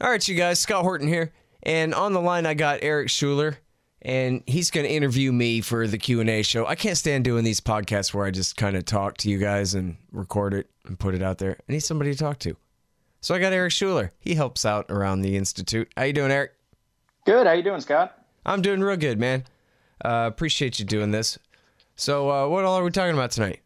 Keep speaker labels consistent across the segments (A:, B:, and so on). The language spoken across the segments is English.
A: All right, you guys, Scott Horton here, and on the line I got Eric Schuler, and he's going to interview me for the Q and A show. I can't stand doing these podcasts where I just kind of talk to you guys and record it and put it out there. I need somebody to talk to, so I got Eric Schuler. He helps out around the institute. How you doing, Eric?
B: Good. How you doing, Scott?
A: I'm doing real good, man. Uh, appreciate you doing this. So, uh, what all are we talking about tonight?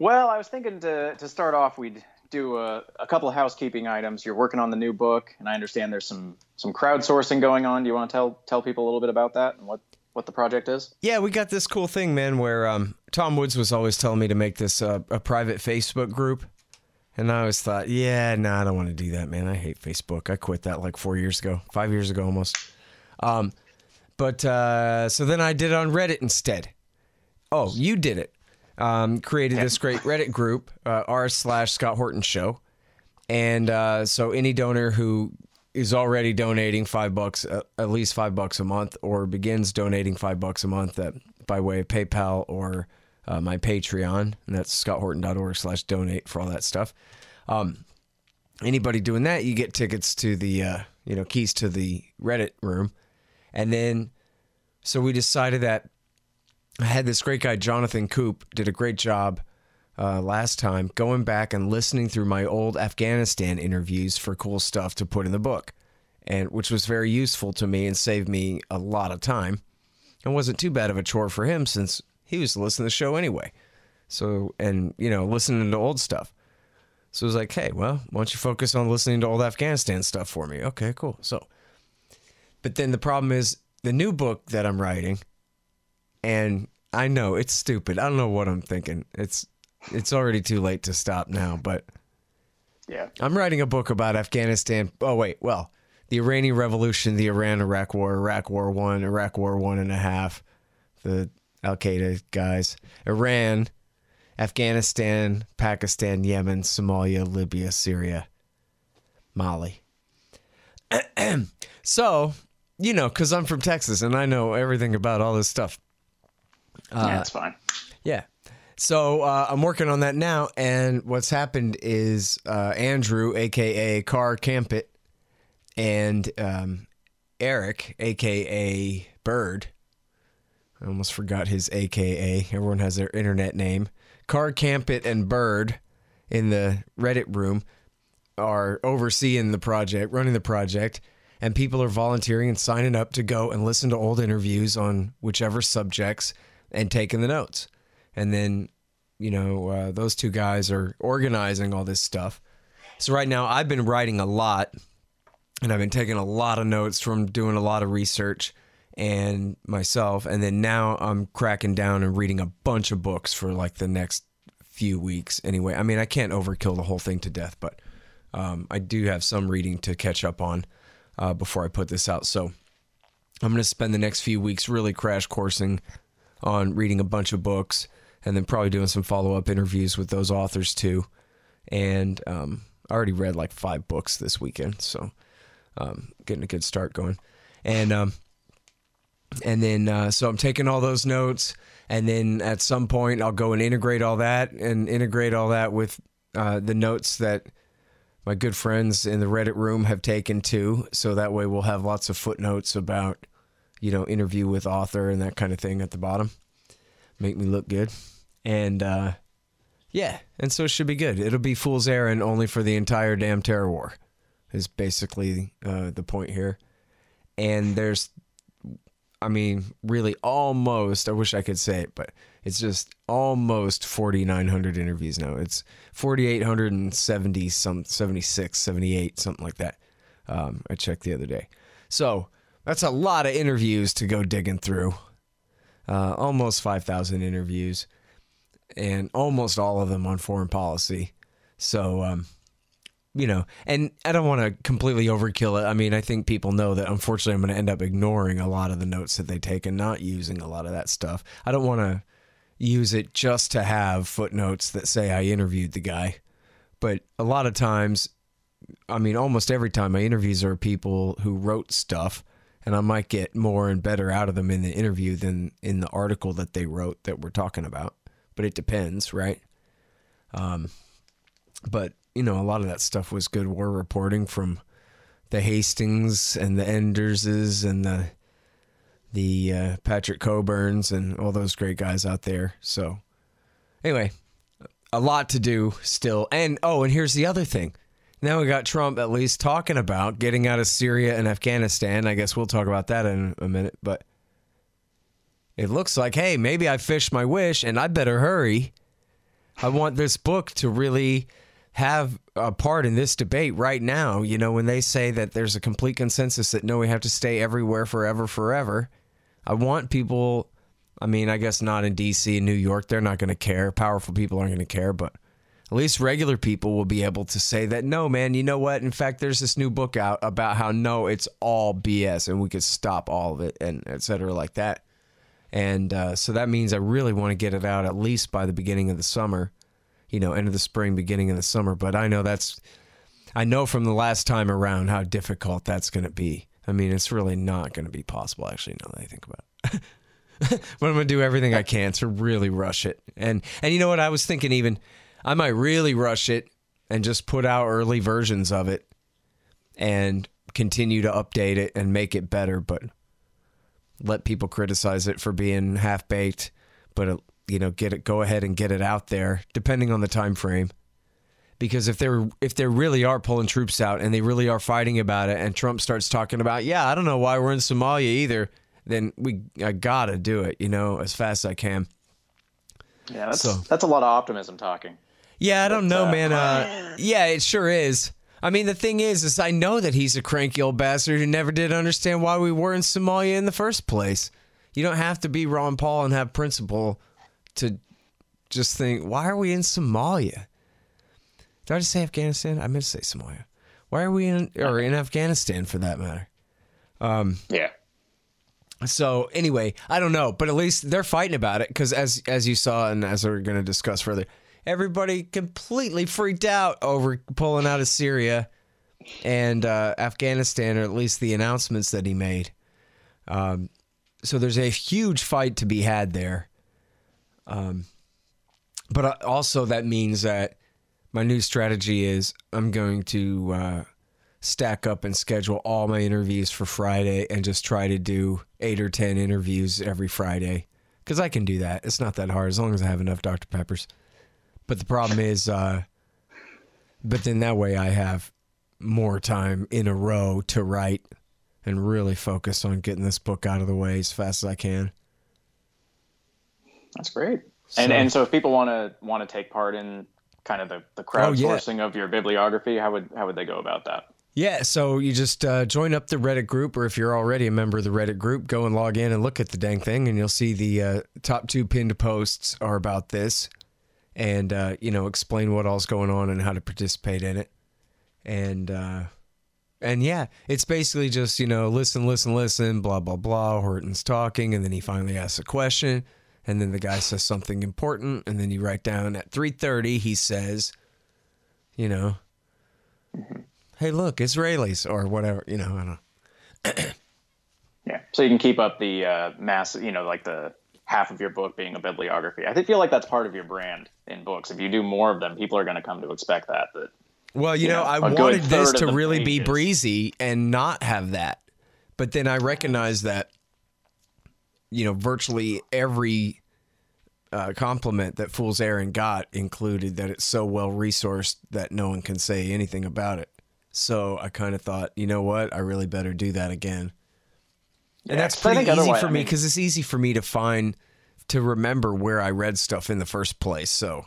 B: Well, I was thinking to to start off, we'd do a, a couple of housekeeping items. You're working on the new book, and I understand there's some some crowdsourcing going on. Do you want to tell tell people a little bit about that and what what the project is?
A: Yeah, we got this cool thing, man, where um, Tom Woods was always telling me to make this uh, a private Facebook group. And I always thought, yeah, no, nah, I don't want to do that, man. I hate Facebook. I quit that like four years ago, five years ago almost. Um, but uh, so then I did it on Reddit instead. Oh, you did it. Um, created this great Reddit group, uh, r slash Scott Horton Show, and uh, so any donor who is already donating five bucks, uh, at least five bucks a month, or begins donating five bucks a month uh, by way of PayPal or uh, my Patreon, and that's scotthorton.org slash donate for all that stuff. Um, anybody doing that, you get tickets to the, uh, you know, keys to the Reddit room. And then, so we decided that I had this great guy, Jonathan Coop, did a great job uh, last time going back and listening through my old Afghanistan interviews for cool stuff to put in the book, and which was very useful to me and saved me a lot of time. And wasn't too bad of a chore for him since he was listening to the show anyway. So, and you know, listening to old stuff. So it was like, hey, well, why don't you focus on listening to old Afghanistan stuff for me? Okay, cool. So, but then the problem is the new book that I'm writing, and I know it's stupid. I don't know what I'm thinking. It's it's already too late to stop now, but
B: yeah,
A: I'm writing a book about Afghanistan. Oh wait, well, the Iranian Revolution, the Iran-Iraq War, Iraq War One, Iraq War One and a half, the Al Qaeda guys, Iran, Afghanistan, Pakistan, Yemen, Somalia, Libya, Syria, Mali. so, you know, because I'm from Texas and I know everything about all this stuff.
B: Uh, yeah, that's fine.
A: Yeah. So uh, I'm working on that now, and what's happened is uh, Andrew, aka Car Campit, and um, Eric, aka Bird. I almost forgot his AKA. Everyone has their internet name. Car Campit and Bird in the Reddit room are overseeing the project, running the project, and people are volunteering and signing up to go and listen to old interviews on whichever subjects and taking the notes. And then, you know, uh, those two guys are organizing all this stuff. So right now, I've been writing a lot, and I've been taking a lot of notes from doing a lot of research and myself. And then now I'm cracking down and reading a bunch of books for like the next few weeks. Anyway, I mean, I can't overkill the whole thing to death, but um, I do have some reading to catch up on uh, before I put this out. So I'm going to spend the next few weeks really crash coursing on reading a bunch of books and then probably doing some follow up interviews with those authors too. And um, I already read like five books this weekend, so um, getting a good start going. And um, and then uh, so I'm taking all those notes, and then at some point I'll go and integrate all that and integrate all that with uh, the notes that my good friends in the Reddit room have taken too. So that way we'll have lots of footnotes about you know, interview with author and that kind of thing at the bottom. Make me look good. And uh, yeah, and so it should be good. It'll be Fool's Errand only for the entire damn terror war, is basically uh, the point here. And there's, I mean, really almost, I wish I could say it, but it's just almost 4,900 interviews now. It's 4,870, some 76, 78, something like that. Um, I checked the other day. So, that's a lot of interviews to go digging through. Uh, almost 5,000 interviews, and almost all of them on foreign policy. So, um, you know, and I don't want to completely overkill it. I mean, I think people know that unfortunately I'm going to end up ignoring a lot of the notes that they take and not using a lot of that stuff. I don't want to use it just to have footnotes that say I interviewed the guy. But a lot of times, I mean, almost every time my interviews are people who wrote stuff and I might get more and better out of them in the interview than in the article that they wrote that we're talking about. But it depends, right? Um, but you know, a lot of that stuff was good war reporting from the Hastings and the Enderses and the the uh, Patrick Cockburns and all those great guys out there. So anyway, a lot to do still. And oh, and here's the other thing. Now we got Trump at least talking about getting out of Syria and Afghanistan. I guess we'll talk about that in a minute, but it looks like, hey, maybe I fished my wish and I better hurry. I want this book to really have a part in this debate right now. You know, when they say that there's a complete consensus that no, we have to stay everywhere forever, forever. I want people, I mean, I guess not in DC and New York, they're not going to care. Powerful people aren't going to care, but at least regular people will be able to say that no man you know what? In fact there's this new book out about how no it's all bs and we could stop all of it and etc like that. And uh, so that means i really want to get it out at least by the beginning of the summer you know end of the spring beginning of the summer. But i know that's i know from the last time around how difficult that's going to be. I mean it's really not going to be possible actually now that i think about it. But i'm going to do everything i can to really rush it. And and you know what? I was thinking even I might really rush it and just put out early versions of it and continue to update it and make it better, but let people criticize it for being half baked, but uh, you know, get it go ahead and get it out there depending on the time frame. Because if they're if they really are pulling troops out and they really are fighting about it and Trump starts talking about, yeah, I don't know why we're in Somalia either, then we I got to do it, you know, as fast as I can.
B: Yeah, that's so. that's a lot of optimism talking.
A: Yeah, I don't know, man. Uh, yeah, it sure is. I mean, the thing is, is I know that he's a cranky old bastard who never did understand why we were in Somalia in the first place. You don't have to be Ron Paul and have principle to just think, why are we in Somalia? Did I just say Afghanistan? I meant to say Somalia. Why are we in or in Afghanistan for that matter?
B: Um, yeah.
A: So anyway, I don't know, but at least they're fighting about it because as as you saw and as we're going to discuss further, everybody completely freaked out over pulling out of Syria and uh, Afghanistan, or at least the announcements that he made. Um, so there's a huge fight to be had there. Um, but uh, also, that means that my new strategy is I'm going to uh, stack up and schedule all my interviews for Friday and just try to do eight or 10 interviews every Friday. Because I can do that. It's not that hard as long as I have enough Dr. Peppers. But the problem is, uh, but then that way I have more time in a row to write and really focus on getting this book out of the way as fast as I can.
B: That's great. So, and and so if people want to want to take part in kind of the, the crowdsourcing oh, yeah. of your bibliography, how would how would they go about that?
A: Yeah, so you just uh, join up the Reddit group, or if you're already a member of the Reddit group, go and log in and look at the dang thing, and you'll see the uh, top two pinned posts are about this and uh, you know explain what all's going on and how to participate in it. And uh, and yeah it's basically just you know listen listen listen blah blah blah horton's talking and then he finally asks a question and then the guy says something important and then you write down at 3.30 he says you know hey look israelis or whatever you know i don't know.
B: Yeah. So you can keep up the uh, mass you know like the half of your book being a bibliography. I feel like that's part of your brand in books. If you do more of them, people are going to come to expect that. That
A: well, you, you know, know, I wanted this to really be breezy and not have that, but then I recognize that you know virtually every uh, compliment that Fool's Errand got included that it's so well resourced that no one can say anything about it. So I kind of thought, you know what, I really better do that again. And that's pretty easy for me because I mean, it's easy for me to find to remember where I read stuff in the first place. So,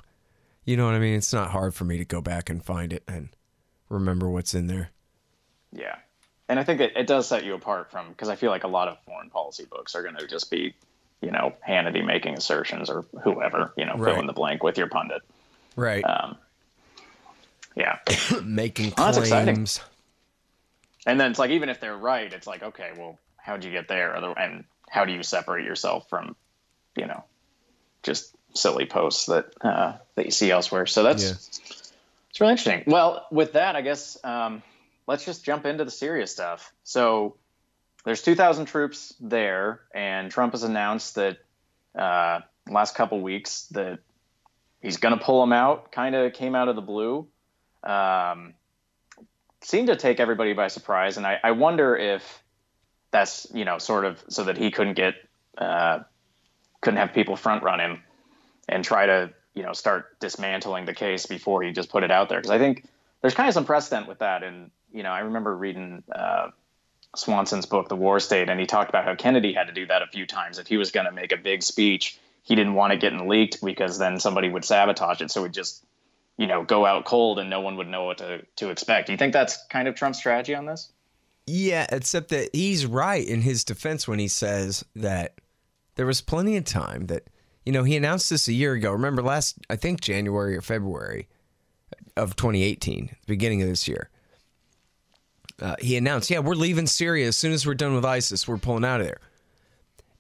A: you know what I mean? It's not hard for me to go back and find it and remember what's in there.
B: Yeah. And I think it, it does set you apart from because I feel like a lot of foreign policy books are going to just be, you know, Hannity making assertions or whoever, you know, right. fill in the blank with your pundit.
A: Right. Um,
B: yeah.
A: making claims. that's exciting.
B: And then it's like, even if they're right, it's like, okay, well, how'd you get there? And how do you separate yourself from, you know, just silly posts that uh, that you see elsewhere? So that's yeah. it's really interesting. Well, with that, I guess um, let's just jump into the serious stuff. So there's 2,000 troops there, and Trump has announced that uh, last couple weeks that he's going to pull them out. Kind of came out of the blue. Um, seemed to take everybody by surprise, and I, I wonder if that's you know sort of so that he couldn't get uh, couldn't have people front run him and try to you know start dismantling the case before he just put it out there because I think there's kind of some precedent with that, and you know I remember reading. Uh, Swanson's book, The War State, and he talked about how Kennedy had to do that a few times. If he was going to make a big speech, he didn't want it getting leaked because then somebody would sabotage it. So he'd just, you know, go out cold and no one would know what to, to expect. Do you think that's kind of Trump's strategy on this?
A: Yeah, except that he's right in his defense when he says that there was plenty of time that, you know, he announced this a year ago. Remember last, I think January or February of 2018, the beginning of this year uh, he announced, "Yeah, we're leaving Syria as soon as we're done with ISIS. We're pulling out of there."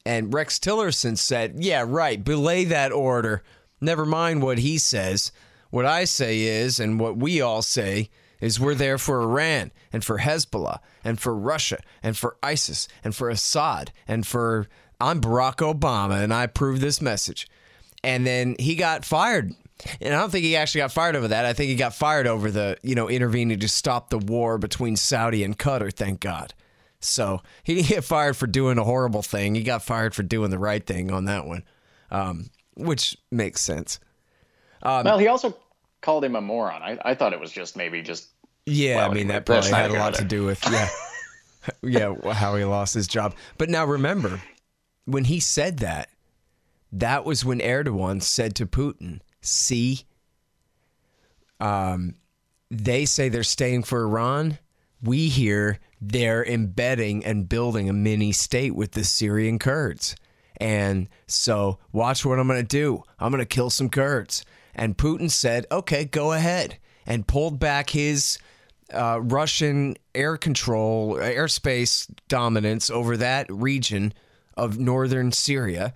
A: And Rex Tillerson said, "Yeah, right. Belay that order. Never mind what he says. What I say is, and what we all say." Is we're there for Iran and for Hezbollah and for Russia and for ISIS and for Assad and for I'm Barack Obama and I approve this message. And then he got fired and I don't think he actually got fired over that. I think he got fired over the, you know, intervening to stop the war between Saudi and Qatar, thank God. So he didn't get fired for doing a horrible thing. He got fired for doing the right thing on that one, um, which makes sense.
B: Um, well, he also called him a moron. I, I thought it was just maybe just.
A: Yeah, well, I mean, that probably had a lot to do with, yeah, yeah, how he lost his job. But now remember, when he said that, that was when Erdogan said to Putin, see. Um, they say they're staying for Iran. We hear they're embedding and building a mini state with the Syrian Kurds. And so, watch what I'm going to do. I'm going to kill some Kurds. And Putin said, okay, go ahead. And pulled back his uh, Russian air control, airspace dominance over that region of northern Syria.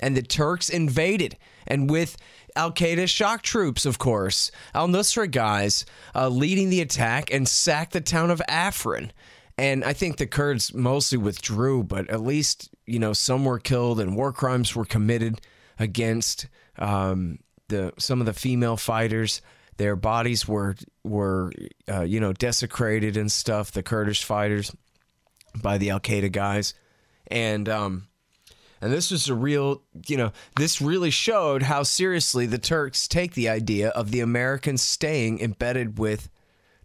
A: And the Turks invaded. And with Al Qaeda shock troops, of course, Al Nusra guys uh, leading the attack and sacked the town of Afrin. And I think the Kurds mostly withdrew, but at least, you know, some were killed and war crimes were committed against um, the some of the female fighters. Their bodies were were uh, you know desecrated and stuff. The Kurdish fighters by the Al Qaeda guys, and um, and this was a real, you know, this really showed how seriously the Turks take the idea of the Americans staying embedded with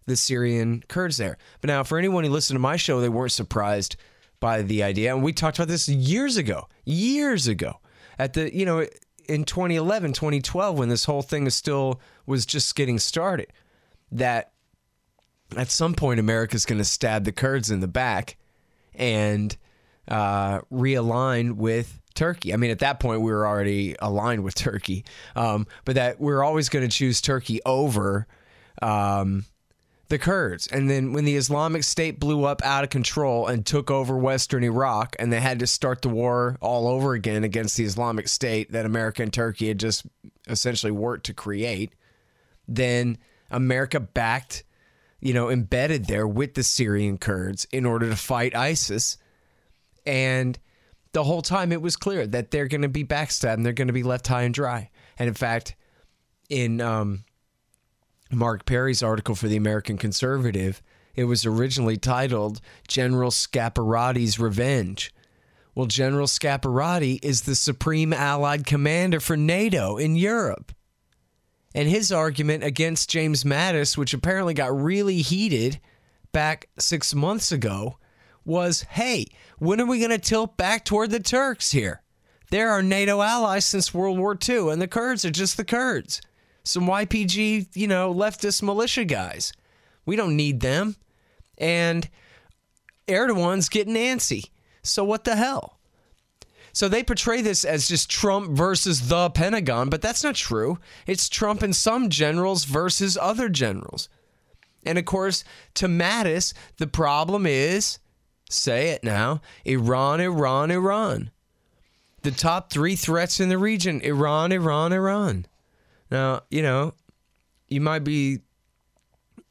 A: the Syrian Kurds there. But now, for anyone who listened to my show, they weren't surprised by the idea. And we talked about this years ago, years ago, at the, you know, in 2011, 2012, when this whole thing is still was just getting started, that at some point America's going to stab the Kurds in the back and uh, realign with Turkey. I mean, at that point, we were already aligned with Turkey, um, but that we're always going to choose Turkey over um, the Kurds. And then when the Islamic State blew up out of control and took over Western Iraq, and they had to start the war all over again against the Islamic State that America and Turkey had just essentially worked to create, then America backed, you know, embedded there with the Syrian Kurds in order to fight ISIS and the whole time it was clear that they're going to be backstabbed and they're going to be left high and dry. And in fact, in um, Mark Perry's article for the American Conservative, it was originally titled General Scaparotti's Revenge. Well, General Scaparotti is the supreme Allied commander for NATO in Europe. And his argument against James Mattis, which apparently got really heated back six months ago, was hey, when are we going to tilt back toward the Turks here? They're our NATO allies since World War II, and the Kurds are just the Kurds. Some YPG, you know, leftist militia guys. We don't need them. And Erdogan's getting antsy. So what the hell? So they portray this as just Trump versus the Pentagon, but that's not true. It's Trump and some generals versus other generals. And of course, to Mattis, the problem is Say it now Iran, Iran, Iran. The top three threats in the region Iran, Iran, Iran. Now, you know, you might be,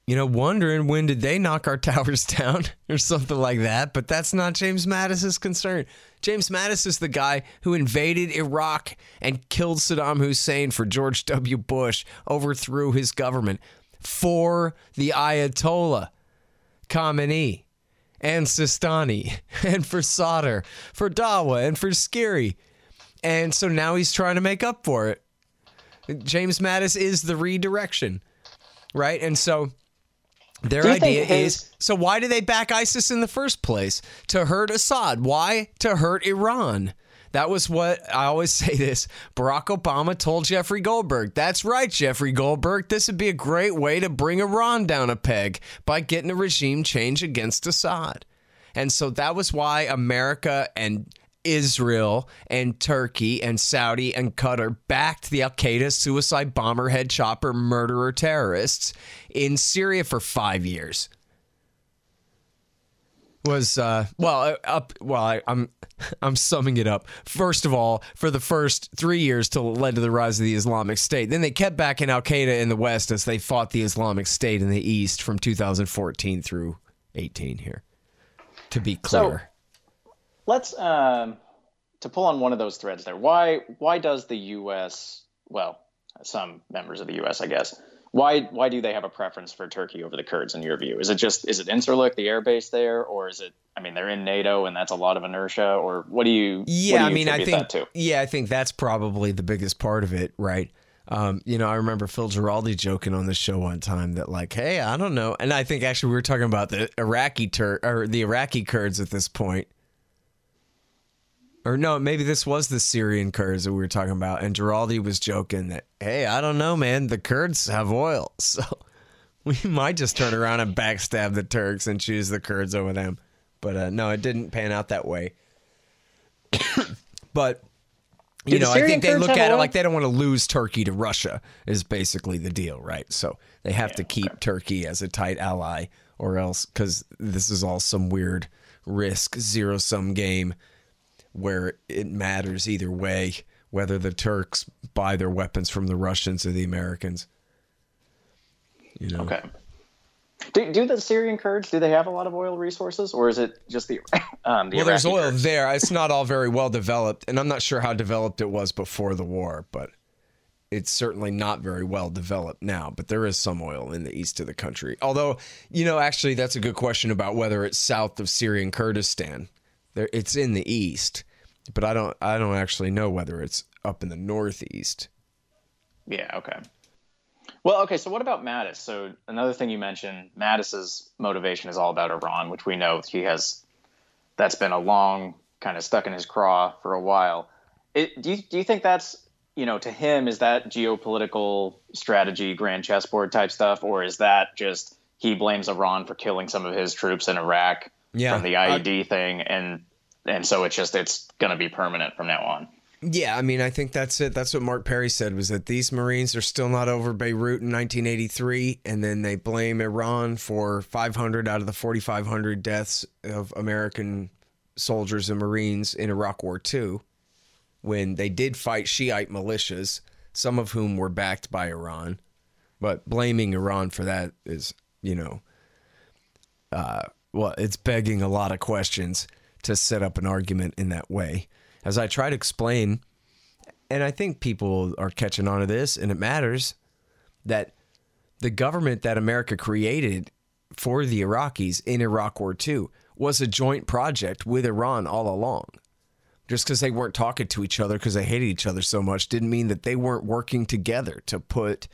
A: you know, wondering when did they knock our towers down or something like that, but that's not James Mattis's concern. James Mattis is the guy who invaded Iraq and killed Saddam Hussein for George W. Bush, overthrew his government for the Ayatollah Khamenei and Sistani and for Sadr, for Dawa and for SCIRI. And so now he's trying to make up for it. James Mattis is the redirection, right? And so their idea is so why do they back ISIS in the first place? To hurt Assad. Why? To hurt Iran. That was what I always say this. Barack Obama told Jeffrey Goldberg. That's right, Jeffrey Goldberg. This would be a great way to bring Iran down a peg by getting a regime change against Assad. And so that was why America and Israel and Turkey and Saudi and Qatar backed the Al Qaeda suicide bomber, head chopper, murderer terrorists in Syria for five years. Was uh, well uh, up. Well, I, I'm I'm summing it up. First of all, for the first three years till it led to the rise of the Islamic State. Then they kept backing Al Qaeda in the West as they fought the Islamic State in the East from 2014 through 18. Here, to be clear.
B: Let's um, to pull on one of those threads there. Why why does the U.S. well some members of the U.S. I guess why why do they have a preference for Turkey over the Kurds in your view? Is it just is it Incirlik, the air base there, or is it? I mean, they're in NATO and that's a lot of inertia. Or what do you?
A: Yeah,
B: do
A: I mean, I think yeah, I think that's probably the biggest part of it, right? Um, you know, I remember Phil Giraldi joking on the show one time that like, hey, I don't know, and I think actually we were talking about the Iraqi Tur- or the Iraqi Kurds at this point, or no, maybe this was the Syrian Kurds that we were talking about, and Giraldi was joking that, hey, I don't know, man, the Kurds have oil, so we might just turn around and backstab the Turks and choose the Kurds over them, but uh, no, it didn't pan out that way. but you know, I think they look at it like they don't want to lose Turkey to Russia is basically the deal, right? So they have to keep Turkey as a tight ally, or else because this is all some weird risk zero sum game where it matters either way whether the Turks buy their weapons from the Russians or the Americans. You know,
B: Okay. Do, do the Syrian Kurds do they have a lot of oil resources, or is it just the um, the
A: well, there's oil
B: Kurds?
A: there. It's not all very well developed, and I'm not sure how developed it was before the war, but it's certainly not very well developed now. But there is some oil in the east of the country. Although, you know, actually, that's a good question about whether it's south of Syrian Kurdistan. There, it's in the east, but I don't, I don't actually know whether it's up in the northeast.
B: Yeah. Okay. Well, okay. So what about Mattis? So another thing you mentioned, Mattis's motivation is all about Iran, which we know he has. That's been a long kind of stuck in his craw for a while. It, do you do you think that's you know to him is that geopolitical strategy, grand chessboard type stuff, or is that just he blames Iran for killing some of his troops in Iraq
A: Yeah,
B: from the IED thing, and and so it's just it's going to be permanent from now on.
A: Yeah, I mean, I think that's it. That's what Mark Perry said was that these Marines are still not over Beirut in 1983, and then they blame Iran for 500 out of the 4,500 deaths of American soldiers and Marines in Iraq War II, when they did fight Shiite militias, some of whom were backed by Iran. But blaming Iran for that is, you know, uh, well, it's begging a lot of questions to set up an argument in that way. As I try to explain, and I think people are catching on to this, and it matters that the government that America created for the Iraqis in Iraq War II was a joint project with Iran all along. Just because they weren't talking to each other because they hated each other so much didn't mean that they weren't working together to put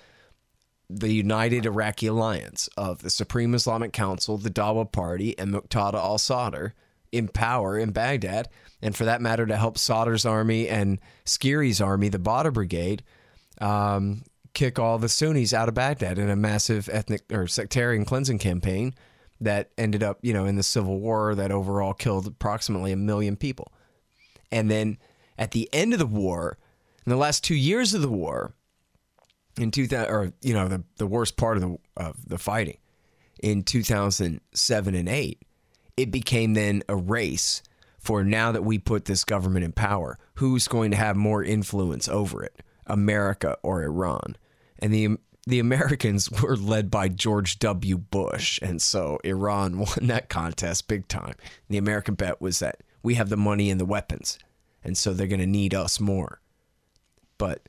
A: the United Iraqi Alliance of the Supreme Islamic Council, the Dawa Party, and Muqtada al Sadr in power in Baghdad, and for that matter, to help Sadr's army and SCIRI's army, the Badr Brigade, um, kick all the Sunnis out of Baghdad in a massive ethnic or sectarian cleansing campaign that ended up, you know, in the civil war that overall killed approximately a million people. And then at the end of the war, in the last two years of the war, in 2000 or you know the the worst part of the of the fighting. In 2007 and 8 it became then a race for now that we put this government in power who's going to have more influence over it America or Iran? And the the Americans were led by George W. Bush and so Iran won that contest big time. The American bet was that we have the money and the weapons and so they're going to need us more. But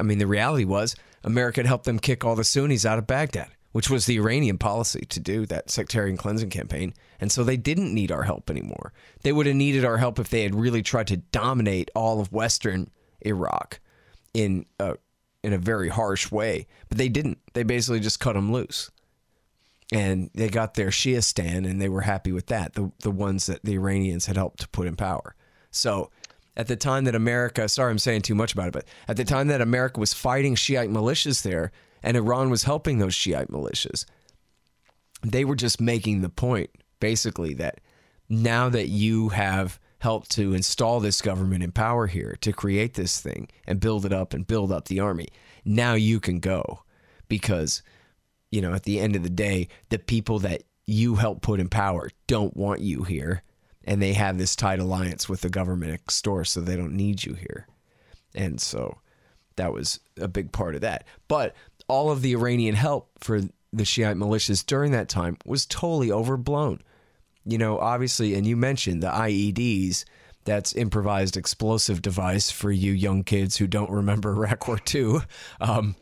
A: I mean, the reality was America had helped them kick all the Sunnis out of Baghdad. which was the Iranian policy to do that sectarian cleansing campaign. And so they didn't need our help anymore. They would have needed our help if they had really tried to dominate all of Western Iraq in a, in a very harsh way. But they didn't. They basically just cut them loose. And they got their Shiastan and they were happy with that, the, the ones that the Iranians had helped to put in power. So at the time that America, sorry, I'm saying too much about it, but at the time that America was fighting Shiite militias there and Iran was helping those Shiite militias, they were just making the point, basically, that now that you have helped to install this government in power here to create this thing and build it up and build up the army, now you can go. Because, you know, at the end of the day, the people that you help put in power don't want you here and they have this tight alliance with the government door, so they don't need you here. And so that was a big part of that. But all of the Iranian help for the Shiite militias during that time was totally overblown. You know, obviously, and you mentioned the IEDs, that's improvised explosive device for you young kids who don't remember Iraq War II. Um,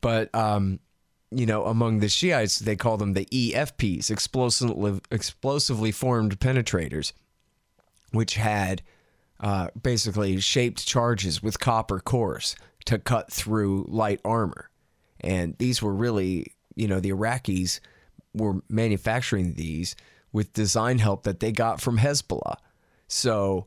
A: but um, you know, among the Shiites, they call them the EFPs, explosively, explosively formed penetrators, which had uh, basically shaped charges with copper cores to cut through light armor. And these were really, you know, the Iraqis were manufacturing these with design help that they got from Hezbollah. So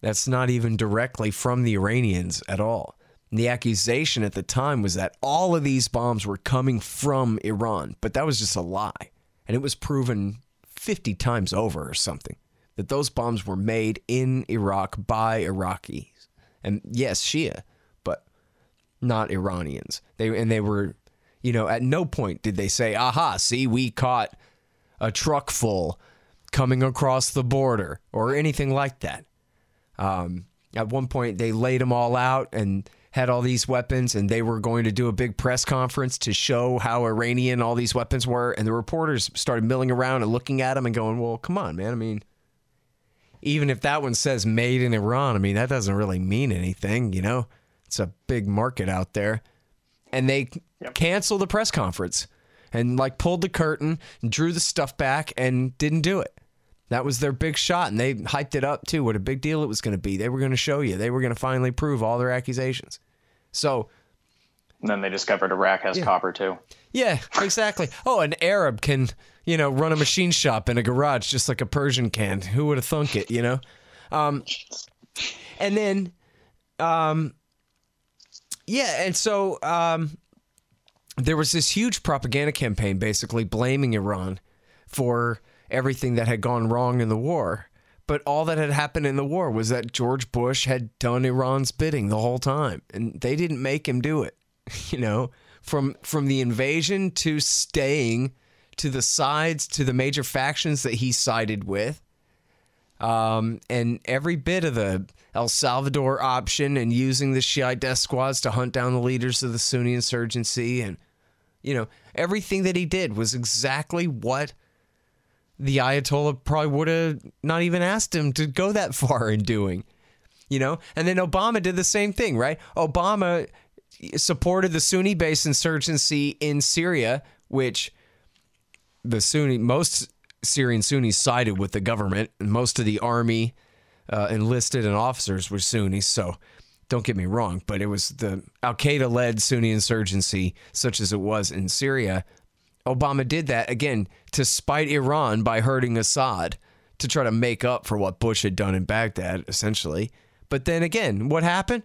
A: that's not even directly from the Iranians at all. And the accusation at the time was that all of these bombs were coming from Iran, but that was just a lie. And it was proven 50 times over or something that those bombs were made in Iraq by Iraqis. And yes, Shia, but not Iranians. They and they were, you know, at no point did they say, "Aha, see, we caught a truck full coming across the border" or anything like that. Um, at one point, they laid them all out and had all these weapons and they were going to do a big press conference to show how Iranian all these weapons were. And the reporters started milling around and looking at them and going, well, come on, man. I mean, even if that one says made in Iran, I mean, that doesn't really mean anything, you know? It's a big market out there. And they yep. canceled the press conference and like pulled the curtain and drew the stuff back and didn't do it. That was their big shot, and they hyped it up too. What a big deal it was going to be. They were going to show you. They were going to finally prove all their accusations. So,
B: and then they discovered Iraq has yeah. copper too.
A: Yeah, exactly. oh, an Arab can, you know, run a machine shop in a garage just like a Persian can. Who would have thunk it? You know, um, and then, um, yeah, and so um, there was this huge propaganda campaign, basically blaming Iran for everything that had gone wrong in the war. But all that had happened in the war was that George Bush had done Iran's bidding the whole time, and they didn't make him do it. You know, from from the invasion to staying to the sides to the major factions that he sided with, um, and every bit of the El Salvador option and using the Shiite death squads to hunt down the leaders of the Sunni insurgency and you know everything that he did was exactly what the Ayatollah probably would have not even asked him to go that far in doing. You know? And then Obama did the same thing, right? Obama supported the Sunni based insurgency in Syria, which the Sunni, most Syrian Sunnis sided with the government, and most of the army uh, enlisted and officers were Sunnis. So don't get me wrong, but it was the Al Qaeda led Sunni insurgency, such as it was in Syria, Obama did that again to spite Iran by hurting Assad to try to make up for what Bush had done in Baghdad, essentially. But then again, what happened?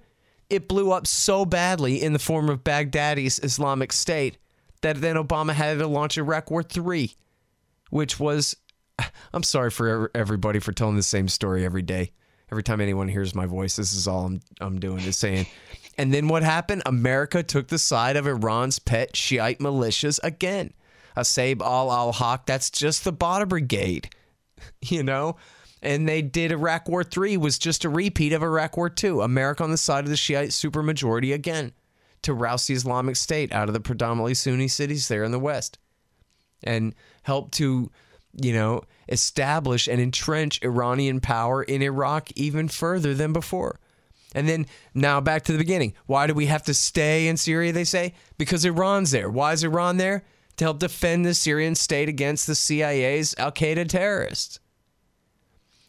A: It blew up so badly in the form of Baghdadi's Islamic State that then Obama had to launch Iraq War III, which was. I'm sorry for everybody for telling the same story every day. Every time anyone hears my voice, this is all I'm, I'm doing is saying. And then what happened? America took the side of Iran's pet Shiite militias again. Asaib Ahl al Haq, that's just the Badr Brigade, you know? And they did Iraq War Three was just a repeat of Iraq War Two. America on the side of the Shiite supermajority again to rouse the Islamic State out of the predominantly Sunni cities there in the West and help to, you know, establish and entrench Iranian power in Iraq even further than before. And then now back to the beginning. Why do we have to stay in Syria? They say because Iran's there. Why is Iran there? To help defend the Syrian state against the CIA's Al Qaeda terrorists.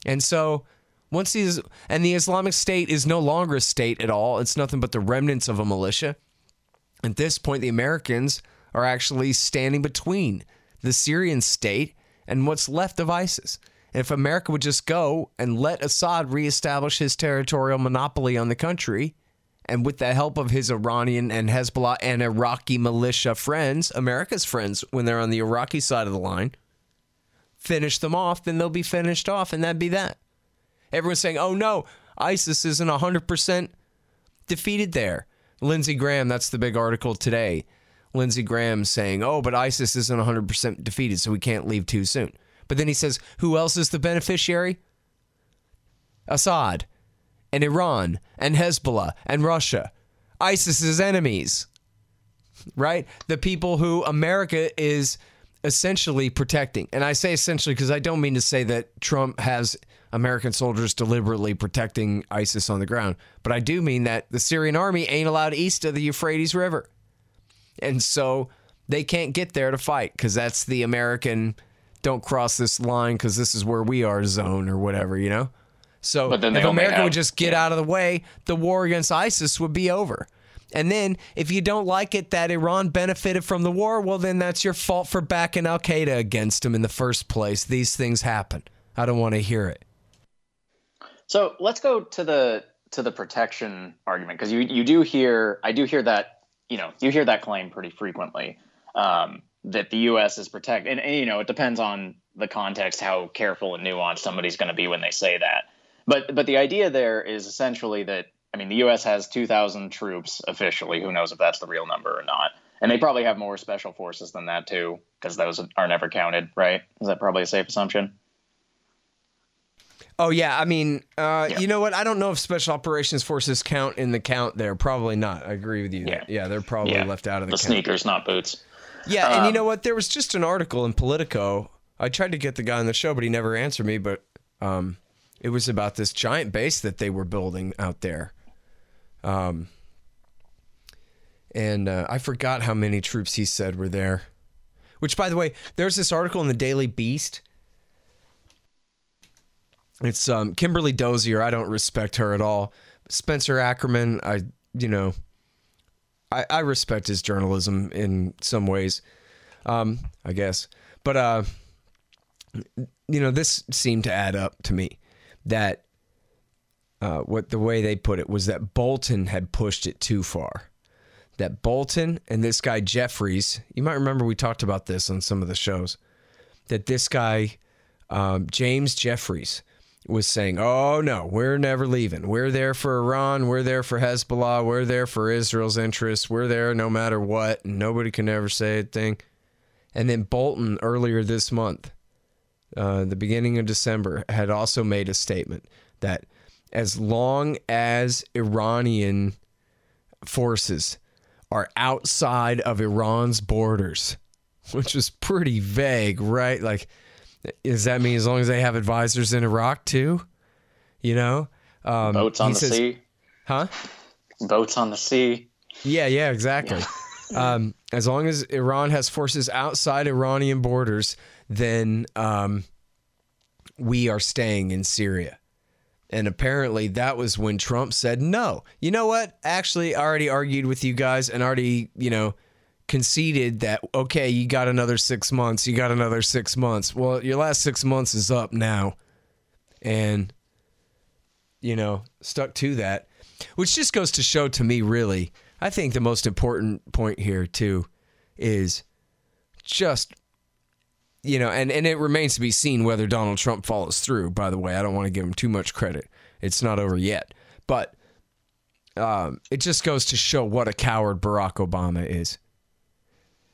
A: And so, once these, and the Islamic State is no longer a state at all, it's nothing but the remnants of a militia. At this point, the Americans are actually standing between the Syrian state and what's left of ISIS. And if America would just go and let Assad reestablish his territorial monopoly on the country, and with the help of his Iranian and Hezbollah and Iraqi militia friends, America's friends, when they're on the Iraqi side of the line, finish them off, then they'll be finished off, and that'd be that. Everyone's saying, oh no, ISIS isn't 100% defeated there. Lindsey Graham, that's the big article today. Lindsey Graham saying, oh, but ISIS isn't 100% defeated, so we can't leave too soon. But then he says, who else is the beneficiary? Assad and Iran and Hezbollah and Russia, ISIS's enemies, right? The people who America is essentially protecting. And I say essentially because I don't mean to say that Trump has American soldiers deliberately protecting ISIS on the ground, but I do mean that the Syrian army ain't allowed east of the Euphrates River. And so they can't get there to fight because that's the American don't cross this line because this is where we are zone or whatever, you know? So if America have, would just get out of the way, the war against ISIS would be over. And then if you don't like it that Iran benefited from the war, well, then that's your fault for backing Al Qaeda against them in the first place. These things happen. I don't want to hear it.
B: So let's go to the to the protection argument because you you do hear I do hear that you know you hear that claim pretty frequently um, that the U.S. is protect and, and you know it depends on the context how careful and nuanced somebody's going to be when they say that. But but the idea there is essentially that I mean the U.S. has 2,000 troops officially. Who knows if that's the real number or not? And they probably have more special forces than that too, because those are never counted, right? Is that probably a safe assumption?
A: Oh yeah, I mean, uh, yeah. you know what? I don't know if special operations forces count in the count there. Probably not. I agree with you. Yeah, yeah they're probably yeah. left out of the,
B: the sneakers, not boots.
A: Yeah, um, and you um, know what? There was just an article in Politico. I tried to get the guy on the show, but he never answered me. But um, it was about this giant base that they were building out there. Um, and uh, I forgot how many troops he said were there. Which, by the way, there's this article in the Daily Beast. It's um, Kimberly Dozier. I don't respect her at all. Spencer Ackerman. I, you know, I, I respect his journalism in some ways. Um, I guess, but uh, you know, this seemed to add up to me that uh, what the way they put it was that Bolton had pushed it too far. That Bolton and this guy Jeffries, you might remember we talked about this on some of the shows, that this guy, um, James Jeffries, was saying, Oh, no, we're never leaving. We're there for Iran. We're there for Hezbollah. We're there for Israel's interests. We're there no matter what. And nobody can ever say a thing. And then Bolton earlier this month uh, the beginning of December, had also made a statement that as long as Iranian forces are outside of Iran's borders, which is pretty vague, right? Like, does that mean as long as they have advisors in Iraq too? You know,
B: um, boats on the says, sea,
A: huh?
B: Boats on the sea.
A: Yeah, yeah, exactly. um, as long as Iran has forces outside Iranian borders, then um, we are staying in Syria. And apparently that was when Trump said, no, you know what? Actually, I already argued with you guys and already, you know, conceded that, okay, you got another six months. You got another six months. Well, your last six months is up now. And, you know, stuck to that, which just goes to show to me, really, I think the most important point here, too, is just you know, and, and it remains to be seen whether Donald Trump follows through, by the way. I don't want to give him too much credit. It's not over yet. But um, it just goes to show what a coward Barack Obama is.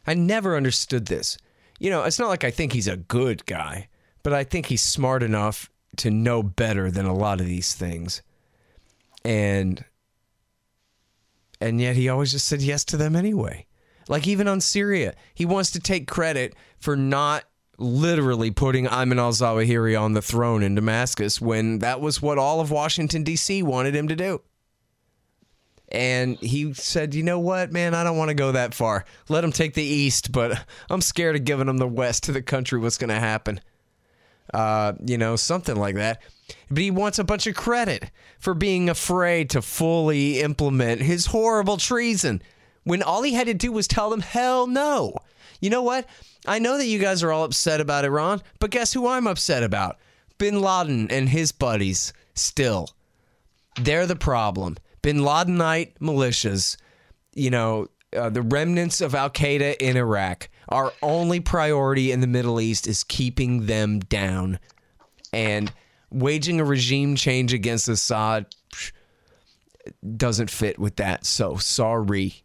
A: I never understood this. You know, it's not like I think he's a good guy, but I think he's smart enough to know better than a lot of these things. And and yet he always just said yes to them anyway. Like even on Syria, he wants to take credit for not literally putting Ayman al Zawahiri on the throne in Damascus when that was what all of Washington, D.C. wanted him to do. And he said, "You know what, man? I don't want to go that far. Let him take the east, but I'm scared of giving him the west to the country. What's going to happen? Uh, you know, something like that." But he wants a bunch of credit for being afraid to fully implement his horrible treason when all he had to do was tell them, "Hell no." You know what? I know that you guys are all upset about Iran, but guess who I'm upset about? Bin Laden and his buddies still. They're the problem. Bin Ladenite militias, you know, uh, the remnants of Al Qaeda in Iraq. Our only priority in the Middle East is keeping them down. And waging a regime change against Assad doesn't fit with that. So sorry.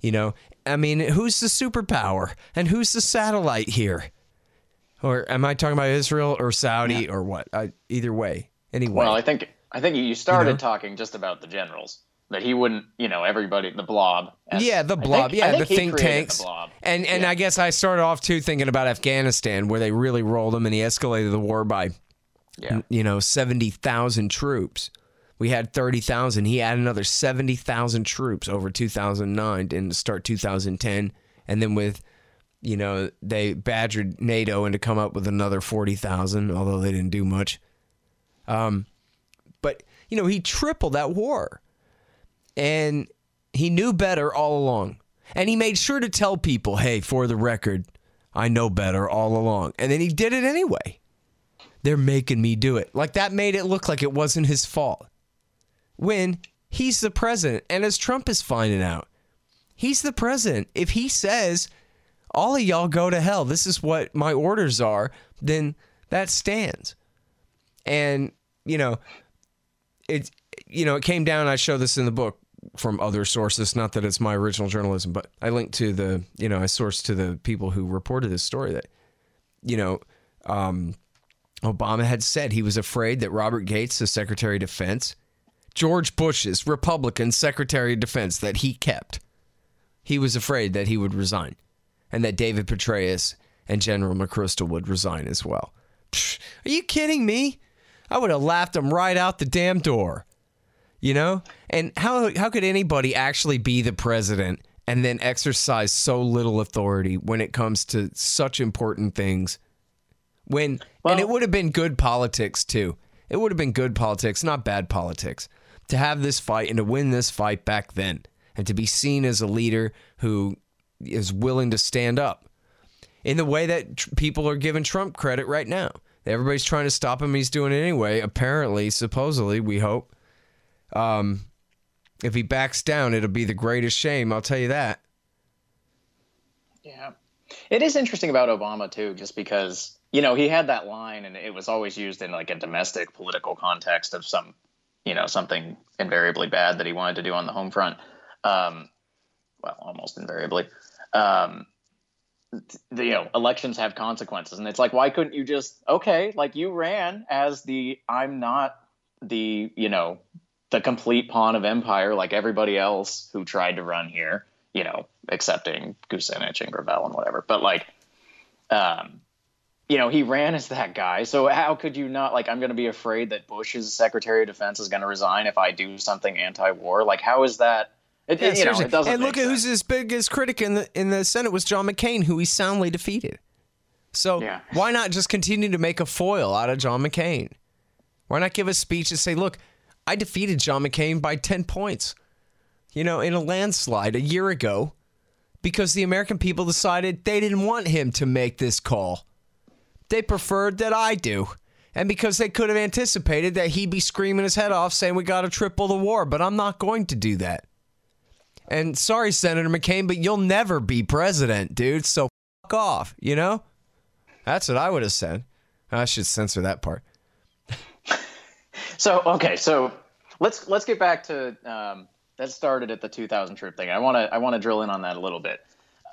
A: You know, I mean, who's the superpower and who's the satellite here? Or am I talking about Israel or Saudi or what? I, either way. Anyway.
B: Well, I think I think you started
A: You know?
B: talking just about the generals that he wouldn't, you know, everybody the blob. as-
A: Yeah, the blob.
B: think-
A: yeah, the think tanks.
B: The blob.
A: And and
B: Yeah.
A: I guess I started off too thinking about Afghanistan, where they really rolled him, and he escalated the war by,
B: Yeah.
A: you know, seventy thousand troops. We had thirty thousand. He had another seventy thousand troops over two thousand nine and start two thousand ten, and then with, you know, they badgered NATO into come up with another forty thousand, although they didn't do much. Um, but you know, he tripled that war and he knew better all along. And he made sure to tell people, hey, for the record, I know better all along. And then he did it anyway. They're making me do it. Like that made it look like it wasn't his fault. When he's the president, and as Trump is finding out, he's the president. If he says, all of y'all go to hell, this is what my orders are, then that stands. And, you know, it you know it came down i show this in the book from other sources not that it's my original journalism but i linked to the you know i sourced to the people who reported this story that you know um, obama had said he was afraid that robert gates the secretary of defense george bush's republican secretary of defense that he kept he was afraid that he would resign and that david petraeus and general mcchrystal would resign as well Psh, are you kidding me I would have laughed him right out the damn door. You know? And how how could anybody actually be the president and then exercise so little authority when it comes to such important things? When and it would have been good politics too. It would have been good politics, not bad politics. To have this fight and to win this fight back then and to be seen as a leader who is willing to stand up in the way that tr- people are giving Trump credit right now. Everybody's trying to stop him. He's doing it anyway. Apparently, supposedly, we hope. Um, if he backs down, it'll be the greatest shame. I'll tell you that.
B: Yeah. It is interesting about Obama too, just because, you know, he had that line and it was always used in like a domestic political context of some, you know, something invariably bad that he wanted to do on the home front. Um, well, almost invariably. Um, the, you know, elections have consequences. And it's like, why couldn't you just, okay, like you ran as the, I'm not the, you know, the complete pawn of empire like everybody else who tried to run here you know, accepting Kucinich and Gravel and whatever. But like, um, you know, he ran as that guy. So how could you not like? I'm going to be afraid that Bush's Secretary of Defense is going to resign if I do something anti-war. Like, how is that? It,
A: Yeah,
B: you know, it doesn't.
A: and look at who's his biggest critic in the in the Senate was John McCain, who he soundly defeated. So
B: Yeah.
A: why not just continue to make a foil out of John McCain? Why not give a speech and say, "Look, I defeated John McCain by ten points, you know, in a landslide a year ago, because the American people decided they didn't want him to make this call. They preferred that I do." And because they could have anticipated that he'd be screaming his head off saying, We got to triple the war, but I'm not going to do that. And sorry, Senator McCain, but you'll never be president, dude. So fuck off, you know? That's what I would have said. I should censor that part.
B: So okay, so let's let's get back to um, that started at the 2000 trip thing. I want to I want to drill in on that a little bit.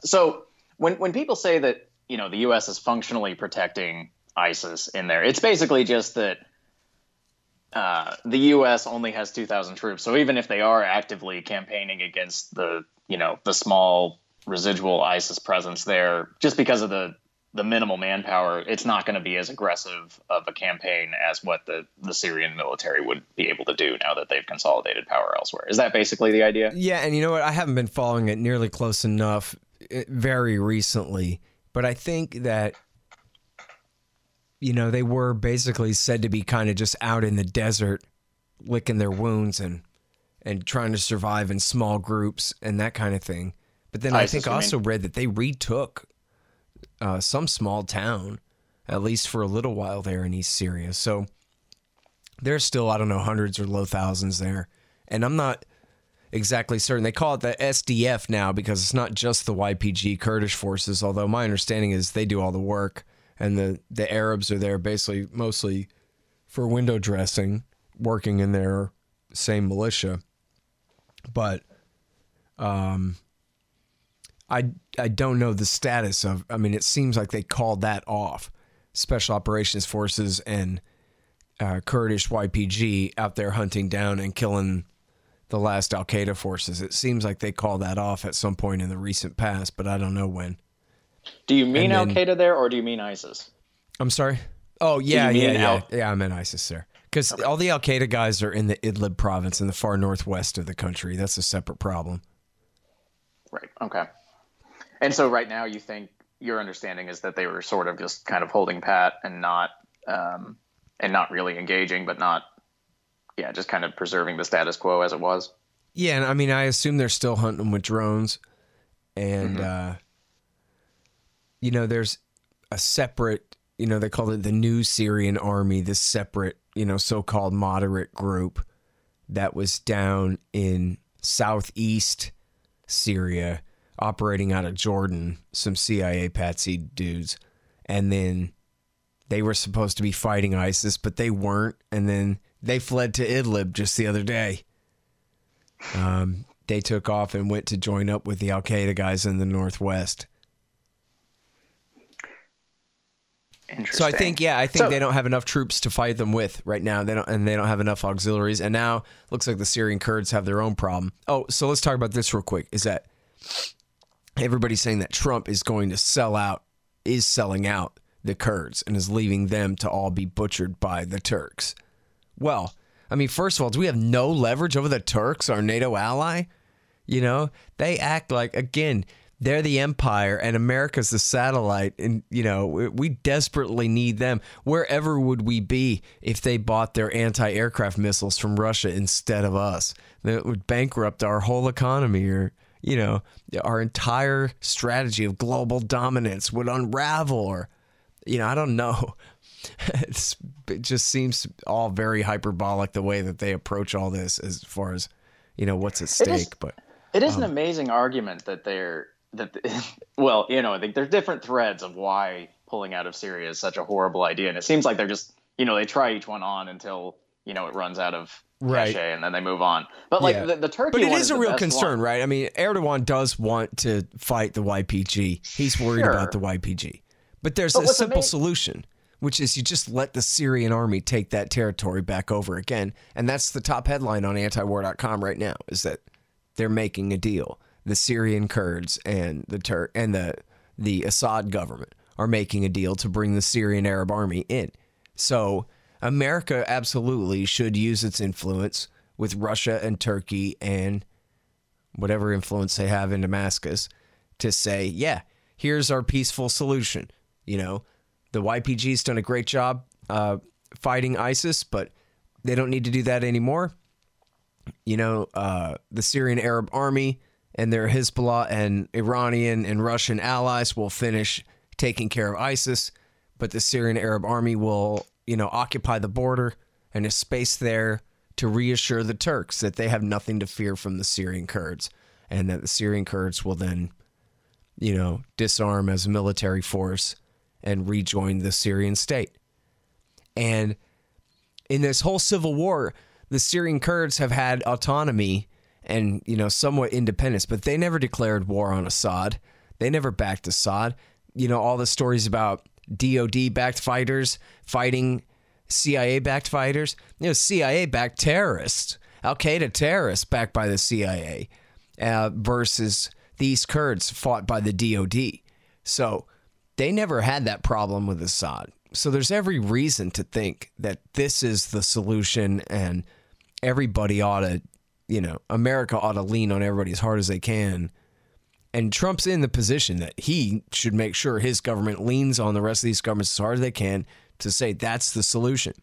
B: So when when people say that you know the U.S. is functionally protecting ISIS in there, it's basically just that uh, the U.S. only has 2,000 troops. So even if they are actively campaigning against the you know the small residual ISIS presence there, just because of the the minimal manpower, it's not going to be as aggressive of a campaign as what the, the Syrian military would be able to do now that they've consolidated power elsewhere. Is that basically the idea?
A: Yeah, and you know what? I haven't been following it nearly close enough eh, very recently, but I think that you know they were basically said to be kind of just out in the desert, licking their wounds and and trying to survive in small groups and that kind of thing. But then I, I think also read that they retook uh, some small town, at least for a little while there in East Syria. So there's still, I don't know, hundreds or low thousands there. And I'm not exactly certain. They call it the SDF now because it's not just the YPG Kurdish forces, although my understanding is they do all the work and the, the Arabs are there basically mostly for window dressing, working in their same militia. But um, I I don't know the status of. I mean, it seems like they called that off. Special Operations Forces and uh, Kurdish YPG out there hunting down and killing the last Al Qaeda forces. It seems like they called that off at some point in the recent past, but I don't know when.
B: Do you mean Al Qaeda there, or do you mean ISIS?
A: I'm sorry. Oh yeah, yeah, yeah, Al- yeah. I meant ISIS there because okay. all the Al Qaeda guys are in the Idlib province in the far northwest of the country. That's a separate problem.
B: Right. Okay. And so right now, you think your understanding is that they were sort of just kind of holding pat and not um, and not really engaging, but not yeah, just kind of preserving the status quo as it was.
A: Yeah, and I mean, I assume they're still hunting with drones, and mm-hmm. uh, you know, there's a separate, you know, they call it the new Syrian army, this separate, you know, so-called moderate group that was down in southeast Syria operating out of Jordan, some CIA patsy dudes, and then they were supposed to be fighting ISIS, but they weren't, and then they fled to Idlib just the other day. Um, they took off and went to join up with the Al Qaeda guys in the northwest. So I think, yeah, I think so, they don't have enough troops to fight them with right now. They don't, and they don't have enough auxiliaries. And now looks like the Syrian Kurds have their own problem. Oh, so let's talk about this real quick. Is that everybody's saying that Trump is going to sell out, is selling out the Kurds and is leaving them to all be butchered by the Turks. Well, I mean, first of all, do we have no leverage over the Turks, our NATO ally? You know, they act like, again, they're the empire and America's the satellite. And, you know, we desperately need them. Wherever would we be if they bought their anti aircraft missiles from Russia instead of us? That would bankrupt our whole economy or you know, our entire strategy of global dominance would unravel or, you know, I don't know. It just seems all very hyperbolic the way that they approach all this as far as, you know, what's at stake. It is, but
B: it is um, an amazing argument that they're, that, well, you know, I think there's different threads of why pulling out of Syria is such a horrible idea. And it seems like they're just, you know, they try each one on until, you know, it runs out of right. and then they move on. But like yeah. the, the Turkey,
A: but it is,
B: is
A: a real concern, one. right? I mean, Erdogan does want to fight the YPG. He's worried sure. about the YPG, but there's but a simple amazing- solution. Which is you just let the Syrian army take that territory back over again. And that's the top headline on antiwar.com right now is that they're making a deal. The Syrian Kurds and the Turk and the the Assad government are making a deal to bring the Syrian Arab army in. So America absolutely should use its influence with Russia and Turkey and whatever influence they have in Damascus to say, yeah, here's our peaceful solution. You know, the YPG's done a great job uh, fighting ISIS, but they don't need to do that anymore. You know, uh, the Syrian Arab Army and their Hezbollah and Iranian and Russian allies will finish taking care of ISIS, but the Syrian Arab Army will you know, occupy the border and a space there to reassure the Turks that they have nothing to fear from the Syrian Kurds and that the Syrian Kurds will then, you know, disarm as a military force and rejoin the Syrian state. And in this whole civil war, the Syrian Kurds have had autonomy and, you know, somewhat independence, but they never declared war on Assad. They never backed Assad. You know, all the stories about DOD backed fighters fighting CIA backed fighters. You know, CIA backed terrorists, Al Qaeda terrorists backed by the CIA uh, versus these Kurds fought by the DOD. So they never had that problem with Assad. So there's every reason to think that this is the solution and everybody ought to, you know, America ought to lean on everybody as hard as they can. And Trump's in the position that he should make sure his government leans on the rest of these governments as hard as they can to say that's the solution.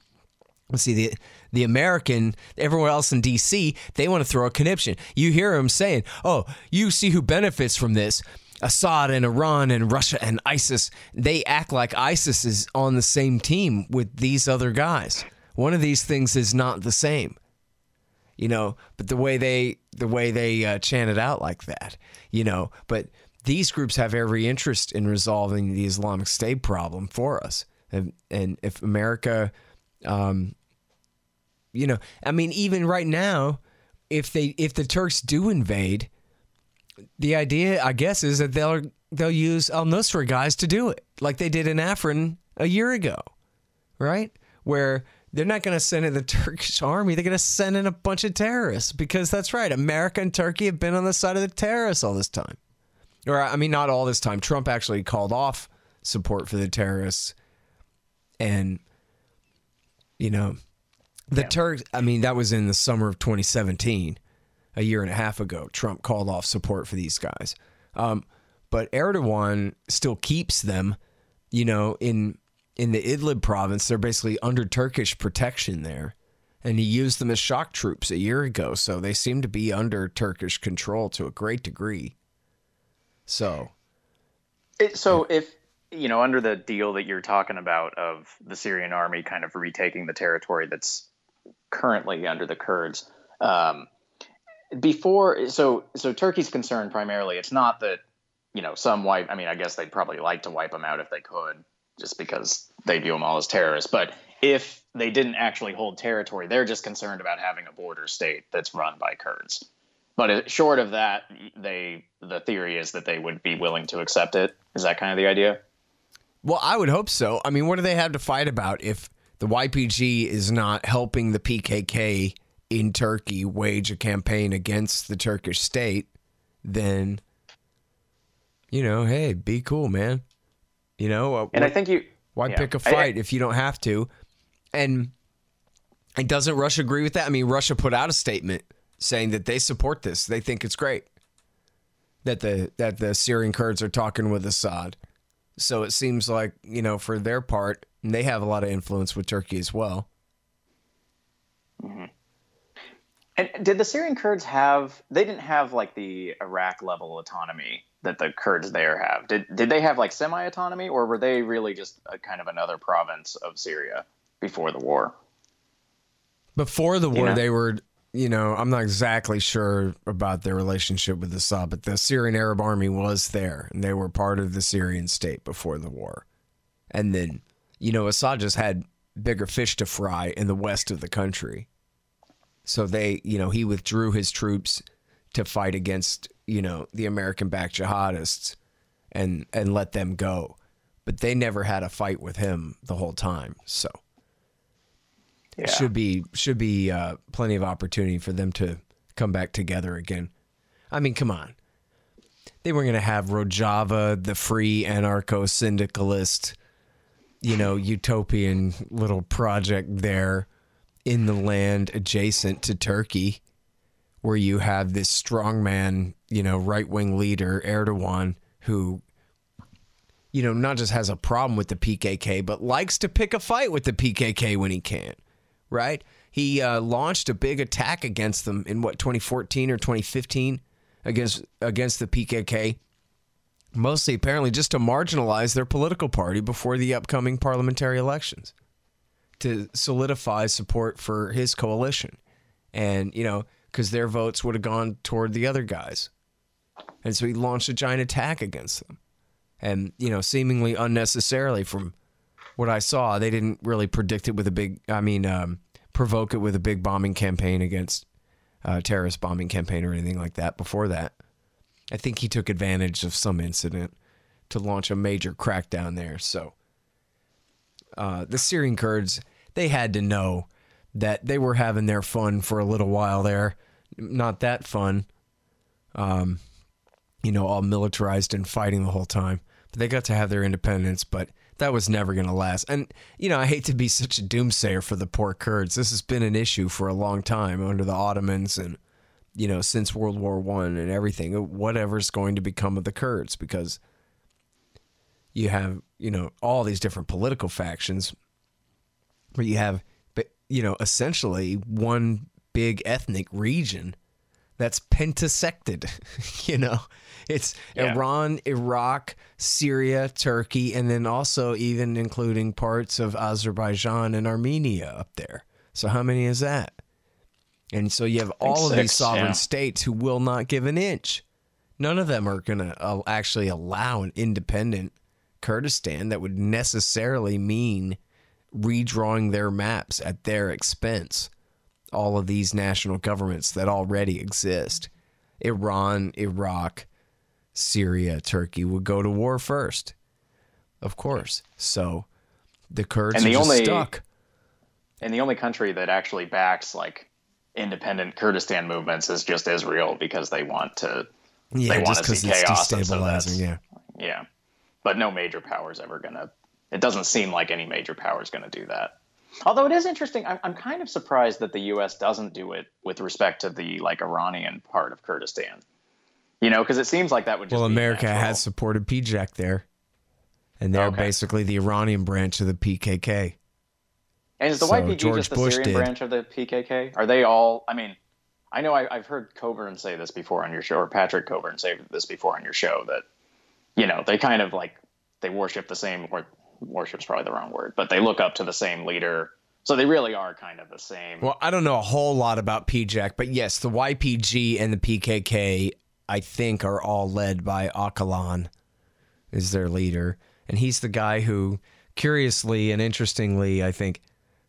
A: See the the American, everyone else in D.C. They want to throw a conniption. You hear them saying, "Oh, you see who benefits from this." Assad and Iran and Russia and ISIS, they act like ISIS is on the same team with these other guys. One of these things is not the same, you know. But the way they the way they uh, chant it out like that, you know. But these groups have every interest in resolving the Islamic State problem for us, and, and if America, um, you know, I mean, even right now, if they if the Turks do invade the idea, I guess, is that they'll they'll use Al Nusra guys to do it, like they did in Afrin a year ago, right? Where they're not going to send in the Turkish army; they're going to send in a bunch of terrorists because that's right. America and Turkey have been on the side of the terrorists all this time, or I mean, not all this time. Trump actually called off support for the terrorists, and you know, the yeah. Turks. I mean, that was in the summer of 2017 a year and a half ago. Trump called off support for these guys. Um, but Erdogan still keeps them, you know, in in the Idlib province. They're basically under Turkish protection there. And he used them as shock troops a year ago. So they seem to be under Turkish control to a great degree. So.
B: It, so if, you know, under the deal that you're talking about of the Syrian army kind of retaking the territory that's currently under the Kurds, um, before so so Turkey's concerned primarily it's not that you know some wipe I mean I guess they'd probably like to wipe them out if they could just because they view them all as terrorists but if they didn't actually hold territory they're just concerned about having a border state that's run by Kurds. But short of that they the theory is that they would be willing to accept it. Is that kind of the idea?
A: Well I would hope so. I mean what do they have to fight about if the YPG is not helping the PKK in Turkey wage a campaign against the Turkish state, then you know, hey, be cool, man. You know,
B: uh, and what, I think you
A: why yeah, pick a fight I, if you don't have to? And and doesn't Russia agree with that? I mean, Russia put out a statement saying that they support this. They think it's great that the that the Syrian Kurds are talking with Assad. So it seems like you know, for their part, they have a lot of influence with Turkey as well.
B: Mm-hmm. And did the Syrian Kurds have? They didn't have like the Iraq level autonomy that the Kurds there have. Did did they have like semi autonomy, or were they really just a, kind of another province of Syria before the war?
A: Before the war, you know? they were. You know, I'm not exactly sure about their relationship with Assad, but the Syrian Arab Army was there, and they were part of the Syrian state before the war. And then, you know, Assad just had bigger fish to fry in the west of the country so they, you know, he withdrew his troops to fight against, you know, the American-backed jihadists and and let them go. But they never had a fight with him the whole time. So yeah. should be should be uh, plenty of opportunity for them to come back together again. I mean, come on. They were going to have Rojava, the free anarcho syndicalist, you know, utopian little project there in the land adjacent to Turkey, where you have this strongman, you know, right wing leader, Erdogan, who, you know, not just has a problem with the PKK, but likes to pick a fight with the PKK when he can, right? He uh, launched a big attack against them in what 2014 or 2015 against against the PKK, mostly apparently just to marginalize their political party before the upcoming parliamentary elections to solidify support for his coalition. And, you know, because their votes would have gone toward the other guys. And so he launched a giant attack against them. And, you know, seemingly unnecessarily from what I saw, they didn't really predict it with a big, I mean, um, provoke it with a big bombing campaign against uh, terrorist bombing campaign or anything like that before that. I think he took advantage of some incident to launch a major crackdown there. So uh, the Syrian Kurds, they had to know that they were having their fun for a little while there. Not that fun. Um, you know, all militarized and fighting the whole time. But They got to have their independence, but that was never going to last. And you know, I hate to be such a doomsayer for the poor Kurds. This has been an issue for a long time under the Ottomans and you know since World War One and everything. Whatever's going to become of the Kurds because you have you know all these different political factions, but you have but you know essentially one big ethnic region that's pentasected. you know, it's yeah. Iran, Iraq, Syria, Turkey, and then also even including parts of Azerbaijan and Armenia up there. So how many is that? And so you have all of these sovereign yeah. states who will not give an inch. None of them are going to uh, actually allow an independent Kurdistan that would necessarily mean redrawing their maps at their expense all of these national governments that already exist. Iran, Iraq, Syria, Turkey would go to war first, of course. So the Kurds and the are only, stuck.
B: And the only country that actually backs like independent Kurdistan movements is just Israel because they want to.
A: Yeah, they just because it's destabilizing. So yeah,
B: yeah, but no major power is ever gonna. It doesn't seem like any major power is going to do that. Although it is interesting, I'm, I'm kind of surprised that the U.S. doesn't do it with respect to the like Iranian part of Kurdistan. You know, because it seems like that would.
A: well, America has supported PJAK there, and they're okay. basically the Iranian branch of the PKK.
B: And is the so YPG George just the Bush Syrian did. branch of the PKK? Are they all? I mean, I know I, have heard Cockburn say this before on your show, or Patrick Cockburn say this before on your show that, you know, they kind of like they worship the same, or worship's probably the wrong word, but they look up to the same leader. So they really are kind of the same.
A: Well, I don't know a whole lot about PJAK, but yes, the YPG and the PKK, I think, are all led by Öcalan, is their leader, and he's the guy who, curiously and interestingly, I think,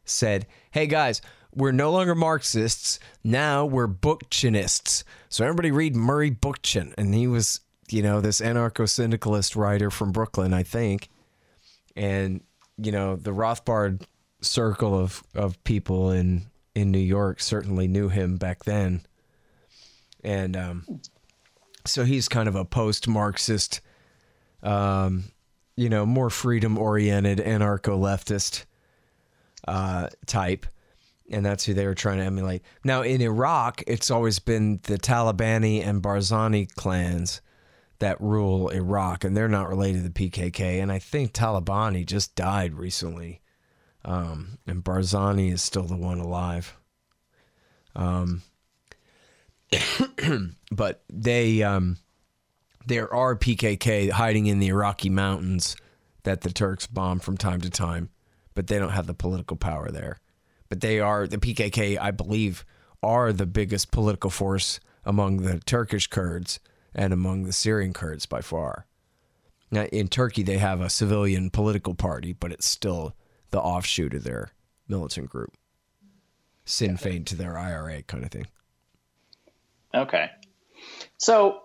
A: said, "Hey guys." We're no longer Marxists. Now we're Bookchinists. So everybody read Murray Bookchin. And he was, you know, this anarcho syndicalist writer from Brooklyn, I think and you know the Rothbard circle of of people in in New York certainly knew him back then, and um, so he's kind of a post Marxist, um, you know, more freedom oriented anarcho leftist uh, type. And that's who they were trying to emulate. Now, in Iraq, it's always been the Talabani and Barzani clans that rule Iraq, and they're not related to the PKK. And I think Talabani just died recently, um, and Barzani is still the one alive. Um, but they, um, there are PKK hiding in the Iraqi mountains that the Turks bomb from time to time, but they don't have the political power there. But they are the PKK, I believe, are the biggest political force among the Turkish Kurds and among the Syrian Kurds by far. Now, in Turkey, they have a civilian political party, but it's still the offshoot of their militant group. Sinn Féin to their IRA kind of thing.
B: Okay. So,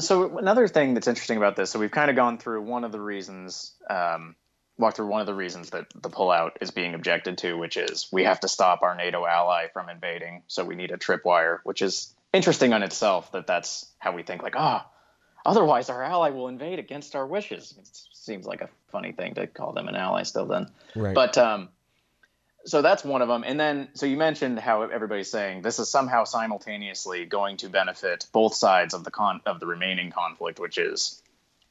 B: so another thing that's interesting about this, so we've kind of gone through one of the reasons, um, walked through one of the reasons that the pullout is being objected to, which is we have to stop our NATO ally from invading, so we need a tripwire, which is interesting on itself that that's how we think like ah oh, otherwise our ally will invade against our wishes. It seems like a funny thing to call them an ally still then. Right. but um so that's one of them and then so you mentioned how everybody's saying this is somehow simultaneously going to benefit both sides of the con of the remaining conflict which is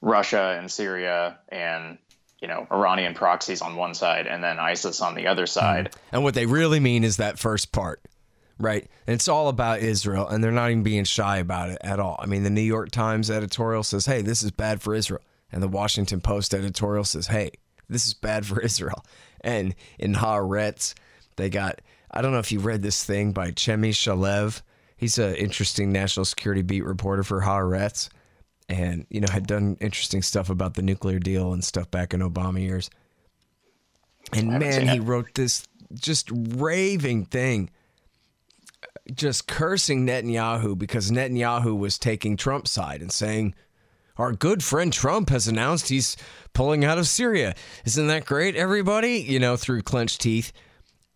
B: russia and syria and you know iranian proxies on one side and then isis on the other side.
A: And what they really mean is that first part right? And it's all about Israel, and they're not even being shy about it at all. I mean, the New York Times editorial says, hey, this is bad for Israel. And the Washington Post editorial says, hey, this is bad for Israel. And in Haaretz, they got, I don't know if you read this thing by Chemi Shalev. He's an interesting national security beat reporter for Haaretz and, you know, had done interesting stuff about the nuclear deal and stuff back in Obama years. And man, he wrote this just raving thing just cursing Netanyahu because Netanyahu was taking Trump's side and saying, our good friend Trump has announced he's pulling out of Syria. Isn't that great, everybody? You know, through clenched teeth.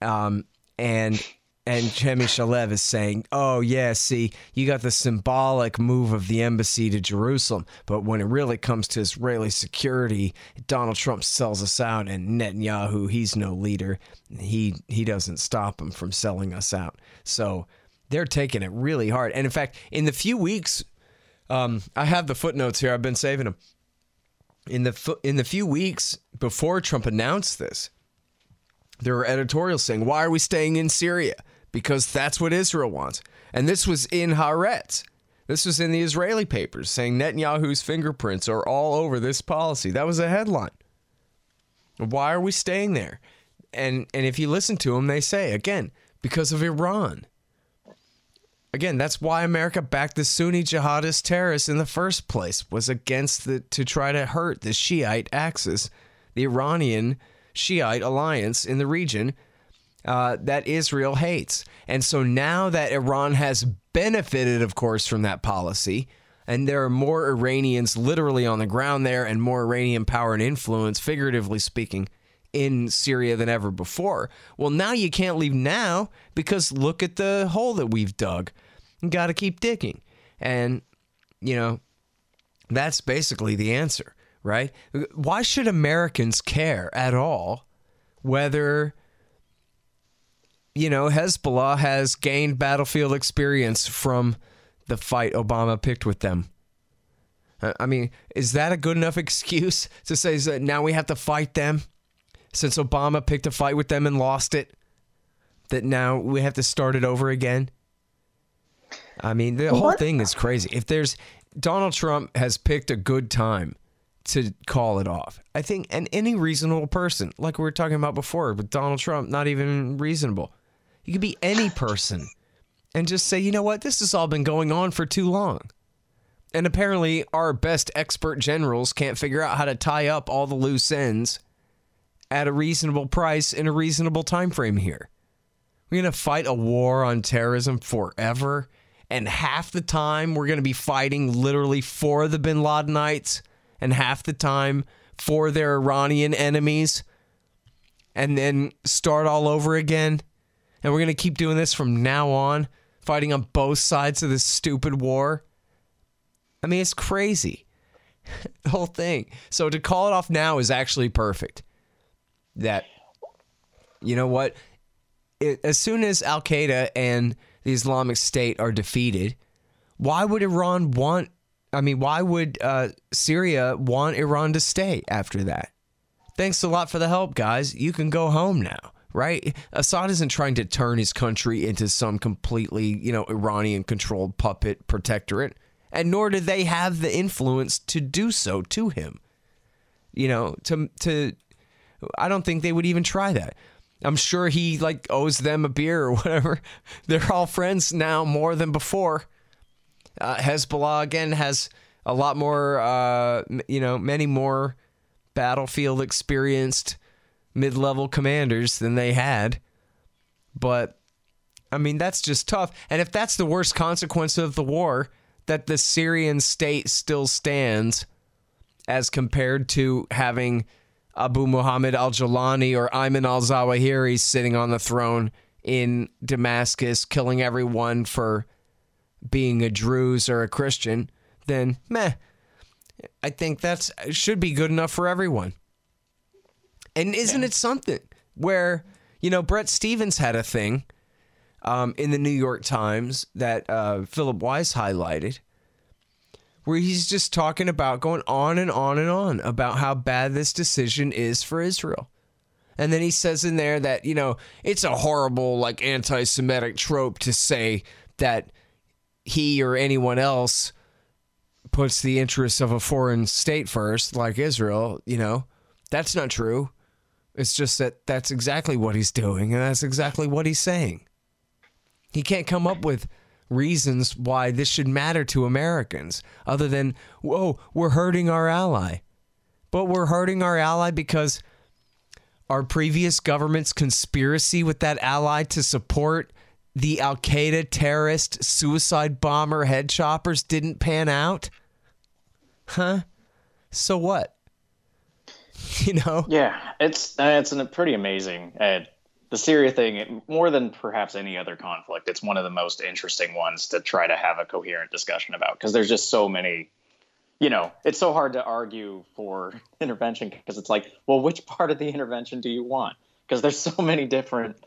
A: Um, and And Chemi Shalev is saying, oh, yeah, see, you got the symbolic move of the embassy to Jerusalem. But when it really comes to Israeli security, Donald Trump sells us out, and Netanyahu, he's no leader. He, he doesn't stop him from selling us out. So they're taking it really hard. And in fact, in the few weeks, um, I have the footnotes here, I've been saving them. In the, in the few weeks before Trump announced this, there were editorials saying, Why are we staying in Syria? Because that's what Israel wants. And this was in Haaretz. This was in the Israeli papers saying Netanyahu's fingerprints are all over this policy. That was a headline. Why are we staying there? And and if you listen to them, they say again because of Iran. Again, that's why America backed the Sunni jihadist terrorists in the first place was against the to try to hurt the Shiite axis, the Iranian Shiite alliance in the region uh, that Israel hates. And so now that Iran has benefited, of course, from that policy, and there are more Iranians literally on the ground there and more Iranian power and influence, figuratively speaking, in Syria than ever before. Well, now you can't leave now because look at the hole that we've dug. Got to keep digging. And, you know, that's basically the answer right? Why should Americans care at all whether you know Hezbollah has gained battlefield experience from the fight Obama picked with them? Uh, I mean, is that a good enough excuse to say that now we have to fight them since Obama picked a fight with them and lost it? That now we have to start it over again? I mean, the whole thing is crazy. If there's Donald Trump has picked a good time to call it off. I think, and any reasonable person, like we were talking about before but Donald Trump, not even reasonable. You could be any person and just say, you know what, this has all been going on for too long. And apparently, our best expert generals can't figure out how to tie up all the loose ends at a reasonable price in a reasonable time frame here. We're going to fight a war on terrorism forever. And half the time, we're going to be fighting literally for the bin Ladenites and half the time for their Iranian enemies and then start all over again. And we're going to keep doing this from now on, fighting on both sides of this stupid war. I mean, it's crazy. the whole thing. So to call it off now is actually perfect. That, you know what? It, as soon as Al Qaeda and the Islamic State are defeated, why would Iran want I mean, why would uh, Syria want Iran to stay after that? Thanks a lot for the help, guys. You can go home now, right? Assad isn't trying to turn his country into some completely, you know, Iranian controlled puppet protectorate, and nor do they have the influence to do so to him. You know, to to I don't think they would even try that. I'm sure he like owes them a beer or whatever. They're all friends now more than before. Uh, Hezbollah again has a lot more, uh, you know, many more battlefield experienced mid-level commanders than they had. But I mean, that's just tough. And if that's the worst consequence of the war, that the Syrian state still stands as compared to having Abu Muhammad al Jalani or Ayman al Zawahiri sitting on the throne in Damascus, killing everyone for being a Druze or a Christian, then meh. I think that's should be good enough for everyone. And isn't yeah. it something where you know Bret Stephens had a thing um, in the New York Times that uh, Philip Weiss highlighted, where he's just talking about going on and on and on about how bad this decision is for Israel. And then he says in there that, you know, it's a horrible, like, anti Semitic trope to say that he or anyone else puts the interests of a foreign state first, like Israel, you know, that's not true. It's just that that's exactly what he's doing, and that's exactly what he's saying. He can't come up with reasons why this should matter to Americans other than, whoa, we're hurting our ally. But we're hurting our ally because our previous government's conspiracy with that ally to support the Al Qaeda terrorist suicide bomber head choppers didn't pan out? Huh? So what? You know?
B: Yeah, it's uh, it's a pretty amazing. Uh, the Syria thing, more than perhaps any other conflict, it's one of the most interesting ones to try to have a coherent discussion about because there's just so many. You know, it's so hard to argue for intervention because it's like, well, which part of the intervention do you want? Because there's so many different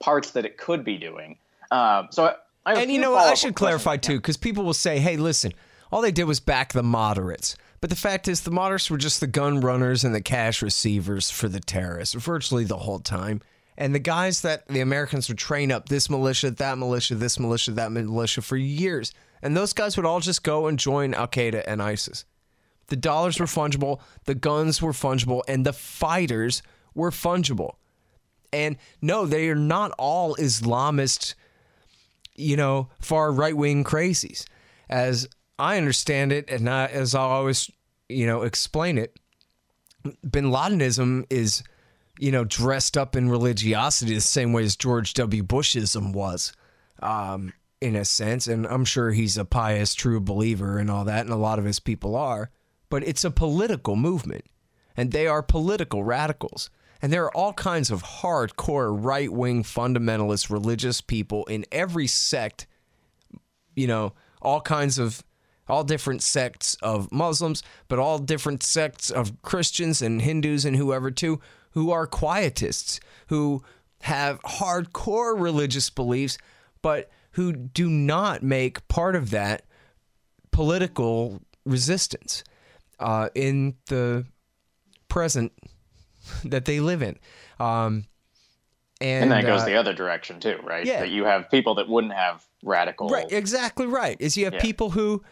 B: parts that it could be doing. Um, so, I
A: and you know, I should clarify too, because people will say, "Hey, listen, all they did was back the moderates." But the fact is, the moderates were just the gun runners and the cash receivers for the terrorists virtually the whole time. And the guys that the Americans would train up this militia, that militia, this militia, that militia for years. And those guys would all just go and join Al Qaeda and ISIS. The dollars were fungible, the guns were fungible, and the fighters were fungible. And no, they are not all Islamist, you know, far right wing crazies. As I understand it, and I, as I always, you know, explain it, Bin Ladenism is, you know, dressed up in religiosity the same way as George W. Bushism was, um, in a sense. And I'm sure he's a pious, true believer and all that, and a lot of his people are. But it's a political movement, and they are political radicals. And there are all kinds of hardcore right wing fundamentalist religious people in every sect, you know, all kinds of, all different sects of Muslims, but all different sects of Christians and Hindus and whoever too, who are quietists, who have hardcore religious beliefs, but who do not make part of that political resistance uh, in the present that they live in. Um, and,
B: and that goes
A: uh,
B: the other direction too, right?
A: yeah.
B: That you have people that wouldn't have radical.
A: Right, exactly right. Is you have
B: Yeah.
A: people who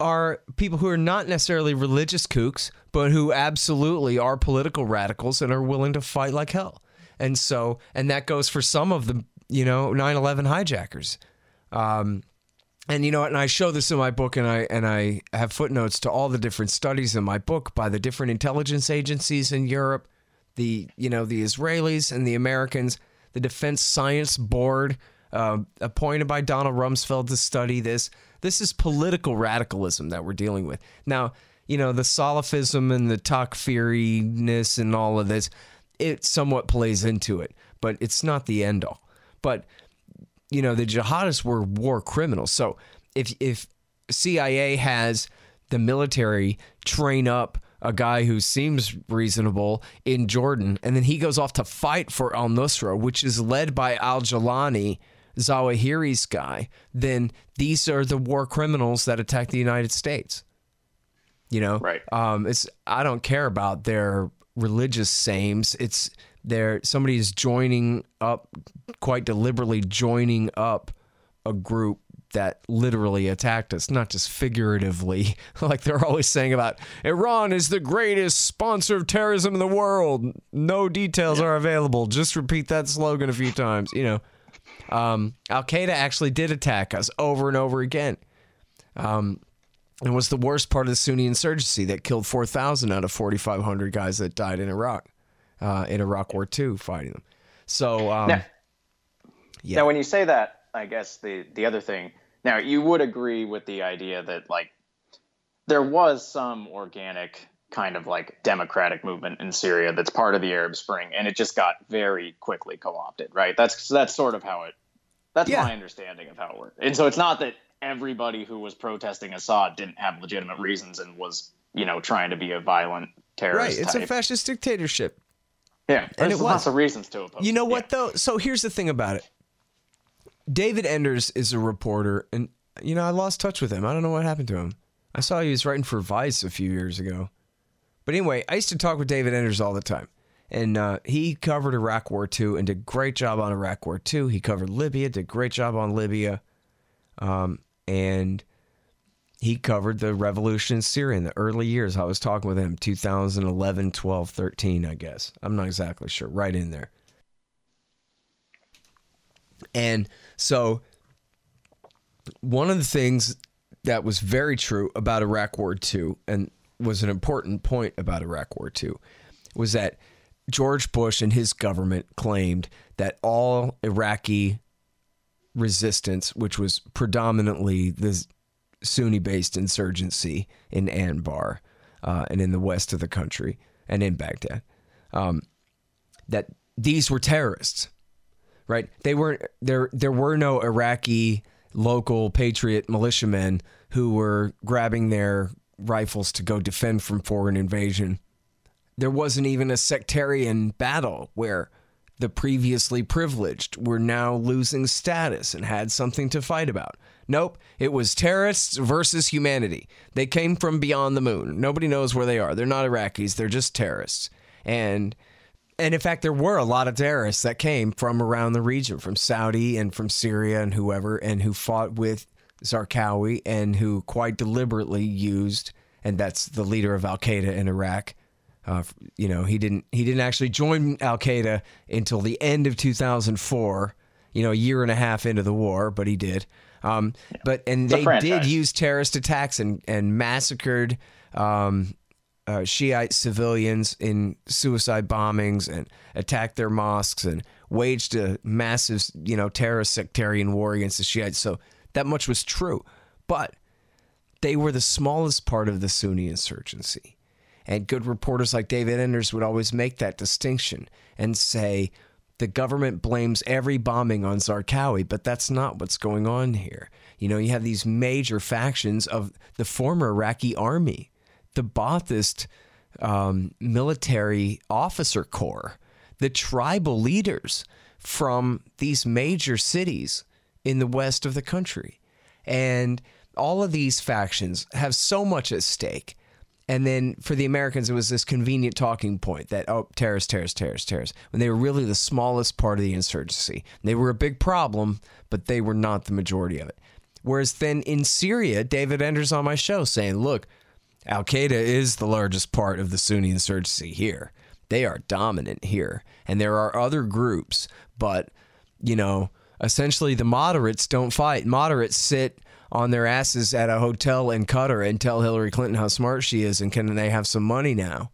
A: are people who are not necessarily religious kooks, but who absolutely are political radicals and are willing to fight like hell. And so, and that goes for some of the, you know, 9/11 hijackers. Um, and you know, and I show this in my book, and I and I have footnotes to all the different studies in my book by the different intelligence agencies in Europe, the you know the Israelis and the Americans, the Defense Science Board, uh, appointed by Donald Rumsfeld to study this. This is political radicalism that we're dealing with now. You know the Salafism and the Takfiriness and all of this, it somewhat plays into it, but it's not the end all. But you know the jihadists were war criminals. So if if CIA has the military train up a guy who seems reasonable in Jordan, and then he goes off to fight for Al Nusra, which is led by Al Jalani, Zawahiri's guy, then these are the war criminals that attack the United States. You know,
B: Right.
A: Um, it's I don't care about their religious sames. It's they're somebody is joining up, quite deliberately joining up a group that literally attacked us, not just figuratively, like they're always saying about Iran is the greatest sponsor of terrorism in the world. No details are available. Just repeat that slogan a few times. You know, um, Al Qaeda actually did attack us over and over again. Um, and was the worst part of the Sunni insurgency that killed 4,000 out of 4,500 guys that died in Iraq, uh, in Iraq War II fighting them. So, um,
B: Now-
A: yeah.
B: Now, when you say that, I guess the the other thing. Now, you would agree with the idea that like there was some organic kind of like democratic movement in Syria that's part of the Arab Spring, and it just got very quickly co-opted, right? That's that's sort of how it. That's
A: Yeah.
B: my understanding of how it worked. And so it's not that everybody who was protesting Assad didn't have legitimate reasons and was you know trying to be a violent terrorist. right.
A: It's a fascist dictatorship.
B: yeah,
A: and
B: there's
A: it
B: lots
A: was.
B: of reasons to oppose. It.
A: You know what though? So here's the thing about it. David Enders is a reporter, and you know I lost touch with him. I don't know what happened to him. I saw he was writing for Vice a few years ago. But anyway, I used to talk with David Enders all the time, and uh, he covered Iraq War II and did great job on Iraq War II. He covered Libya, did great job on Libya, um, and he covered the revolution in Syria in the early years. I was talking with him 2011, 12, 13, I guess. I'm not exactly sure. Right in there. And so, one of the things that was very true about Iraq War II and was an important point about Iraq War II was that George Bush and his government claimed that all Iraqi resistance, which was predominantly the Sunni based insurgency in Anbar uh, and in the west of the country and in Baghdad, um, that these were terrorists right? They weren't there. There were no Iraqi local patriot militiamen who were grabbing their rifles to go defend from foreign invasion. There wasn't even a sectarian battle where the previously privileged were now losing status and had something to fight about. Nope, it was terrorists versus humanity. They came from beyond the moon. Nobody knows where they are. They're not Iraqis, they're just terrorists. And and in fact there were a lot of terrorists that came from around the region, from Saudi and from Syria and whoever and who fought with Zarqawi and who quite deliberately used and that's the leader of Al Qaeda in Iraq. Uh, you know, he didn't he didn't actually join Al Qaeda until the end of 2004. You know, a year and a half into the war, but he did. Um. But and they did use terrorist attacks and and massacred um, uh, Shiite civilians in suicide bombings and attacked their mosques and waged a massive, you know, terrorist sectarian war against the Shiites. So that much was true, but they were the smallest part of the Sunni insurgency. And good reporters like David Enders would always make that distinction and say the government blames every bombing on Zarqawi, but that's not what's going on here. You know, you have these major factions of the former Iraqi army, the Ba'athist um, military officer corps, the tribal leaders from these major cities in the west of the country. And all of these factions have so much at stake and then for the Americans, it was this convenient talking point that, oh, terrorists, terrorists, terrorists, terrorists, when they were really the smallest part of the insurgency. They were a big problem, but they were not the majority of it. Whereas then in Syria, David Enders on my show saying, look, Al Qaeda is the largest part of the Sunni insurgency here. They are dominant here. And there are other groups, but, you know, essentially the moderates don't fight. Moderates sit on their asses at a hotel in Qatar and tell Hillary Clinton how smart she is and can they have some money now?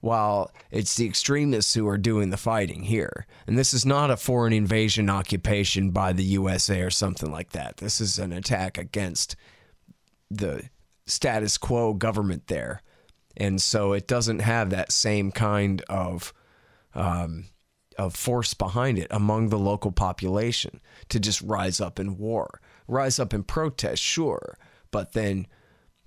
A: While it's the extremists who are doing the fighting here. And this is not a foreign invasion occupation by the USA or something like that. This is an attack against the status quo government there. And so it doesn't have that same kind of um, of force behind it among the local population to just rise up in war rise up in protest, sure, but then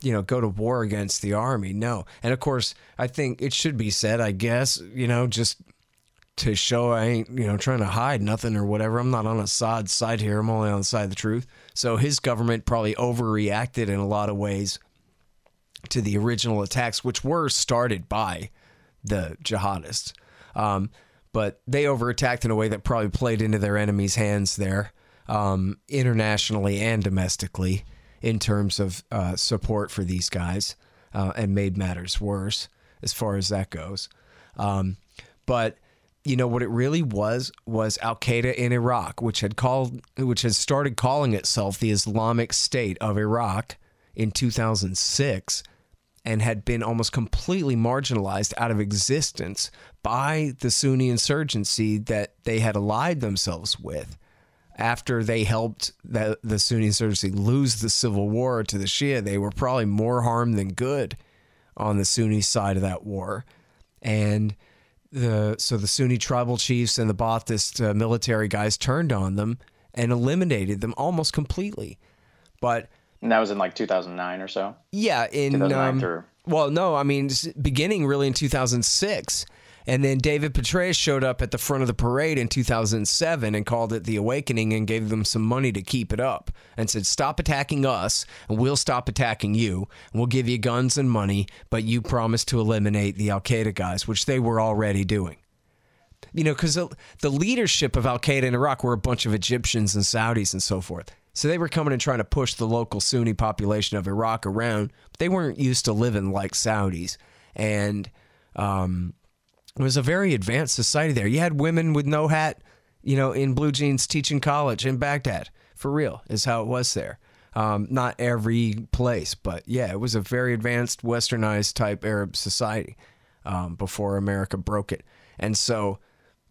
A: you know, go to war against the army. No. And of course, I think it should be said, I guess, you know, just to show I ain't, you know, trying to hide nothing or whatever. I'm not on Assad's side here. I'm only on the side of the truth. So his government probably overreacted in a lot of ways to the original attacks, which were started by the jihadists. Um, but they overattacked in a way that probably played into their enemy's hands there um, internationally and domestically in terms of uh, support for these guys uh, and made matters worse as far as that goes. Um, but you know what it really was was Al Qaeda in Iraq, which had called, which had started calling itself the Islamic State of Iraq in 2006, and had been almost completely marginalized out of existence by the Sunni insurgency that they had allied themselves with after they helped the, the Sunni insurgency lose the civil war to the Shia, they were probably more harm than good on the Sunni side of that war. And the so the Sunni tribal chiefs and the Ba'athist uh, military guys turned on them and eliminated them almost completely. But
B: and that was in like 2009 or so.
A: Yeah, in um, well, no, I mean beginning really in 2006 and then David Petraeus showed up at the front of the parade in 2007 and called it the Awakening and gave them some money to keep it up and said, Stop attacking us and we'll stop attacking you. We'll give you guns and money, but you promise to eliminate the Al Qaeda guys, which they were already doing. You know, because the leadership of Al Qaeda in Iraq were a bunch of Egyptians and Saudis and so forth. So they were coming and trying to push the local Sunni population of Iraq around, but they weren't used to living like Saudis. And um, it was a very advanced society there. You had women with no hat, you know, in blue jeans teaching college in Baghdad. For real, is how it was there. Um, not every place, but yeah, it was a very advanced, westernized type Arab society um, before America broke it. And so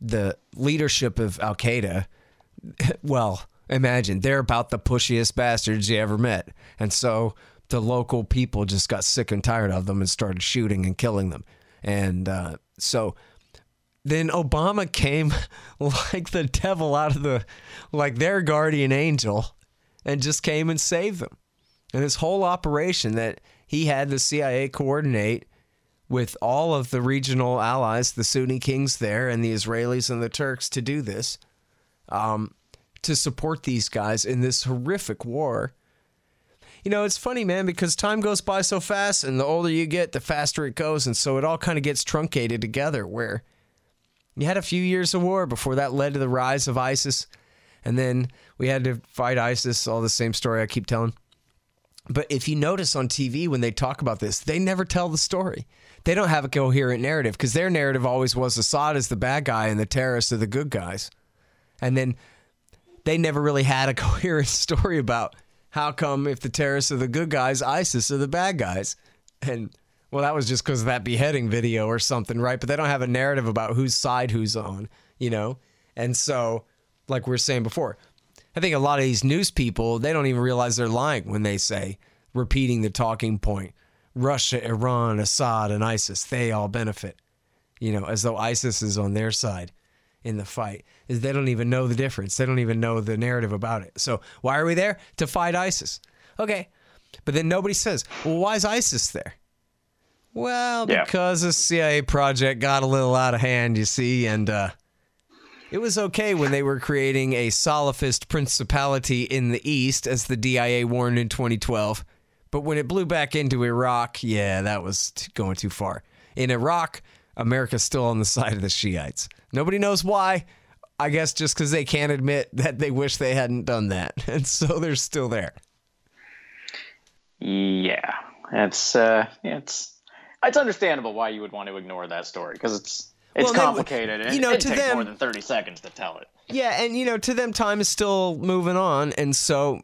A: the leadership of Al Qaeda, well, imagine they're about the pushiest bastards you ever met. And so the local people just got sick and tired of them and started shooting and killing them. And uh, so then Obama came like the devil out of the, like their guardian angel, and just came and saved them. And this whole operation that he had the CIA coordinate with all of the regional allies, the Sunni kings there, and the Israelis and the Turks to do this, um, to support these guys in this horrific war. You know, it's funny, man, because time goes by so fast, and the older you get, the faster it goes. And so it all kind of gets truncated together, where you had a few years of war before that led to the rise of ISIS. And then we had to fight ISIS, all the same story I keep telling. But if you notice on TV when they talk about this, they never tell the story. They don't have a coherent narrative because their narrative always was Assad is the bad guy and the terrorists are the good guys. And then they never really had a coherent story about how come if the terrorists are the good guys, ISIS are the bad guys. And well, that was just because of that beheading video or something, right? But they don't have a narrative about whose side who's on, you know? And so, like we were saying before, I think a lot of these news people, they don't even realize they're lying when they say, repeating the talking point Russia, Iran, Assad, and ISIS, they all benefit, you know, as though ISIS is on their side in the fight. Is they don't even know the difference. They don't even know the narrative about it. So why are we there? To fight ISIS. Okay. But then nobody says, well, why is ISIS there? Well,
B: Yeah.
A: because the CIA project got a little out of hand, you see, and uh, it was okay when they were creating a Salafist principality in the East, as the DIA warned in 2012. But when it blew back into Iraq, yeah, that was t- going too far. In Iraq, America's still on the side of the Shiites. Nobody knows why. I guess just because they can't admit that they wish they hadn't done that. And so they're still there.
B: Yeah, it's uh, it's it's understandable why you would want to ignore that story because it's it's
A: Well,
B: complicated and
A: you know,
B: it
A: to
B: takes
A: them-
B: more than thirty seconds to tell it.
A: Yeah, and you know, to them, time is still moving on, and so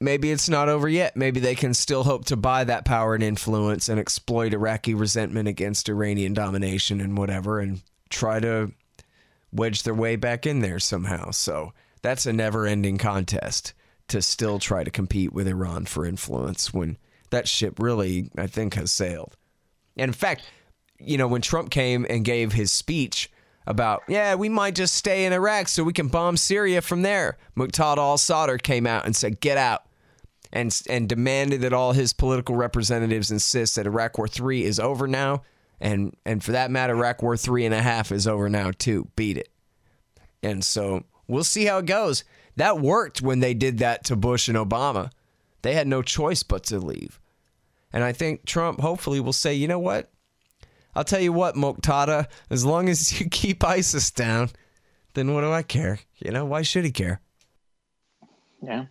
A: maybe it's not over yet. Maybe they can still hope to buy that power and influence and exploit Iraqi resentment against Iranian domination and whatever, and try to wedge their way back in there somehow. So that's a never-ending contest to still try to compete with Iran for influence when that ship really, I think, has sailed. And in fact, you know, when Trump came and gave his speech about, yeah, we might just stay in Iraq so we can bomb Syria from there, Muqtada al Sadr came out and said, get out. And, and demanded that all his political representatives insist that Iraq War Three is over now, and and for that matter, Iraq War Three and a half is over now too. Beat it. And so we'll see how it goes. That worked when they did that to Bush and Obama. They had no choice but to leave. And I think Trump hopefully will say, you know what? I'll tell you what, Muqtada, as long as you keep ISIS down, then what do I care? You know, why should he care?
B: Yeah.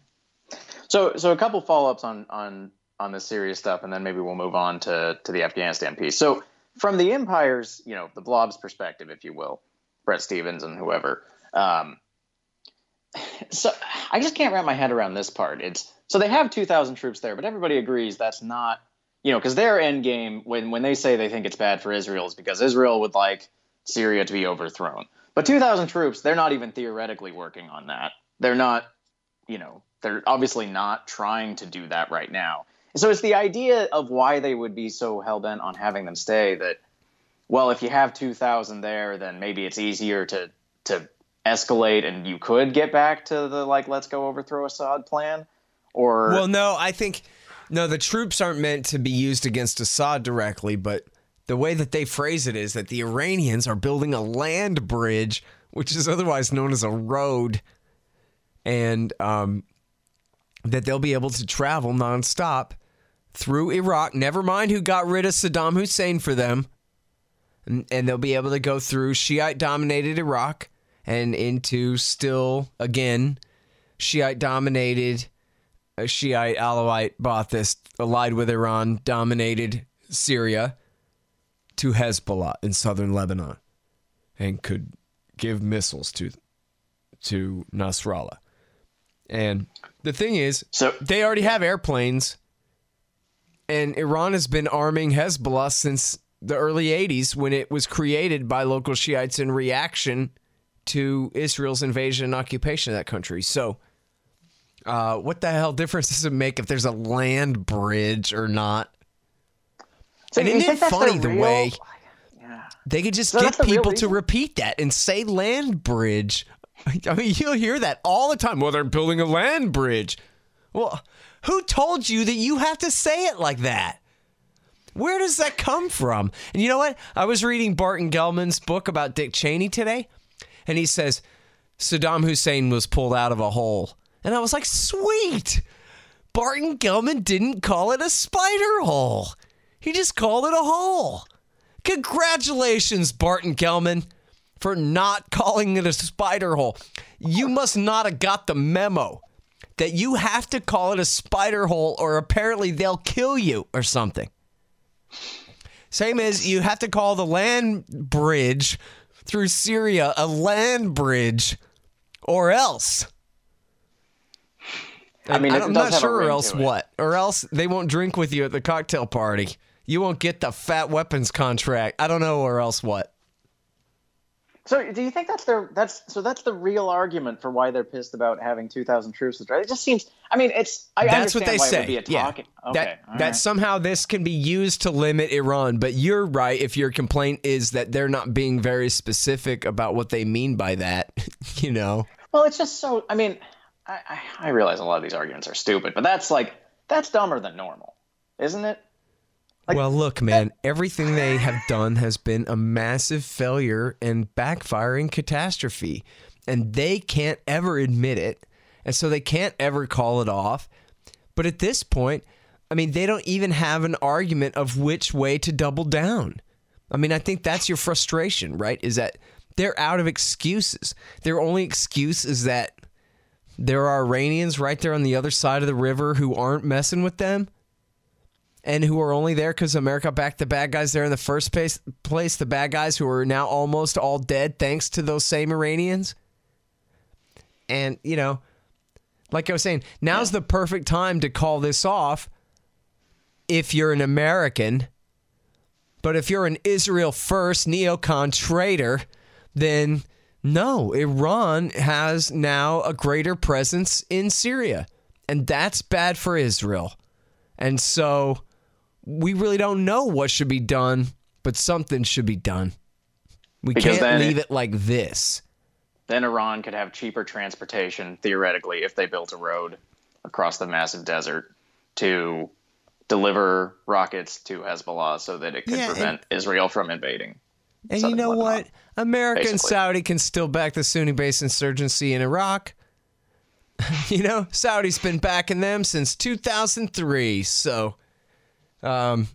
B: So so a couple follow ups on on on this serious stuff, and then maybe we'll move on to to the Afghanistan piece. So from the empire's, you know, the blob's perspective, if you will, Bret Stephens and whoever. Um, so I just can't wrap my head around this part. It's so they have two thousand troops there, but everybody agrees that's not you know because their end game when when they say they think it's bad for Israel is because Israel would like Syria to be overthrown. But two thousand troops, they're not even theoretically working on that. They're not, you know, they're obviously not trying to do that right now. So it's the idea of why they would be so hell bent on having them stay that, well, if you have two thousand there, then maybe it's easier to to escalate and you could get back to the like let's go overthrow Assad plan, or
A: Well, no, I think no, the troops aren't meant to be used against Assad directly, but the way that they phrase it is that the Iranians are building a land bridge, which is otherwise known as a road, and um, that they'll be able to travel nonstop through Iraq. Never mind who got rid of Saddam Hussein for them. And, and they'll be able to go through Shiite dominated Iraq and into still, again, Shiite dominated, uh, Shiite Alawite Baathist allied with Iran dominated Syria to Hezbollah in southern Lebanon and could give missiles to to Nasrallah. And the thing is,
B: so
A: they already have airplanes, and Iran has been arming Hezbollah since the early 80s when it was created by local Shiites in reaction to Israel's invasion and occupation of that country. So, uh, what the hell difference does it make if there's a land bridge or not?
B: So
A: And isn't it funny the
B: real-
A: way-
B: Yeah,
A: They could just
B: So
A: get
B: that's the real
A: people to repeat that and say land bridge. I mean, you'll hear that all the time. Well, they're building a land bridge. Well, who told you that you have to say it like that? Where does that come from? And you know what? I was reading Barton Gellman's book about Dick Cheney today, and he says Saddam Hussein was pulled out of a hole. And I was like, sweet. Barton Gellman didn't call it a spider hole, he just called it a hole. Congratulations, Barton Gellman, for not calling it a spider hole. You must not have got the memo that you have to call it a spider hole, or apparently they'll kill you or something. Same as you have to call the land bridge through Syria a land bridge, or else.
B: I mean,
A: I'm not sure, or else what? Or else they won't drink with you at the cocktail party. You won't get the fat weapons contract. I don't know, or else what?
B: So, do you think that's their that's so that's the real argument for why they're pissed about having two thousand troops? It just seems. I mean, it's. I
A: That's what they say. Yeah.
B: Okay.
A: that that
B: right.
A: somehow this can be used to limit Iran, but you're right if your complaint is that they're not being very specific about what they mean by that, you know.
B: Well, it's just so. I mean, I I realize a lot of these arguments are stupid, but that's like that's dumber than normal, isn't it? Like-
A: well, look, man, everything they have done has been a massive failure and backfiring catastrophe. And they can't ever admit it. And so they can't ever call it off. But at this point, I mean, they don't even have an argument of which way to double down. I mean, I think that's your frustration, right? Is that they're out of excuses. Their only excuse is that there are Iranians right there on the other side of the river who aren't messing with them and who are only there because America backed the bad guys there in the first place, place, the bad guys who are now almost all dead thanks to those same Iranians. And, you know, like I was saying, now's the perfect time to call this off if you're an American. But if you're an Israel first neocon traitor, then no, Iran has now a greater presence in Syria. And that's bad for Israel. And so we really don't know what should be done, but something should be done. We
B: Because
A: can't leave
B: it-
A: it like this.
B: Then Iran could have cheaper transportation theoretically if they built a road across the massive desert to deliver rockets to Hezbollah so that it could
A: Yeah, and-
B: prevent Israel from invading.
A: And you know
B: Lebanon,
A: what? America and. Saudi can still back the Sunni based insurgency in Iraq. you know, Saudi's been backing them since 2003. So, um,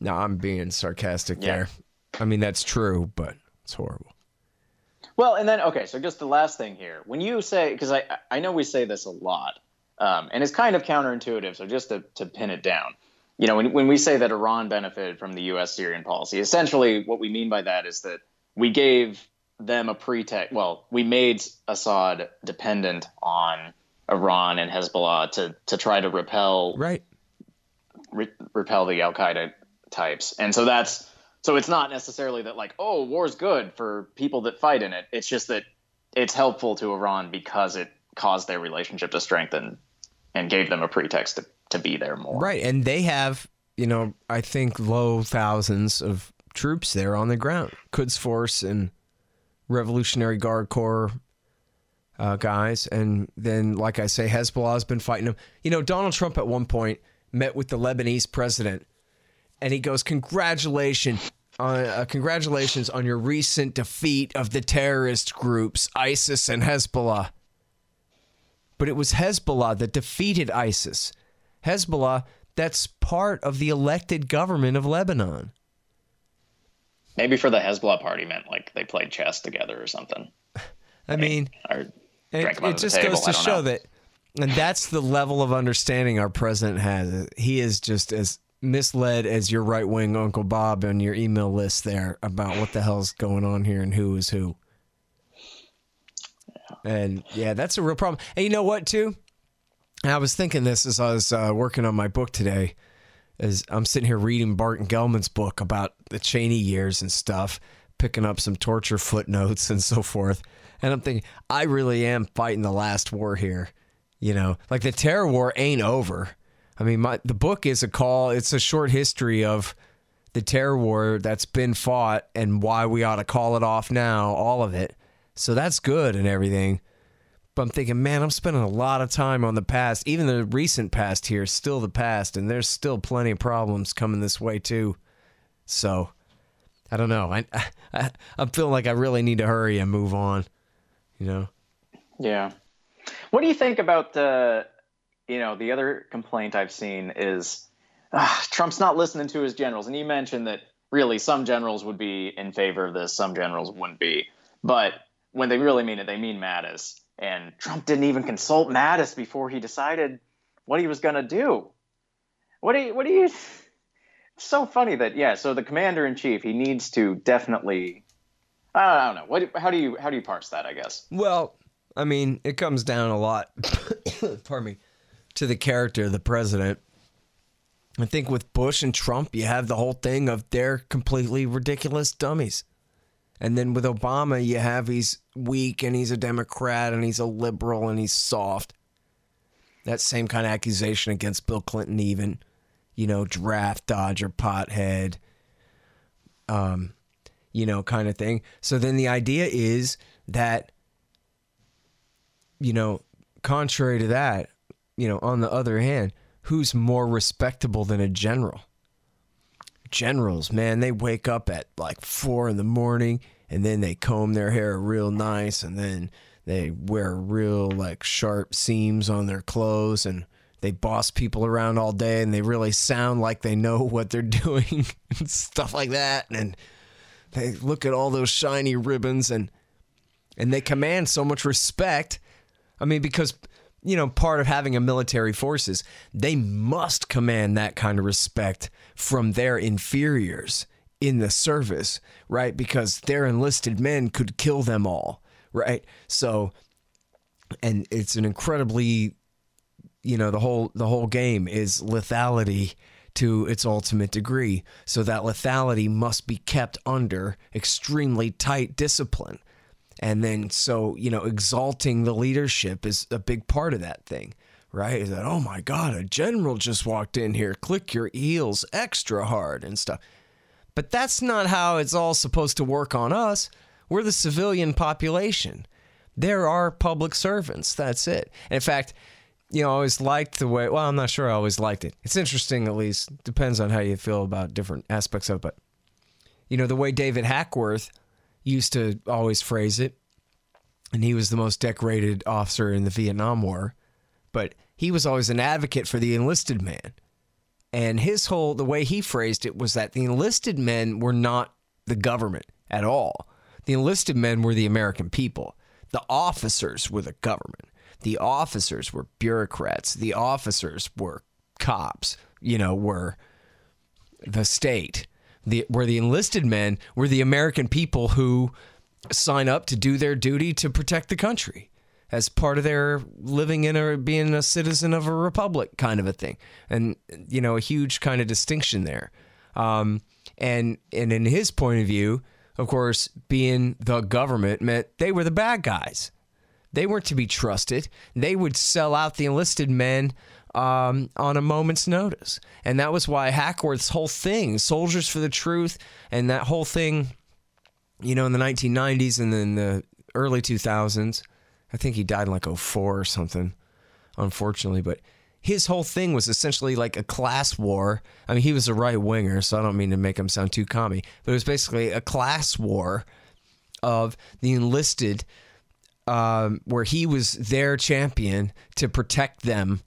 A: no, I'm being sarcastic
B: Yeah.
A: there. I mean, that's true, but it's horrible.
B: Well, and then okay, so just the last thing here. When you say, because I I know we say this a lot, um, and it's kind of counterintuitive. So just to to pin it down, you know, when when we say that Iran benefited from the U.S. Syrian policy, essentially what we mean by that is that we gave them a pretext. Well, we made Assad dependent on Iran and Hezbollah to to try to repel
A: Right.
B: Re- repel the Al Qaeda types, and so that's so it's not necessarily that like oh war's good for people that fight in it. It's just that it's helpful to Iran because it caused their relationship to strengthen and gave them a pretext to, to be there more.
A: Right. And they have, you know, I think low thousands of troops there on the ground. Quds Force and Revolutionary Guard Corps uh, guys. And then, like I say, Hezbollah has been fighting them. You know, Donald Trump at one point met with the Lebanese president and he goes, Congratulations. On, uh, congratulations on your recent defeat of the terrorist groups ISIS and Hezbollah. But it was Hezbollah that defeated ISIS. Hezbollah, that's part of the elected government of Lebanon.
B: Maybe for the Hezbollah party meant like they played chess together or something.
A: I mean,
B: Or
A: it, it just goes to show
B: know.
A: that, and that's the level of understanding our president has. He is just as misled as your right wing Uncle Bob on your email list there about what the hell's going on here and who is who. And yeah, that's a real problem. And you know what, too? I was thinking this as I was uh, working on my book today. As I'm sitting here reading Barton Gellman's book about the Cheney years and stuff, picking up some torture footnotes and so forth. And I'm thinking, I really am fighting the last war here. You know, like the terror war ain't over. I mean, my the book is a call. It's a short history of the terror war that's been fought and why we ought to call it off now, all of it. So that's good and everything. But I'm thinking, man, I'm spending a lot of time on the past. Even the recent past here, still the past, and there's still plenty of problems coming this way too. So I don't know. I, I I'm feeling like I really need to hurry and move on. You know.
B: Yeah. What do you think about the, you know, the other complaint I've seen is uh, Trump's not listening to his generals, and you mentioned that really some generals would be in favor of this, some generals wouldn't be, but when they really mean it, they mean Mattis. And Trump didn't even consult Mattis before he decided what he was going to do. What do you? What do you? It's so funny that yeah. So the commander in chief, he needs to definitely. I don't know. What? How do you? How do you parse that? I guess.
A: Well, I mean, it comes down a lot. pardon me, to the character of the president. I think with Bush and Trump, you have the whole thing of they're completely ridiculous dummies. And then with Obama, you have he's weak and he's a Democrat and he's a liberal and he's soft. That same kind of accusation against Bill Clinton, even, you know, draft dodger, pothead, um, you know, kind of thing. So then the idea is that, you know, contrary to that, you know, on the other hand, who's more respectable than a general? generals, man, they wake up at like four in the morning and then they comb their hair real nice and then they wear real like sharp seams on their clothes and they boss people around all day and they really sound like they know what they're doing and stuff like that and they look at all those shiny ribbons and and they command so much respect i mean because you know, part of having a military forces, they must command that kind of respect from their inferiors in the service, right? Because their enlisted men could kill them all, right? So, and it's an incredibly, you know, the whole the whole game is lethality to its ultimate degree. So that lethality must be kept under extremely tight discipline. And then, so, you know, exalting the leadership is a big part of that thing, right? Is that, oh my God, a general just walked in here, click your heels extra hard and stuff. But that's not how it's all supposed to work on us. We're the civilian population. There are public servants. That's it. And in fact, you know, I always liked the way, well, I'm not sure I always liked it. It's interesting, at least. Depends on how you feel about different aspects of it. But, you know, the way David Hackworth used to always phrase it. And he was the most decorated officer in the Vietnam War. But he was always an advocate for the enlisted man. And his whole, the way he phrased it was that the enlisted men were not the government at all. The enlisted men were the American people. The officers were the government. The officers were bureaucrats. The officers were cops, you know, were the state the where the enlisted men were the American people who sign up to do their duty to protect the country as part of their living in or being a citizen of a republic kind of a thing. And you know a huge kind of distinction there. Um, and and in his point of view of course being the government meant they were the bad guys. They weren't to be trusted. They would sell out the enlisted men um, on a moment's notice. And that was why Hackworth's whole thing, Soldiers for the Truth, and that whole thing, you know, in the 1990s and then the early 2000s, I think he died in like 04 or something, unfortunately, but his whole thing was essentially like a class war. I mean, he was a right winger, so I don't mean to make him sound too commie, but it was basically a class war of the enlisted, um, where he was their champion to protect them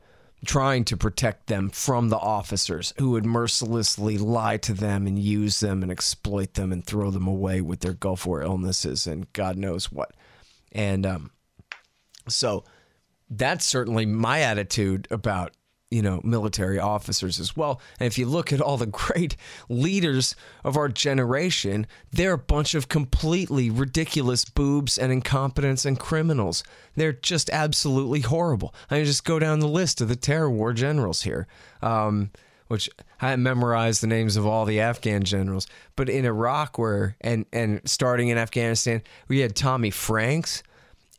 A: trying to protect them from the officers who would mercilessly lie to them and use them and exploit them and throw them away with their Gulf War illnesses and God knows what. And um, so that's certainly my attitude about you know, military officers as well. And if you look at all the great leaders of our generation, they're a bunch of completely ridiculous boobs and incompetents and criminals. They're just absolutely horrible. I mean, just go down the list of the terror war generals here. Um, which I memorized the names of all the Afghan generals. But in Iraq, where and and starting in Afghanistan, we had Tommy Franks,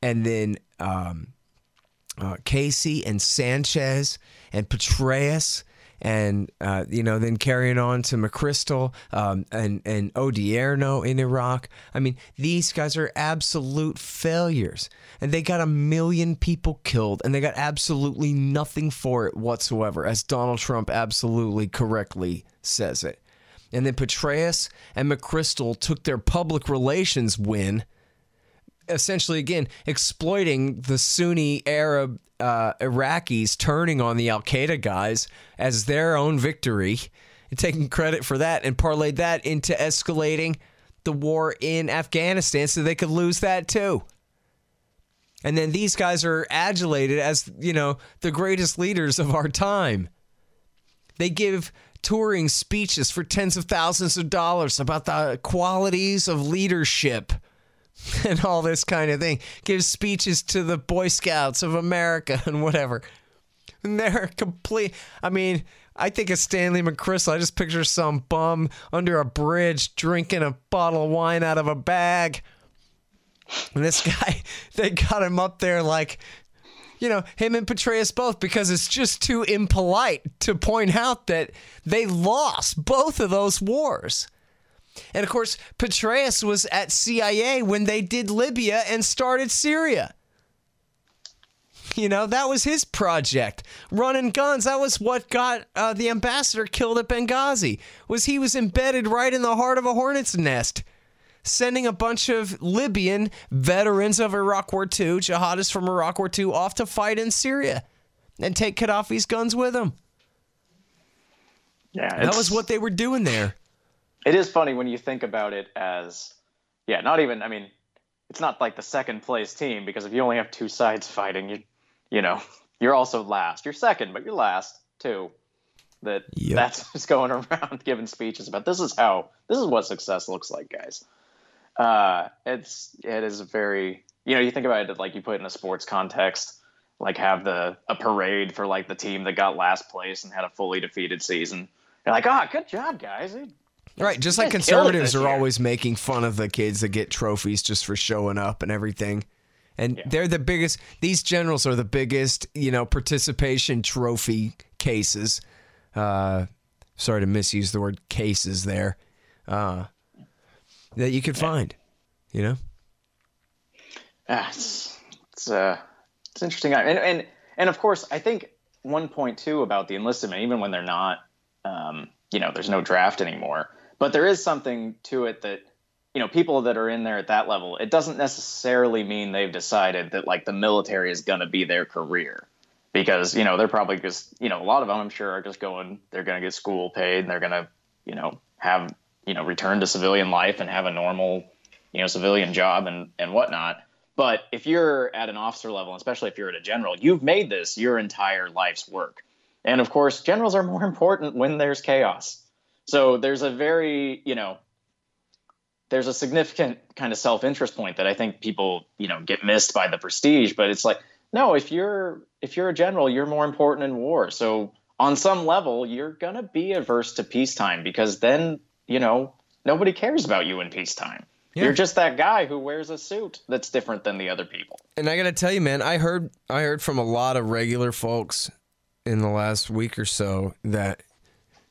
A: and then um, uh, Casey and Sanchez and Petraeus and uh, you know then carrying on to McChrystal um, and and Odierno in Iraq. I mean, these guys are absolute failures, and they got a million people killed, and they got absolutely nothing for it whatsoever, as Donald Trump absolutely correctly says it. And then Petraeus and McChrystal took their public relations win essentially again exploiting the Sunni Arab uh, Iraqis turning on the Al Qaeda guys as their own victory and taking credit for that and parlayed that into escalating the war in Afghanistan so they could lose that too. And then these guys are adulated as, you know, the greatest leaders of our time. They give touring speeches for tens of thousands of dollars about the qualities of leadership and all this kind of thing. Gives speeches to the Boy Scouts of America and whatever. And they're complete. I mean, I think of Stanley McChrystal. I just picture some bum under a bridge drinking a bottle of wine out of a bag. And this guy, they got him up there like, you know, him and Petraeus both, because it's just too impolite to point out that they lost both of those wars. And of course, Petraeus was at CIA when they did Libya and started Syria. You know, that was his project. Running guns, that was what got uh, the ambassador killed at Benghazi. Was he was embedded right in the heart of a hornet's nest, sending a bunch of Libyan veterans of Iraq War II, jihadists from Iraq War II, off to fight in Syria and take Gaddafi's guns with them.
B: Yeah,
A: that was what they were doing there
B: it is funny when you think about it as yeah not even i mean it's not like the second place team because if you only have two sides fighting you you know you're also last. You're second but you're last too. That yep. that's just going around giving speeches about this is how this is what success looks like guys. Uh it's it is very you know you think about it like you put it in a sports context like have the a parade for like the team that got last place and had a fully defeated season. You're like ah oh, good job guys
A: Right, just like conservatives are always making fun of the kids that get trophies just for showing up and everything. And yeah. they're the biggest these generals are the biggest, you know, participation trophy cases. Uh sorry to misuse the word cases there. Uh that you could yeah. find, you know?
B: Yeah, it's it's uh it's interesting. And and and of course, I think one point too about the enlistment, even when they're not um, you know, there's no draft anymore but there is something to it that you know people that are in there at that level it doesn't necessarily mean they've decided that like the military is going to be their career. Because you know they're probably just you know a lot of them i'm sure are just going they're going to get school paid and they're going to you know have you know return to civilian life and have a normal you know civilian job and and whatnot. But if you're at an officer level especially if you're at a general you've made this your entire life's work. And of course generals are more important when there's chaos so there's a very, you know, there's a significant kind of self-interest point that I think people, you know, get missed by the prestige, but it's like, no, if you're if you're a general, you're more important in war. So on some level, you're going to be averse to peacetime because then, you know, nobody cares about you in peacetime. Yeah. You're just that guy who wears a suit that's different than the other people.
A: And I got to tell you, man, I heard I heard from a lot of regular folks in the last week or so that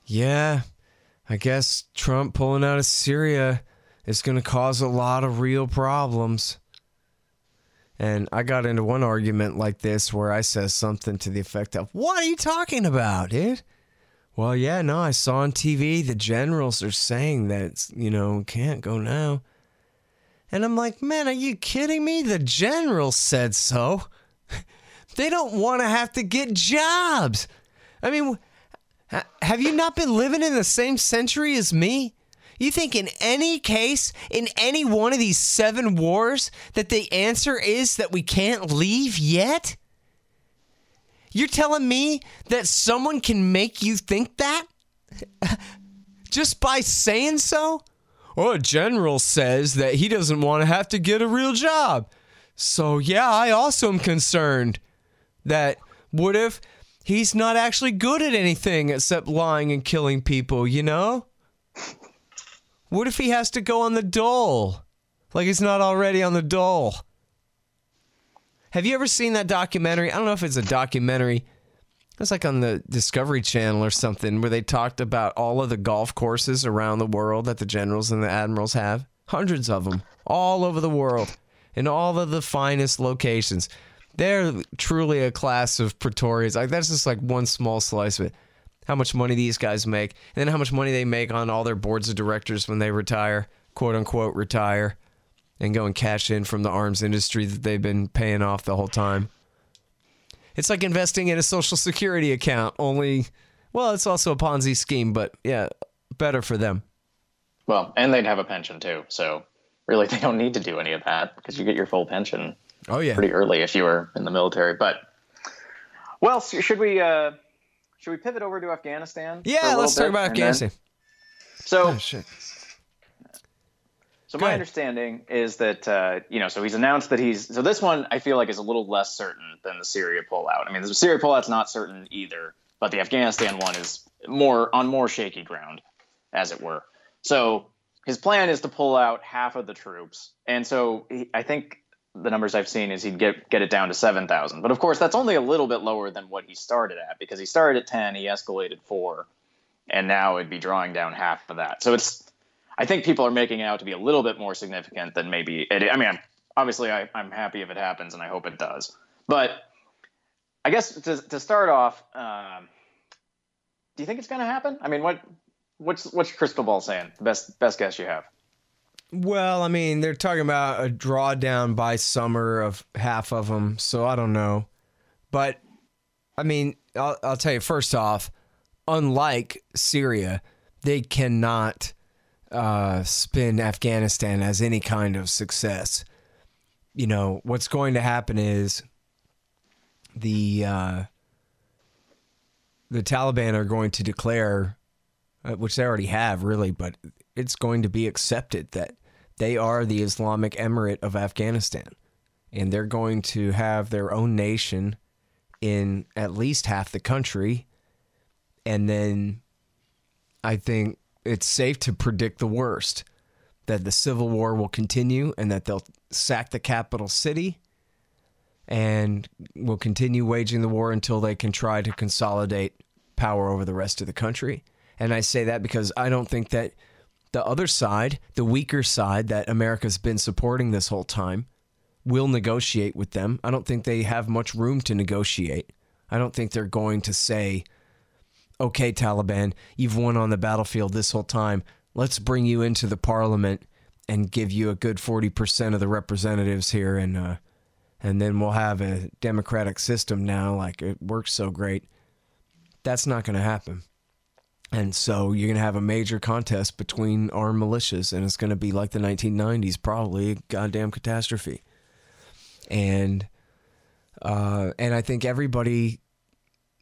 A: yeah, I guess Trump pulling out of Syria is going to cause a lot of real problems. And I got into one argument like this where I says something to the effect of, What are you talking about, dude? Well, yeah, no, I saw on TV the generals are saying that, you know, can't go now. And I'm like, Man, are you kidding me? The generals said so. they don't want to have to get jobs. I mean, have you not been living in the same century as me? You think in any case, in any one of these seven wars, that the answer is that we can't leave yet? You're telling me that someone can make you think that? Just by saying so? Well, a general says that he doesn't want to have to get a real job. So, yeah, I also am concerned that what if he's not actually good at anything except lying and killing people, you know? What if he has to go on the dole? Like he's not already on the dole. Have you ever seen that documentary? I don't know if it's a documentary It's like on the Discovery Channel or something where they talked about all of the golf courses around the world that the generals and the admirals have. Hundreds of them all over the world in all of the finest locations. They're truly a class of Praetorians. Like that's just like one small slice of it. How much money these guys make, and then how much money they make on all their boards of directors when they retire, quote unquote retire, and go and cash in from the arms industry that they've been paying off the whole time. It's like investing in a social security account, only, well, it's also a Ponzi scheme, but yeah, better for them.
B: Well, and they'd have a pension too. So really, they don't need to do any of that because you get your full pension
A: Oh, yeah.
B: pretty early if you were in the military. But, well, should we. Uh, should we pivot over to Afghanistan?
A: Yeah, let's talk about
B: and then-
A: Afghanistan.
B: So,
A: Oh.
B: So
A: Go
B: my
A: ahead.
B: understanding is that uh, you know, so he's announced that he's so this one I feel like is a little less certain than the Syria pullout. I mean, the Syria pullout's not certain either, but the Afghanistan one is more on more shaky ground, as it were. So his plan is to pull out half of the troops, and so he, I think the numbers I've seen is he'd get get it down to seven thousand. But of course, that's only a little bit lower than what he started at because he started at ten, he escalated four, and now it'd be drawing down half of that. So it's I think people are making it out to be a little bit more significant than maybe it. I mean, I'm, obviously, I, I'm happy if it happens, and I hope it does. But I guess to, to start off, um, do you think it's going to happen? I mean, what what's what's crystal ball saying? The best best guess you have.
A: Well, I mean, they're talking about a drawdown by summer of half of them, so I don't know. But I mean, I'll, I'll tell you first off, unlike Syria, they cannot uh, spin Afghanistan as any kind of success. You know, what's going to happen is the uh, the Taliban are going to declare, uh, which they already have, really, but it's going to be accepted that they are the Islamic Emirate of Afghanistan, and they're going to have their own nation in at least half the country, and then I think it's safe to predict the worst that the civil war will continue and that they'll sack the capital city and will continue waging the war until they can try to consolidate power over the rest of the country. And I say that because I don't think that the other side, the weaker side that America's been supporting this whole time, will negotiate with them. I don't think they have much room to negotiate. I don't think they're going to say, okay, Taliban, you've won on the battlefield this whole time. Let's bring you into the parliament and give you a good 40% of the representatives here and uh, and then we'll have a democratic system now like it works so great. That's not going to happen. And so you're going to have a major contest between armed militias and it's going to be like the 1990s probably a goddamn catastrophe. And uh, and I think everybody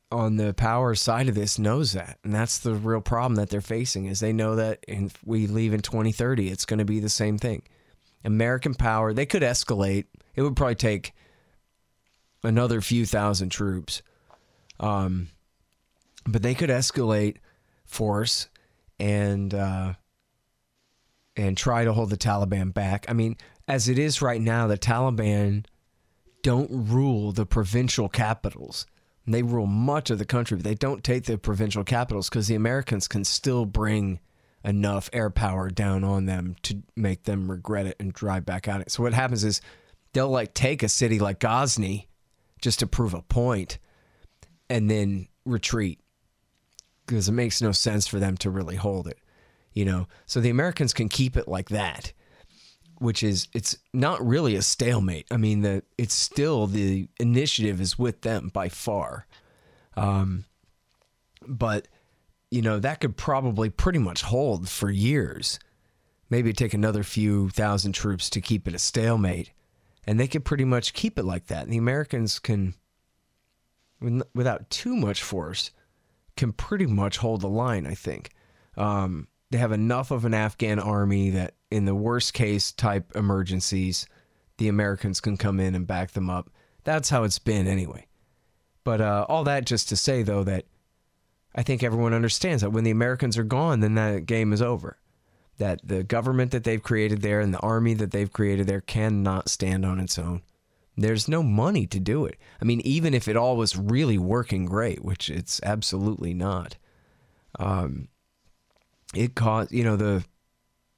A: on the power side of this knows that and that's the real problem that they're facing is they know that if we leave in 2030 it's going to be the same thing. American power they could escalate. It would probably take another few thousand troops. Um, but they could escalate force and uh, and try to hold the taliban back i mean as it is right now the taliban don't rule the provincial capitals they rule much of the country, but they don't take the provincial capitals because the Americans can still bring enough air power down on them to make them regret it and drive back out. It. So what happens is they'll like take a city like Ghazni just to prove a point and then retreat because it makes no sense for them to really hold it, you know. So the Americans can keep it like that which is it's not really a stalemate. I mean, the it's still the initiative is with them by far, um, but you know that could probably pretty much hold for years. Maybe take another few thousand troops to keep it a stalemate, and they could pretty much keep it like that. And the Americans can, without too much force, can pretty much hold the line. I think. Um, they have enough of an Afghan army that in the worst case type emergencies, the Americans can come in and back them up. That's how it's been anyway. But uh, all that just to say, though, that I think everyone understands that when the Americans are gone, then that game is over. That the government that they've created there and the army that they've created there cannot stand on its own. There's no money to do it. I mean, even if it all was really working great, which it's absolutely not, um, it cost you know the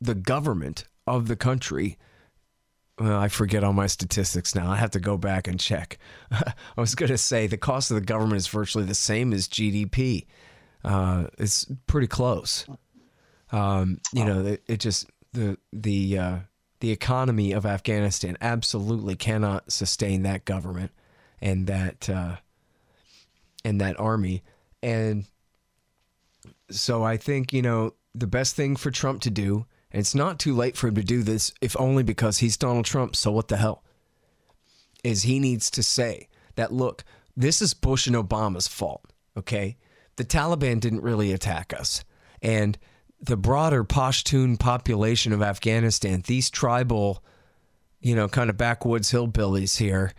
A: the government of the country. Well, I forget all my statistics now. I have to go back and check. I was going to say the cost of the government is virtually the same as GDP. Uh, it's pretty close. Um, you know, it, it, just the the uh, the economy of Afghanistan absolutely cannot sustain that government and that uh, and that army. And so I think you know the best thing for Trump to do and it's not too late for him to do this, if only because he's Donald Trump. So what the hell? Is he needs to say that, look, this is Bush and Obama's fault, okay? The Taliban didn't really attack us. And the broader Pashtun population of Afghanistan, these tribal, you know, kind of backwoods hillbillies here,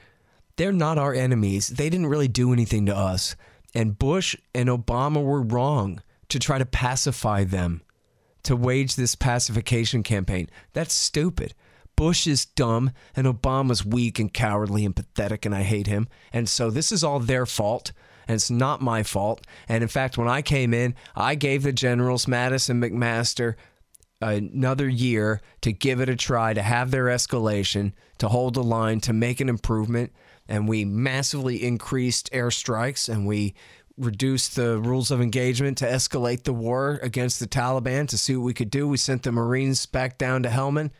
A: they're not our enemies. They didn't really do anything to us. And Bush and Obama were wrong to try to pacify them to wage this pacification campaign. That's stupid. Bush is dumb and Obama's weak and cowardly and pathetic, and I hate him. And so this is all their fault, and it's not my fault. And in fact, when I came in, I gave the generals, Mattis and McMaster, another year to give it a try, to have their escalation, to hold the line, to make an improvement. And we massively increased airstrikes and we reduced the rules of engagement to escalate the war against the Taliban to see what we could do. We sent the Marines back down to Helmand,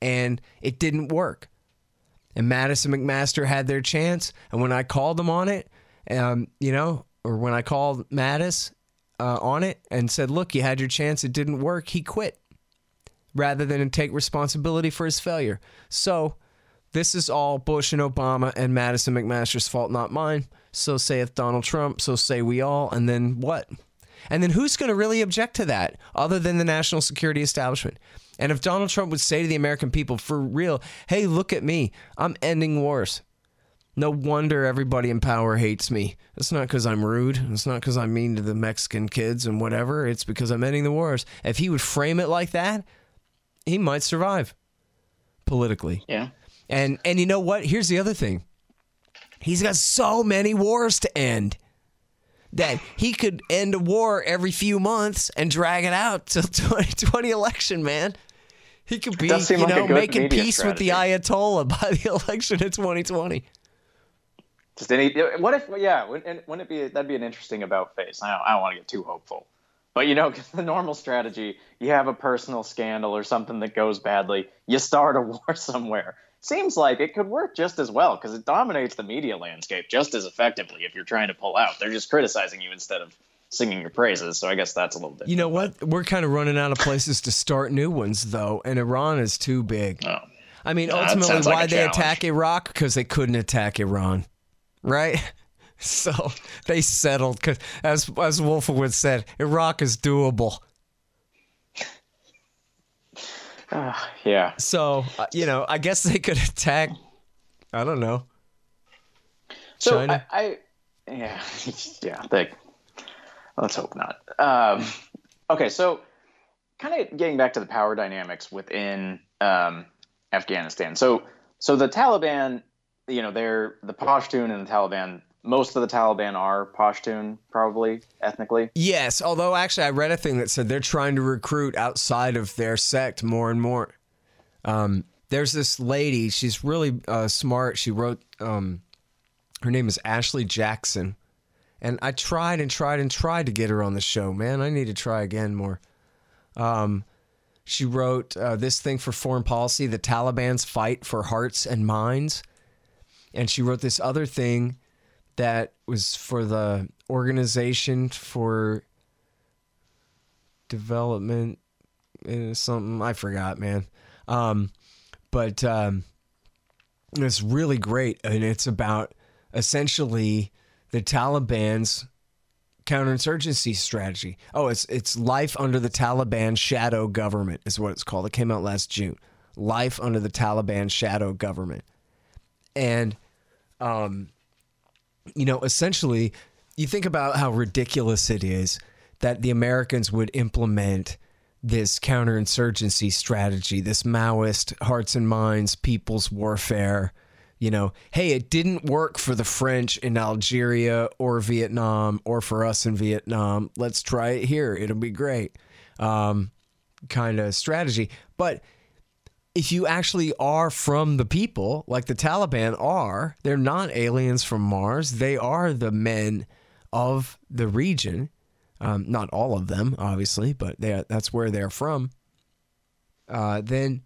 A: and it didn't work. And Mattis and McMaster had their chance, and when I called them on it, um, you know, or when I called Mattis uh, on it and said, "Look, you had your chance, it didn't work," he quit rather than take responsibility for his failure. So this is all Bush and Obama and Mattis and McMaster's fault, not mine. So saith Donald Trump, so say we all. And then what? And then who's going to really object to that other than the national security establishment? And if Donald Trump would say to the American people for real, hey, look at me, I'm ending wars. No wonder everybody in power hates me. It's not because I'm rude. It's not because I'm mean to the Mexican kids and whatever. It's because I'm ending the wars. If he would frame it like that, he might survive politically.
B: Yeah.
A: And and you know what? Here's the other thing. He's got so many wars to end that he could end a war every few months and drag it out till 2020 election, man. He could be, you like know, making peace strategy. with the Ayatollah by the election in 2020.
B: Just any, what if, yeah, wouldn't, it be, that'd be an interesting about face. I don't, I don't want to get too hopeful. But you know, the normal strategy, you have a personal scandal or something that goes badly, you start a war somewhere seems like it could work just as well because it dominates the media landscape just as effectively if you're trying to pull out. They're just criticizing you instead of singing your praises. So I guess that's a little bit.
A: You know what? We're kind of running out of places to start new ones though, and Iran is too big. Oh. I mean, ultimately, why like they attack Iraq? Because they couldn't attack Iran, right? So they settled because, as as Wolfowitz said, Iraq is doable.
B: Uh, yeah.
A: So uh, you know, I guess they could attack. I don't know.
B: So China. I, I yeah, yeah. They, let's hope not. Um, okay, so kind of getting back to the power dynamics within um, Afghanistan. So so the Taliban, you know, they're the Pashtun and the Taliban most of the Taliban are Pashtun, probably ethnically.
A: Yes, although actually I read a thing that said they're trying to recruit outside of their sect more and more. Um, there's this lady, she's really uh, smart. She wrote, um, her name is Ashley Jackson. And I tried and tried and tried to get her on the show, man. I need to try again more. Um, she wrote uh, this thing for foreign policy The Taliban's Fight for Hearts and Minds. And she wrote this other thing that was for the organization for development eh, something I forgot, man. Um, but um, it's really great, and it's about essentially the Taliban's counterinsurgency strategy. Oh, it's it's life under the Taliban shadow government is what it's called. It came out last June. Life under the Taliban shadow government, and um, you know, essentially, you think about how ridiculous it is that the Americans would implement this counterinsurgency strategy, this Maoist hearts and minds, people's warfare You know, hey, it didn't work for the French in Algeria or Vietnam or for us in Vietnam. Let's try it here. It'll be great. Um, kind of strategy. But if you actually are from the people, like the Taliban are, they're not aliens from Mars. They are the men of the region. Um, not all of them, obviously, but they, that's where they're from. Uh, then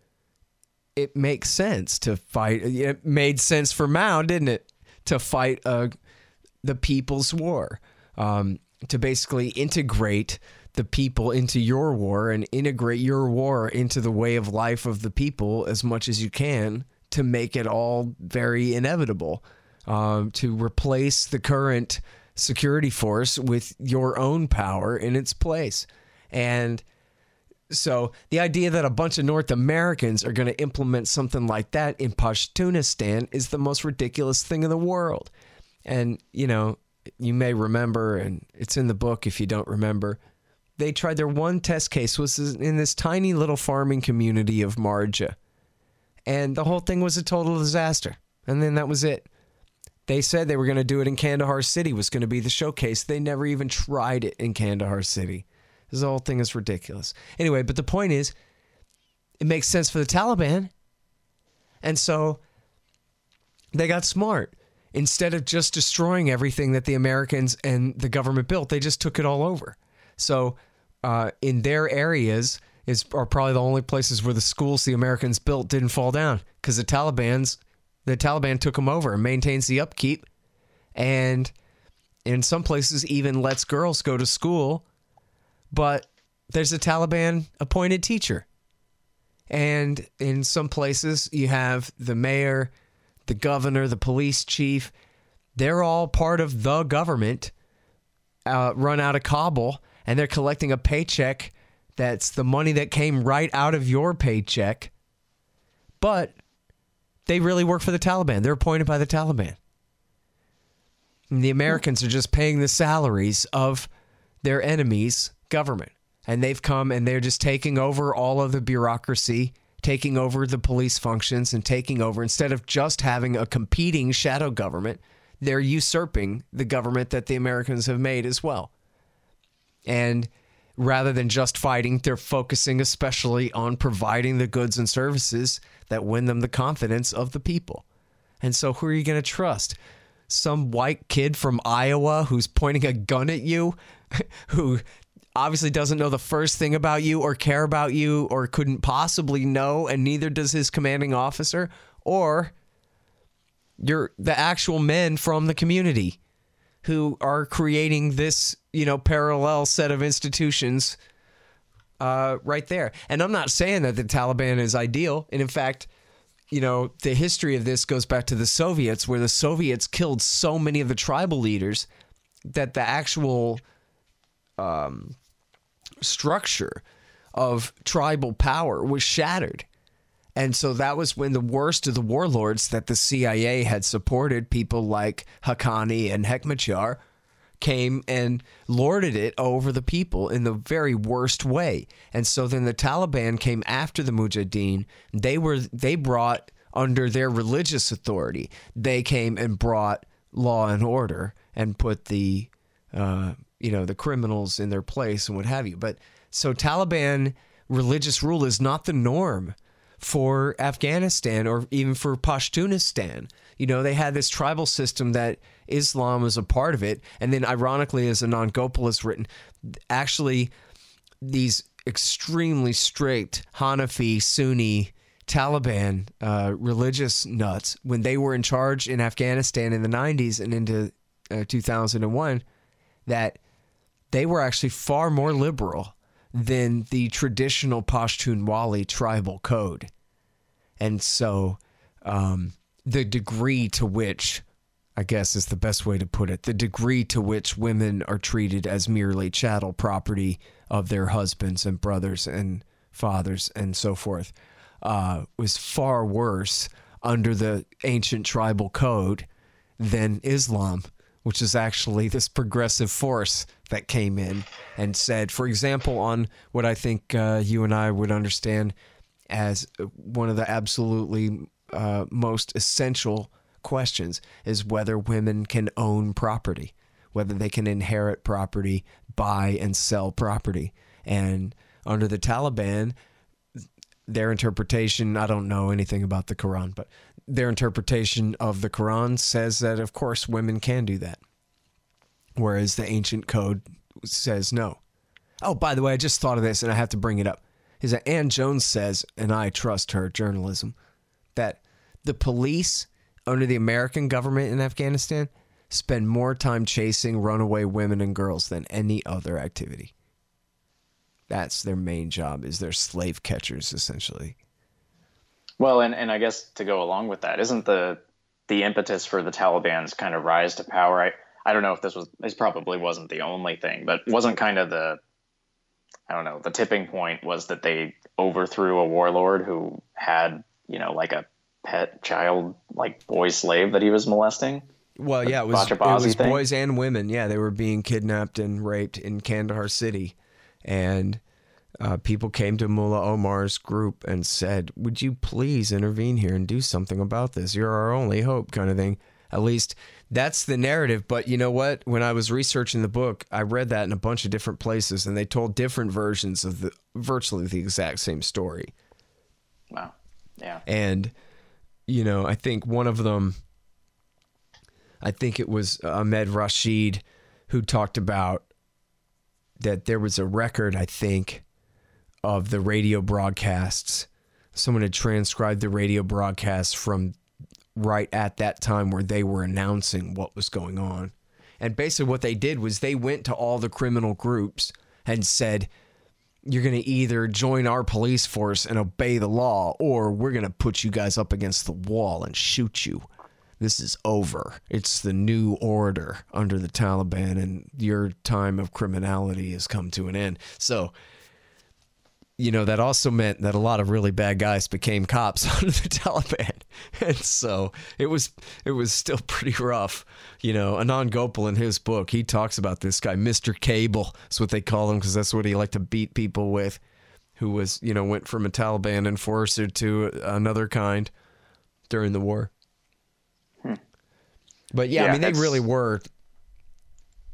A: it makes sense to fight. It made sense for Mao, didn't it, to fight uh, the people's war, um, to basically integrate the people into your war and integrate your war into the way of life of the people as much as you can to make it all very inevitable. Um, to replace the current security force with your own power in its place. And so the idea that a bunch of North Americans are going to implement something like that in Pashtunistan is the most ridiculous thing in the world. And, you know, you may remember, and it's in the book if you don't remember, they tried their one test case was in this tiny little farming community of Marja. And the whole thing was a total disaster. And then that was it. They said they were going to do it in Kandahar City was going to be the showcase. They never even tried it in Kandahar City. This whole thing is ridiculous. Anyway, but the point is it makes sense for the Taliban. And so they got smart. Instead of just destroying everything that the Americans and the government built, they just took it all over. So uh, in their areas is are probably the only places where the schools the Americans built didn't fall down because the Taliban's the Taliban took them over and maintains the upkeep, and in some places even lets girls go to school, but there's a Taliban appointed teacher, and in some places you have the mayor, the governor, the police chief. They're all part of the government, uh, run out of Kabul and they're collecting a paycheck that's the money that came right out of your paycheck. But they really work for the Taliban. They're appointed by the Taliban. And the Americans are just paying the salaries of their enemies' government. And they've come and they're just taking over all of the bureaucracy, taking over the police functions, and taking over, instead of just having a competing shadow government, they're usurping the government that the Americans have made as well. And rather than just fighting, they're focusing especially on providing the goods and services that win them the confidence of the people. And so, who are you going to trust? Some white kid from Iowa who's pointing a gun at you, who obviously doesn't know the first thing about you or care about you or couldn't possibly know, and neither does his commanding officer, or you're the actual men from the community who are creating this, you know, parallel set of institutions uh, right there. And I'm not saying that the Taliban is ideal. And in fact, you know, the history of this goes back to the Soviets, where the Soviets killed so many of the tribal leaders that the actual um, structure of tribal power was shattered. And so that was when the worst of the warlords that the CIA had supported, people like Haqqani and Hekmatyar, came and lorded it over the people in the very worst way. And so then the Taliban came after the Mujahideen. They were they brought under their religious authority. They came and brought law and order and put the uh, you know the criminals in their place and what have you. But so Taliban religious rule is not the norm for Afghanistan or even for Pashtunistan. You know, they had this tribal system that Islam was a part of it. And then, ironically, as Anand Gopal has written, actually, these extremely strict Hanafi, Sunni, Taliban uh, religious nuts, when they were in charge in Afghanistan in the 90s and into uh, 2001, that they were actually far more liberal than the traditional Pashtunwali tribal code. And so um, the degree to which, I guess is the best way to put it, the degree to which women are treated as merely chattel property of their husbands and brothers and fathers and so forth uh, was far worse under the ancient tribal code than Islam which is actually this progressive force that came in and said, for example, on what I think uh, you and I would understand as one of the absolutely uh, most essential questions is whether women can own property, whether they can inherit property, buy and sell property. And under the Taliban, their interpretation, I don't know anything about the Quran, but their interpretation of the Quran says that, of course, women can do that. Whereas the ancient code says no. Oh, by the way, I just thought of this and I have to bring it up. Is that Ann Jones says, and I trust her journalism, that the police under the American government in Afghanistan spend more time chasing runaway women and girls than any other activity. That's their main job is they're slave catchers essentially.
B: Well, and, and I guess to go along with that, isn't the the impetus for the Taliban's kind of rise to power? I, I don't know if this was this probably wasn't the only thing, but wasn't kind of the I don't know, the tipping point was that they overthrew a warlord who had, you know, like a pet child, like boy slave that he was molesting.
A: Well, yeah, it was, it was boys and women. Yeah, they were being kidnapped and raped in Kandahar City. And uh, people came to Mullah Omar's group and said, Would you please intervene here and do something about this? You're our only hope, kind of thing. At least that's the narrative. But you know what? When I was researching the book, I read that in a bunch of different places, and they told different versions of the virtually the exact same story.
B: Wow. Yeah.
A: And you know, I think one of them, I think it was Ahmed Rashid, who talked about that there was a record, I think, of the radio broadcasts. Someone had transcribed the radio broadcasts from right at that time where they were announcing what was going on. And basically, what they did was they went to all the criminal groups and said, You're going to either join our police force and obey the law, or we're going to put you guys up against the wall and shoot you. This is over. It's the new order under the Taliban, and your time of criminality has come to an end. So, you know, that also meant that a lot of really bad guys became cops under the Taliban. And so it was it was still pretty rough. You know, Anand Gopal in his book, he talks about this guy, Mr. Cable. That's what they call him because that's what he liked to beat people with, who was, you know, went from a Taliban enforcer to another kind during the war. But yeah, yeah, I mean, they really were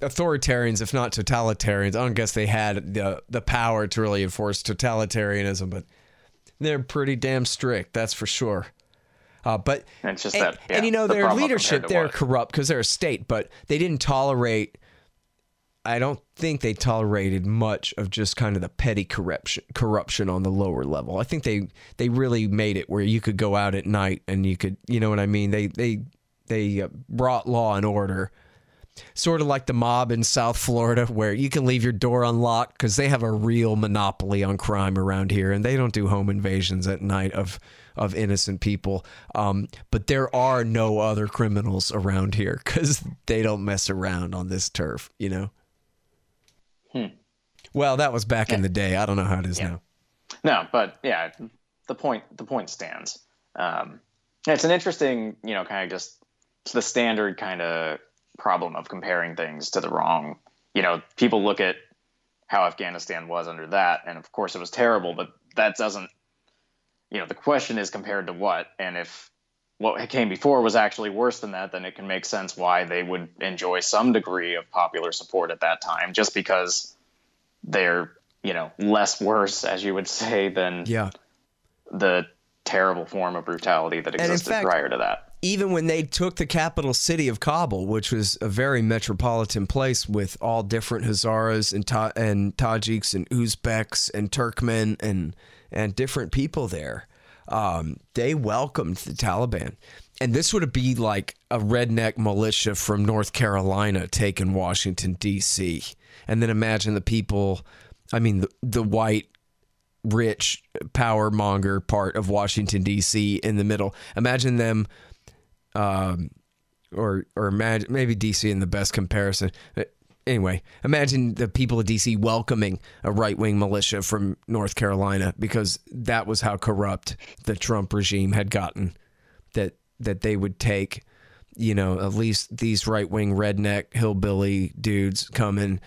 A: authoritarians, if not totalitarians. I don't guess they had the the power to really enforce totalitarianism, but they're pretty damn strict. That's for sure. Uh, but
B: and it's just and, that,
A: yeah, and you know the their leadership they're corrupt because they're a state, but they didn't tolerate. I don't think they tolerated much of just kind of the petty corruption corruption on the lower level. I think they they really made it where you could go out at night and you could you know what I mean. They they they uh, brought law and order sort of like the mob in South Florida, where you can leave your door unlocked because they have a real monopoly on crime around here, and they don't do home invasions at night of of innocent people. Um, but there are no other criminals around here because they don't mess around on this turf, you know. Hmm. Well, that was back yeah. in the day. I don't know how it is yeah. now.
B: No, but yeah, the point the point stands. Um, it's an interesting, you know, kind of just the standard kind of problem of comparing things to the wrong. You know, people look at how Afghanistan was under that, and of course it was terrible, but that doesn't, you know, the question is compared to what, and if what came before was actually worse than that, then it can make sense why they would enjoy some degree of popular support at that time, just because they're, you know, less worse, as you would say, than
A: yeah.
B: the terrible form of brutality that existed fact, prior to that
A: even when they took the capital city of Kabul, which was a very metropolitan place with all different Hazaras and Ta- and Tajiks and Uzbeks and Turkmen and and different people there, um, they welcomed the Taliban. And this would be like a redneck militia from North Carolina taking Washington D.C. And then imagine the people, I mean, the, the white rich power monger part of Washington D.C. in the middle. Imagine them um, or or imagine maybe DC in the best comparison. Anyway, imagine the people of DC welcoming a right wing militia from North Carolina because that was how corrupt the Trump regime had gotten. That that they would take, you know, at least these right wing redneck hillbilly dudes come in.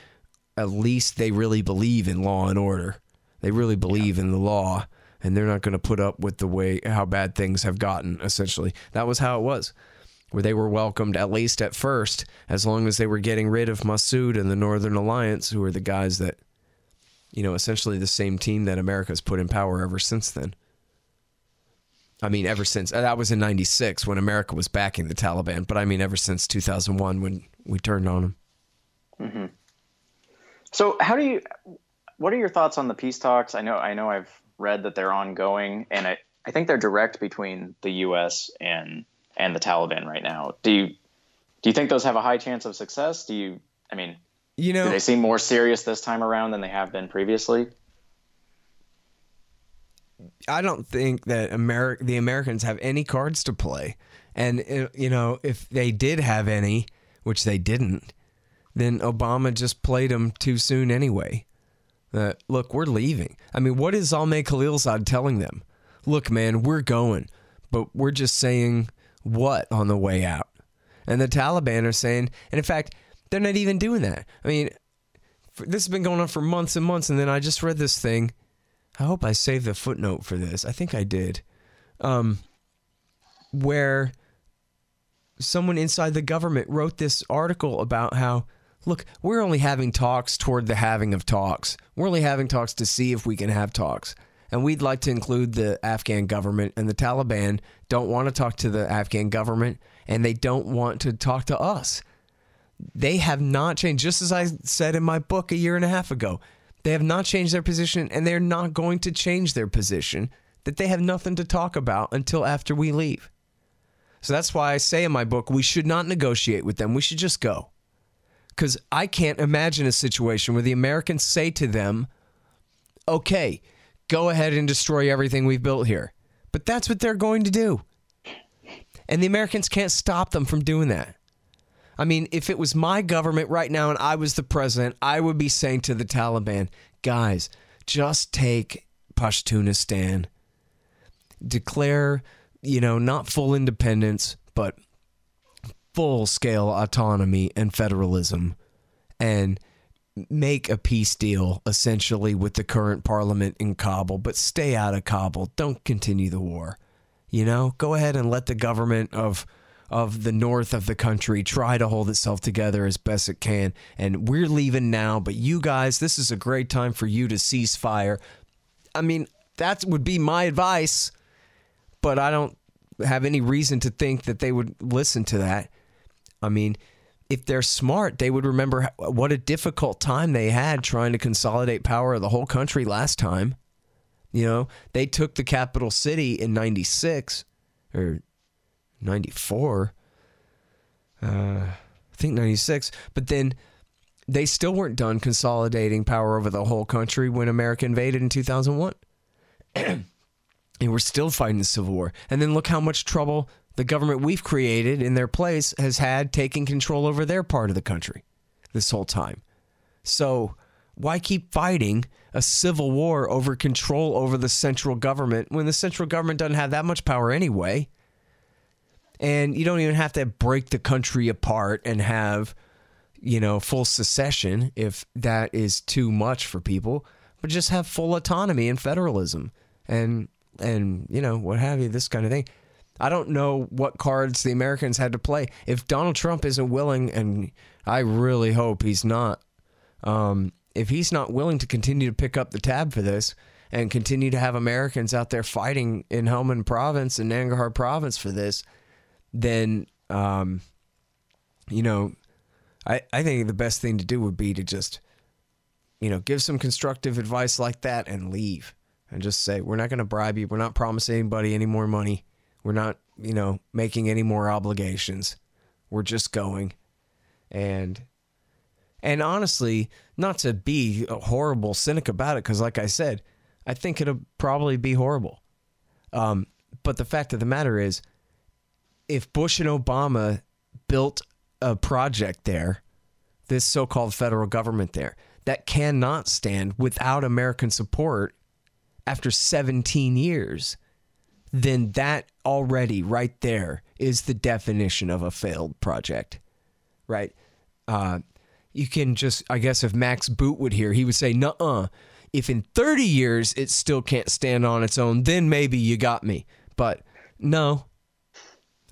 A: At least they really believe in law and order. They really believe yeah. in the law and they're not going to put up with the way how bad things have gotten essentially that was how it was where they were welcomed at least at first, as long as they were getting rid of Massoud and the Northern Alliance, who are the guys that, you know, essentially the same team that America's put in power ever since then. I mean, ever since uh, that was in '96 when America was backing the Taliban, but I mean, ever since 2001 when we turned on them.
B: Mm-hmm. So, how do you? What are your thoughts on the peace talks? I know, I know, I've read that they're ongoing, and I, I think they're direct between the U.S. and and the Taliban right now. Do you do you think those have a high chance of success? Do you? I mean,
A: you know,
B: do they seem more serious this time around than they have been previously?
A: I don't think that Ameri- the Americans have any cards to play. And, uh, you know, if they did have any, which they didn't, then Obama just played them too soon anyway. Uh, look, we're leaving. I mean, what is Zalmay Khalilzad telling them? Look, man, we're going, but we're just saying what on the way out. And the Taliban are saying, and in fact, they're not even doing that. I mean, this has been going on for months and months, and then I just read this thing I hope I saved the footnote for this. I think I did. Um, where someone inside the government wrote this article about how, look, we're only having talks toward the having of talks. We're only having talks to see if we can have talks. And we'd like to include the Afghan government and the Taliban don't want to talk to the Afghan government and they don't want to talk to us. They have not changed, just as I said in my book a year and a half ago. They have not changed their position, and they're not going to change their position. That they have nothing to talk about until after we leave. So that's why I say in my book, we should not negotiate with them. We should just go. Because I can't imagine a situation where the Americans say to them, okay, go ahead and destroy everything we've built here. But that's what they're going to do. And the Americans can't stop them from doing that. I mean, if it was my government right now and I was the president, I would be saying to the Taliban, guys, just take Pashtunistan, declare, you know, not full independence, but full scale autonomy and federalism, and make a peace deal essentially with the current parliament in Kabul, but stay out of Kabul. Don't continue the war. You know, go ahead and let the government of of the north of the country try to hold itself together as best it can. And we're leaving now, but you guys, this is a great time for you to cease fire. I mean, that would be my advice, but I don't have any reason to think that they would listen to that. I mean, if they're smart, they would remember what a difficult time they had trying to consolidate power of the whole country last time. You know, they took the capital city in 96 or 94. Uh, I think 96. But then they still weren't done consolidating power over the whole country when America invaded in 2001. and we're still fighting the Civil War. And then look how much trouble the government we've created in their place has had taking control over their part of the country this whole time. So why keep fighting a civil war over control over the central government when the central government doesn't have that much power anyway? and you don't even have to break the country apart and have you know full secession if that is too much for people but just have full autonomy and federalism and and you know what have you this kind of thing i don't know what cards the americans had to play. If donald trump isn't willing and i really hope he's not um, if he's not willing to continue to pick up the tab for this and continue to have americans out there fighting in helmand province and nangarhar province for this then um, you know, I I think the best thing to do would be to just you know give some constructive advice like that and leave and just say we're not going to bribe you, we're not promising anybody any more money, we're not you know making any more obligations, we're just going, and and honestly, not to be a horrible cynic about it, because like I said, I think it'll probably be horrible. Um, but the fact of the matter is, if Bush and Obama built a project there, this so called federal government there, that cannot stand without American support after 17 years, then that already right there is the definition of a failed project, right? Uh, you can just, I guess, if Max Boot would hear, he would say, "Nuh-uh. If in 30 years it still can't stand on its own, then maybe you got me." But no,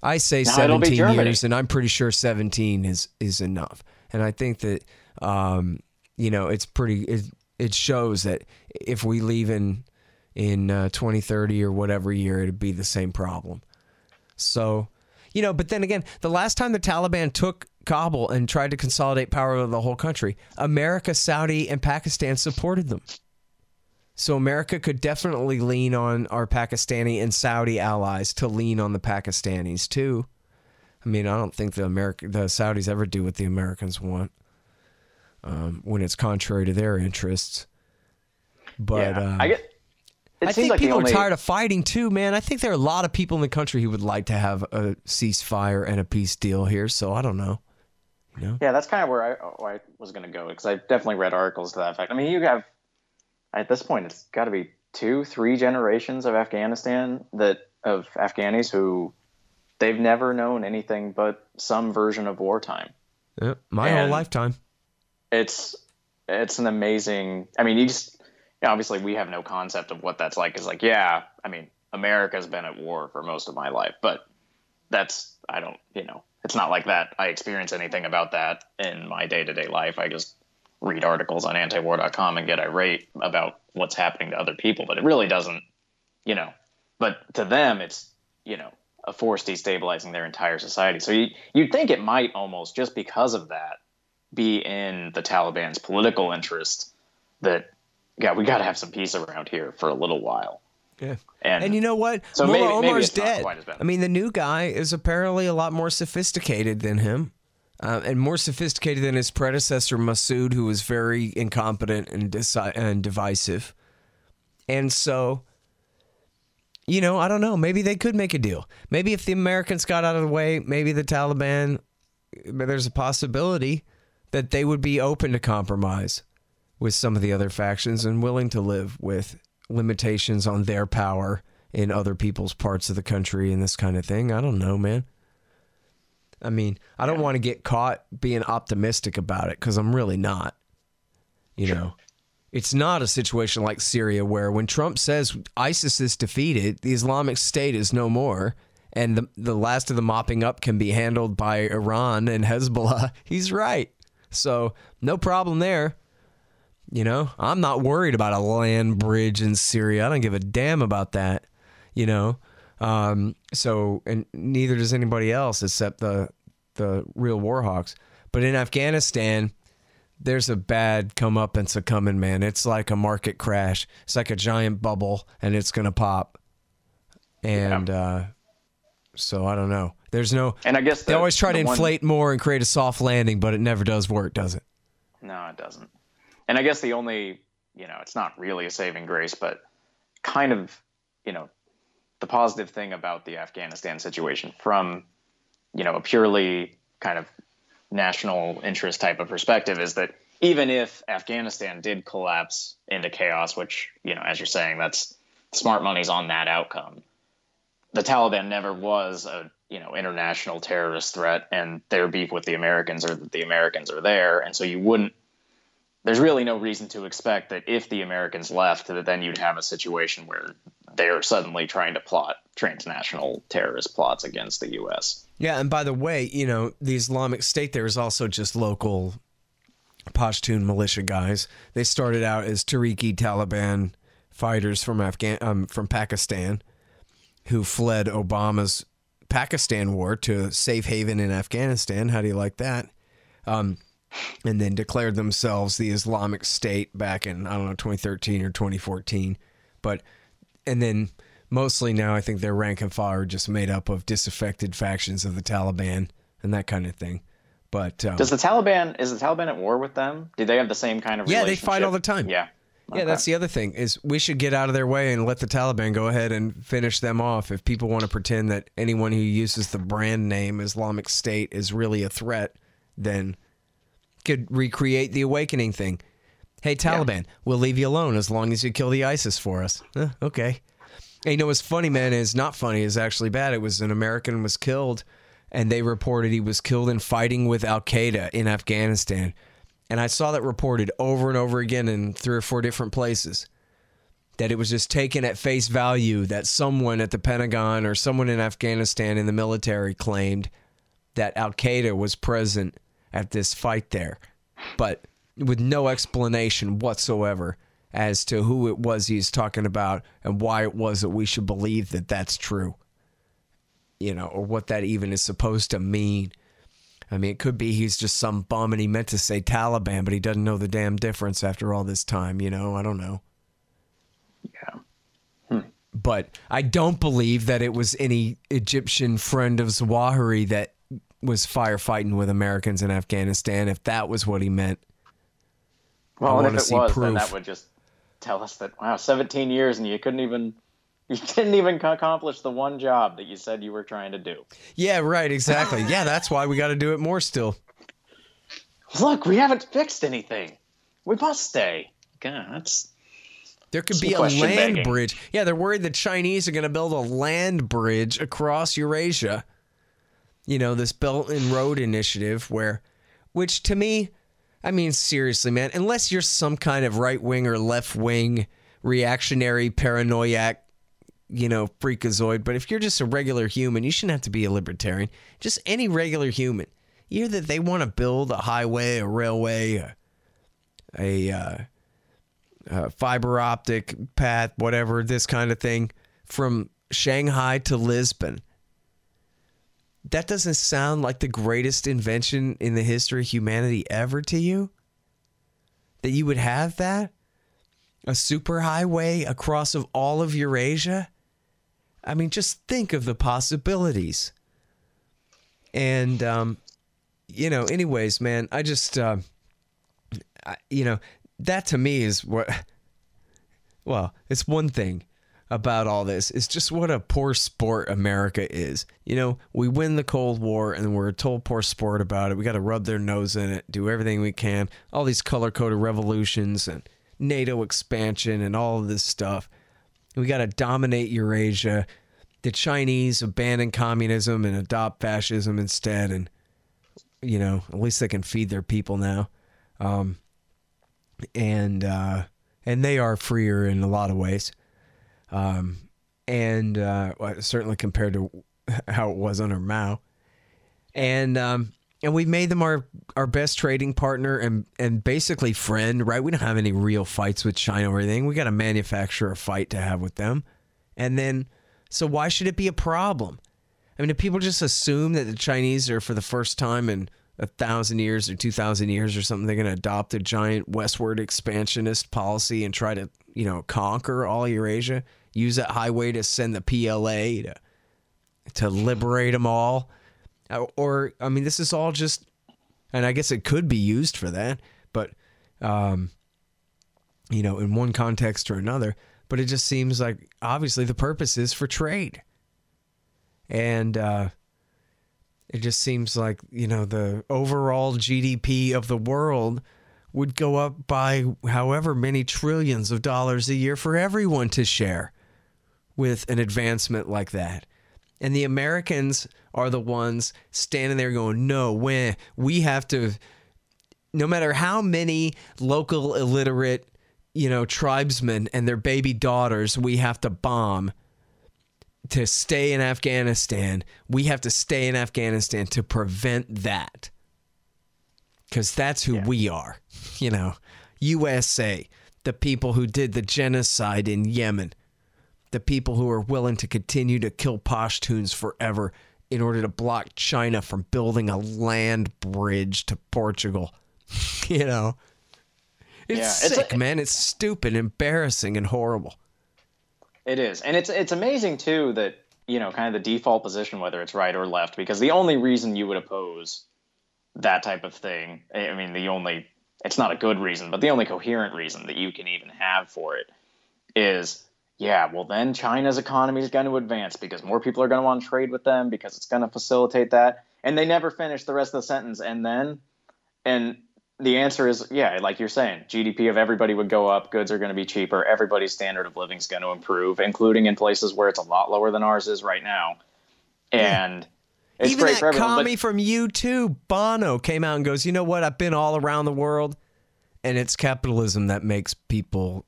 A: I say
B: Now
A: 17 years, and I'm pretty sure 17 is is enough. And I think that um, you know it's pretty. It, it shows that if we leave in in uh, 2030 or whatever year, it'd be the same problem. So, you know, but then again, the last time the Taliban took Kabul and tried to consolidate power over the whole country, America, Saudi, and Pakistan supported them. So America could definitely lean on our Pakistani and Saudi allies to lean on the Pakistanis too. I mean, I don't think the America, the Saudis ever do what the Americans want um, when it's contrary to their interests. But
B: yeah,
A: um,
B: I get. It
A: I think
B: like
A: people
B: only,
A: are tired of fighting too, man. I think there are a lot of people in the country who would like to have a ceasefire and a peace deal here. So I don't know. You know?
B: Yeah, that's kind of where I, oh, I was going to go because I definitely read articles to that effect. I mean, you have at this point, it's got to be two, three generations of Afghanistan that of Afghanis who they've never known anything but some version of wartime.
A: Yeah, my whole lifetime.
B: It's it's an amazing. I mean, you just obviously we have no concept of what that's like. It's like, yeah, I mean, America's been at war for most of my life, but that's I don't, you know, it's not like that. I experience anything about that in my day to day life. I just read articles on antiwar.com and get irate about what's happening to other people, but it really doesn't, you know. But to them, it's you know a force destabilizing their entire society. So you, you'd think it might almost just because of that be in the Taliban's political interest that yeah we got to have some peace around here for a little while.
A: Yeah.
B: And,
A: And you know what?
B: So
A: Mullah
B: maybe- maybe
A: Omar's
B: not
A: dead.
B: quite as bad.
A: I mean, the new guy is apparently a lot more sophisticated than him, uh, and more sophisticated than his predecessor Masood, who was very incompetent and deci- and divisive. And so, you know, I don't know. Maybe they could make a deal. Maybe if the Americans got out of the way, maybe the Taliban. There's a possibility that they would be open to compromise with some of the other factions and willing to live with limitations on their power in other people's parts of the country and this kind of thing. I don't know, man. I mean, I don't want to get caught being optimistic about it because I'm really not. You know, it's not a situation like Syria where when Trump says ISIS is defeated, the Islamic State is no more, and the, the last of the mopping up can be handled by Iran and Hezbollah. He's right. So, no problem there. You know, I'm not worried about a land bridge in Syria. I don't give a damn about that. You know, um, so and neither does anybody else except the the real warhawks. But in Afghanistan, there's a bad comeuppance a coming, man. It's like a market crash. It's like a giant bubble, and it's gonna pop. And uh, so I don't know. There's no.
B: and I guess
A: They always try to
B: the one-
A: inflate more and create a soft landing, but it never does work, does it?
B: No, it doesn't. And I guess the only, you know, it's not really a saving grace, but kind of, you know, the positive thing about the Afghanistan situation from, you know, a purely kind of national interest type of perspective is that even if Afghanistan did collapse into chaos, which, you know, as you're saying, that's smart money's on that outcome. The Taliban never was a, you know, international terrorist threat and their beef with the Americans or that the Americans are there. And so you wouldn't there's really no reason to expect that if the Americans left, that then you'd have a situation where they're suddenly trying to plot transnational terrorist plots against the U.S.
A: Yeah, and by the way, you know, the Islamic State there is also just local Pashtun militia guys. They started out as Tehrik-i Taliban fighters from Afghan um, from Pakistan who fled Obama's Pakistan war to safe haven in Afghanistan. How do you like that? Um, and then declared themselves the Islamic State back in I don't know 2013 or 2014. But and then mostly now I think their rank and file are just made up of disaffected factions of the Taliban and that kind of thing. But um,
B: Does the Taliban is the Taliban at war with them? Do they have the same kind of
A: Yeah, they fight all the time.
B: Yeah,
A: yeah, that's the other thing is we should get out of their way and let the Taliban go ahead and finish them off. If people want to pretend that anyone who uses the brand name Islamic State is really a threat, then could recreate the awakening thing. Hey, Taliban, we'll leave you alone as long as you kill the ISIS for us. Eh, okay. And you know what's funny, man, is not funny, is actually bad. It was an American was killed, and they reported he was killed in fighting with Al Qaeda in Afghanistan. And I saw that reported over and over again in three or four different places. that it was just taken at face value that someone at the Pentagon or someone in Afghanistan in the military claimed that Al Qaeda was present at this fight there, but with no explanation whatsoever as to who it was he's talking about and why it was that we should believe that that's true. You know, or what that even is supposed to mean. I mean, it could be he's just some bum and he meant to say Taliban, but he doesn't know the damn difference after all this time, you know? I don't know.
B: Yeah. Hmm.
A: But I don't believe that it was any Egyptian friend of Zawahiri that was firefighting with Americans in Afghanistan, if that was what he meant.
B: Well,
A: I
B: and
A: wanna
B: if it
A: see
B: was,
A: proof.
B: then that would just tell us that wow, 17 years and you couldn't even you didn't even accomplish the one job that you said you were trying to do.
A: Yeah, right, exactly. yeah, that's why we got to do it more still.
B: Look, we haven't fixed anything. We must stay. God, that's
A: There could be a land
B: begging.
A: bridge. Yeah, they're worried the Chinese are going to build a land bridge across Eurasia. You know, this Belt and Road Initiative, where, which to me, I mean, seriously, man, unless you're some kind of right wing or left wing reactionary paranoiac, you know, freakazoid, but if you're just a regular human, you shouldn't have to be a libertarian. Just any regular human. Either that they want to build a highway, a railway, a, a uh, uh, fiber optic path, whatever, this kind of thing, from Shanghai to Lisbon. That doesn't sound like the greatest invention in the history of humanity ever to you? That you would have that? A superhighway across of all of Eurasia? I mean, just think of the possibilities. And, um, you know, anyways, man, I just, uh, I, you know, that to me is what, well, it's one thing about all this. It's just what a poor sport America is. You know, we win the Cold War and we're told poor sport about it. We got to rub their nose in it, do everything we can. All these color coded revolutions and NATO expansion and all of this stuff. We got to dominate Eurasia. The Chinese abandon communism and adopt fascism instead. And, you know, at least they can feed their people now. Um, and uh, and they are freer in a lot of ways, um, and uh, certainly compared to how it was under Mao, and um, and we made them our our best trading partner and and basically friend. Right, we don't have any real fights with China or anything. We got to manufacture a fight to have with them, and then so why should it be a problem? I mean, do people just assume that the Chinese are for the first time in a thousand years or two thousand years or something, they're going to adopt a giant westward expansionist policy and try to, you know, conquer all Eurasia? Use that highway to send the PLA to to liberate them all, Uh, or I mean, this is all just, and I guess it could be used for that, but, um, you know, in one context or another. But it just seems like obviously the purpose is for trade, and. uh it just seems like you know the overall GDP of the world would go up by however many trillions of dollars a year for everyone to share with an advancement like that. And the Americans are the ones standing there going, "No, when we have to no matter how many local illiterate, you know, tribesmen and their baby daughters we have to bomb to stay in Afghanistan, we have to stay in Afghanistan to prevent that. Because that's who we are, you know. USA, the people who did the genocide in Yemen, the people who are willing to continue to kill Pashtuns forever in order to block China from building a land bridge to Portugal. you know, it's
B: Yeah, it's
A: sick, man. It's stupid, embarrassing, and horrible.
B: It is, and it's it's amazing too that you know kind of the default position, whether it's right or left, because the only reason you would oppose that type of thing, I mean, the only it's not a good reason, but the only coherent reason that you can even have for it is, yeah, well then China's economy is going to advance because more people are going to want to trade with them because it's going to facilitate that, and they never finish the rest of the sentence, and then, and the answer is yeah, like you're saying, GDP of everybody would go up, goods are going to be cheaper, everybody's standard of living is going to improve, including in places where it's a lot lower than ours is right now. And it's
A: Even that
B: everyone.
A: commie
B: But,
A: from U2, Bono, came out and goes, "You know what? I've been all around the world, and it's capitalism that makes people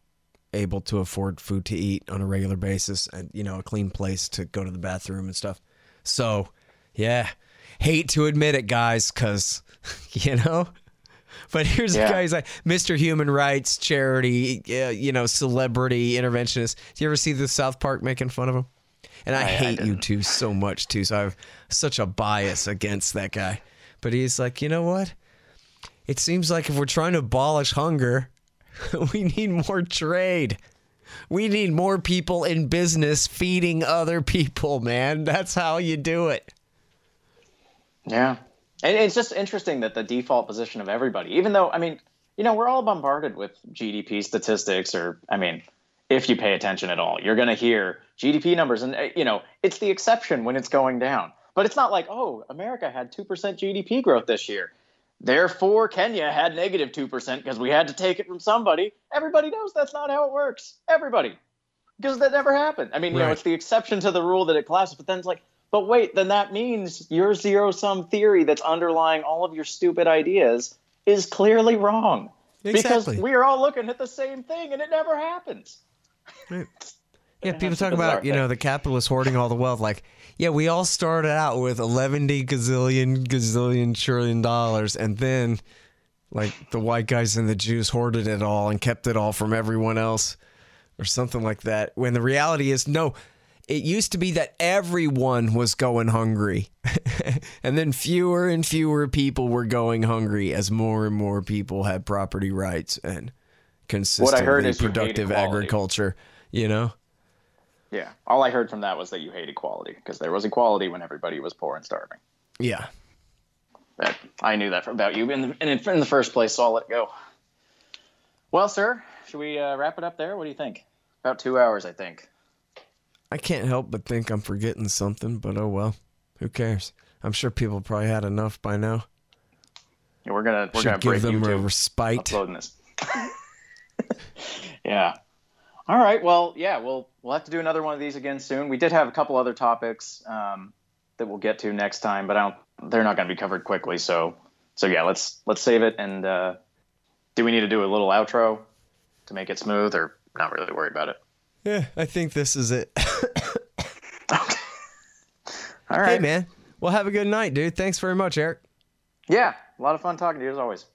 A: able to afford food to eat on a regular basis and you know a clean place to go to the bathroom and stuff. So, yeah, hate to admit it, guys, because you know. But here's
B: Yeah.
A: the guy. He's like Mr. Human Rights Charity, uh, you know, celebrity interventionist. Do you ever see the South Park making fun of him? And I,
B: I- I
A: hate U2 so much too. So I have such a bias against that guy. But he's like, you know what? It seems like if we're trying to abolish hunger, we need more trade. We need more people in business feeding other people, man. That's how you do it.
B: Yeah. And it's just interesting that the default position of everybody, even though, I mean, you know, we're all bombarded with GDP statistics, or, I mean, if you pay attention at all, you're going to hear GDP numbers. And, you know, it's the exception when it's going down. But it's not like, oh, America had 2% GDP growth this year. Therefore, Kenya had negative 2% because we had to take it from somebody. Everybody knows that's not how it works. Everybody. Because that never happened. I mean, you know, it's the exception to the rule that it collapses, but then it's like, but wait, then that means your zero sum theory that's underlying all of your stupid ideas is clearly wrong.
A: Exactly.
B: Because we are all looking at the same thing and it never happens.
A: Yeah, people talk about, you know, the capitalists hoarding all the wealth. Like, yeah, we all started out with 11 gazillion, gazillion, trillion dollars. And then, like, the white guys and the Jews hoarded it all and kept it all from everyone else or something like that. When the reality is, no, it used to be that everyone was going hungry. and then fewer and fewer people were going hungry as more and more people had property rights and consistently
B: heard is
A: productive agriculture, you know?
B: Yeah. All I heard from that was that you hate equality because there was equality when everybody was poor and starving.
A: Yeah.
B: That I knew that about you in the, in, in the first place, so I'll let it go. Well, sir, should we uh, wrap it up there? What do you think? About two hours, I think.
A: I can't help but think I'm forgetting something, but oh well. Who cares? I'm sure people probably had enough by now.
B: Yeah, we're gonna we're
A: Should
B: gonna
A: give them a respite.
B: uploading this. yeah. All right. Well, yeah, we'll we'll have to do another one of these again soon. We did have a couple other topics um, that we'll get to next time, but I don't. They're not going to be covered quickly. So so yeah, let's let's save it. And uh, do we need to do a little outro to make it smooth, or not really worried about it?
A: Yeah, I think this is it.
B: All right.
A: hey man. Well have a good night, dude. Thanks very much, Eric.
B: Yeah, a lot of fun talking to you as always.